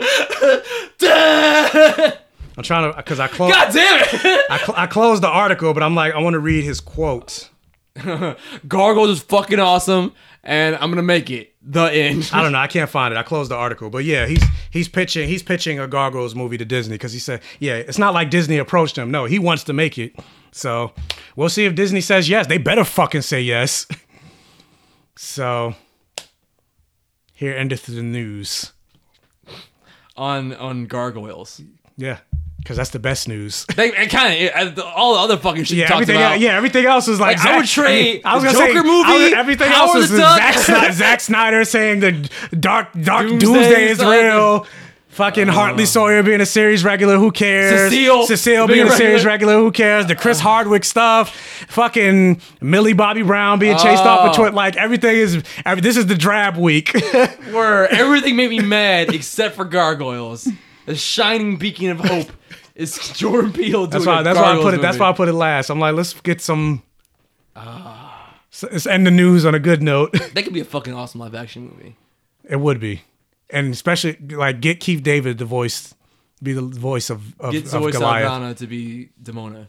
dun. I'm trying to because I closed. God damn it! I, cl- I closed the article, but I'm like I want to read his quotes. Gargoyles is fucking awesome, and I'm gonna make it the end. I don't know. I can't find it. I closed the article, but yeah, he's he's pitching he's pitching a Gargoyles movie to Disney because he said, yeah, it's not like Disney approached him. No, he wants to make it. So we'll see if Disney says yes. They better fucking say yes. so here endeth the news. on on gargoyles. Yeah, because that's the best news. They kind of uh, all the other fucking shit. Yeah, everything. about. Yeah, everything else is like, Like, I would trade I, was gonna say Joker I was- movie, everything Howard else is. Zack, Snyder, Zack Snyder saying the dark dark Doomsday doomsday, is real. Fucking Hartley Sawyer being a series regular, who cares? Cecile Cecile being being a series regular. who cares? The Chris oh. Hardwick stuff, fucking Millie Bobby Brown being chased off Oh. a Twitter. Like everything is. Every, this is the drab week. Where everything made me mad except for gargoyles. The shining beacon of hope is Jordan Peele doing That's why. That's why I put it. That's why I put it last. I'm like, let's get some. Ah. So let's end the news on a good note. That could be a fucking awesome live action movie. It would be, and especially like get Keith David to voice, be the voice of of, Get of Zoe Goliath. Saldana to be Demona.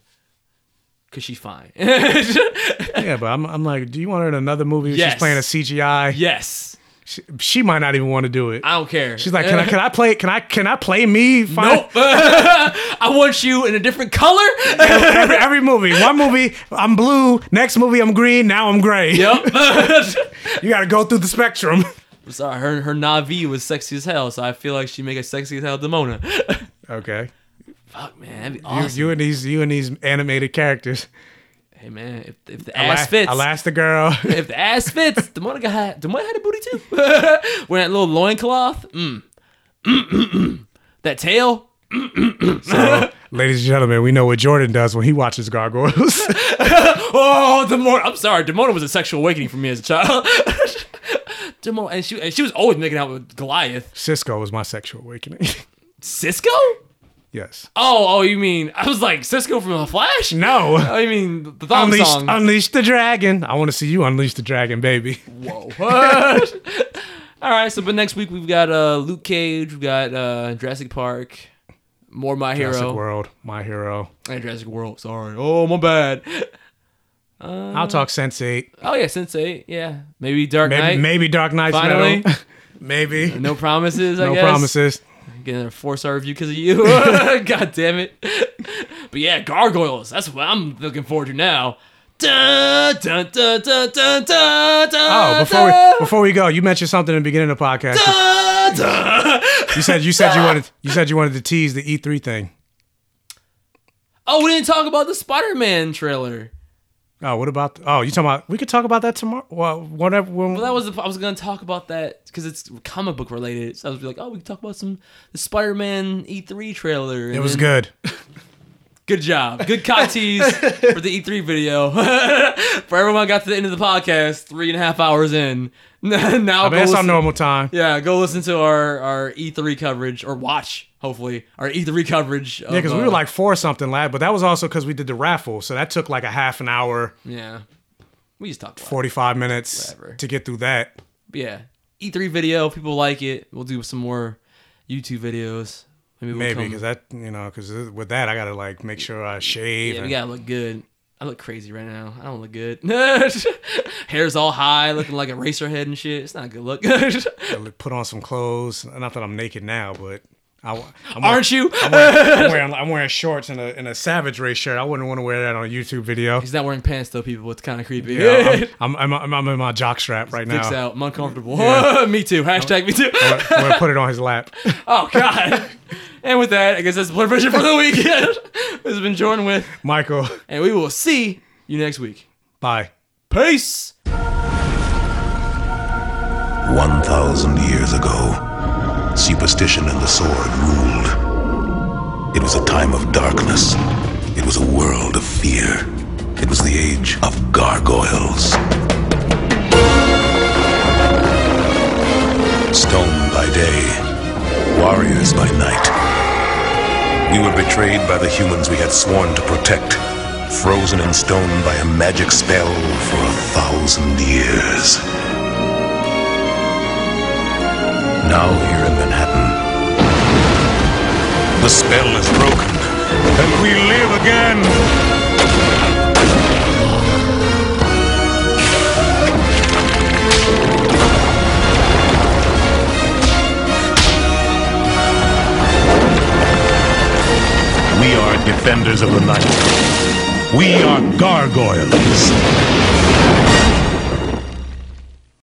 Cause she's fine. yeah, but I'm, I'm like, do you want her in another movie? Yes. She's playing a CGI. yes. She, she might not even want to do it. I don't care. She's like, can I can I play can I can I play me? Fine. Nope. I want you in a different color. every, every movie, one movie I'm blue, next movie I'm green, now I'm gray. Yep. you got to go through the spectrum. Sorry, her her Na'vi was sexy as hell, so I feel like she make a sexy as hell Demona. Okay. Fuck man, that'd be You, awesome. you and these you and these animated characters. hey man, if, if the ass Elas- fits, Elastigirl. if the ass fits, Demona got had, Demona had a booty too. Wearing that little loincloth. Mm. That tail. So, ladies and gentlemen, we know what Jordan does when he watches Gargoyles. oh, Demona. I'm sorry, Demona was a sexual awakening for me as a child. Demona, and she and she was always making out with Goliath. Sisqo was my sexual awakening. Cisco? yes. Oh, oh, you mean I was like Cisco from the Flash? No. I mean the thong Unleash, song. unleash the dragon. I want to see you unleash the dragon, baby. Whoa. What? All right, so but next week we've got uh Luke Cage, we've got uh Jurassic Park, more My Hero, Jurassic World, my hero. and Jurassic World. Sorry, oh my bad. Uh, I'll talk Sense Eight. Oh yeah, Sensei. Yeah, maybe Dark Maybe, Knight. maybe Dark Nights Finally. Maybe. No promises. I No guess. promises. Getting a four star review because of you. God damn it. But yeah, Gargoyles. That's what I'm looking forward to now. Oh, before we before we go, you mentioned something in the beginning of the podcast. dun, dun. You said you said you wanted you said you wanted to tease the E3 thing. Oh, we didn't talk about the Spider Man trailer. Oh, what about? Oh, you talking about? We could talk about that tomorrow. Well, whatever. When, Well, that was the, I was gonna talk about that because it's comic book related. So I was like, oh, we can talk about some the Spider-Man E3 trailer. it was then- good. Good job. Good cock tease for the E3 video. for everyone got to the end of the podcast, three and a half hours in. now I mean, that's our normal time. Yeah, go listen to our, our E3 coverage or watch, hopefully, our E3 coverage. Yeah, because we uh, were like four something lad, but that was also because we did the raffle, so that took like a half an hour, Yeah. We just talked forty five minutes Whatever. to get through that. But yeah. E3 video, people like it. We'll do some more YouTube videos. Maybe we'll Maybe because that you know because with that I gotta like make sure I shave. Yeah, we gotta look good. I look crazy right now. I don't look good. Hair's all high, looking like a racer head and shit. It's not a good look. put on some clothes. Not that I'm naked now, but I, am Aren't you? I'm wearing, I'm, wearing, I'm wearing shorts and a, and a Savage Ray shirt. I wouldn't want to wear that on a YouTube video. He's not wearing pants though, people. It's kind of creepy. Yeah, I'm, I'm, I'm, I'm in my jock strap right Dicks now. out. I'm uncomfortable. Yeah. me too. Hashtag me too. I'm gonna- I'm gonna put it on his lap. oh God. and with that, I guess that's blood pressure for the weekend. this has been Jordan with Michael. and we will see you next week. Bye. Peace. 1,000 years ago, superstition and the sword ruled. It was a time of darkness. It was a world of fear. It was the age of gargoyles. Stone by day, warriors by night. We were betrayed by the humans we had sworn to protect, frozen in stone by a magic spell for a thousand years. Now here the spell is broken, and we live again. We are defenders of the night. We are gargoyles.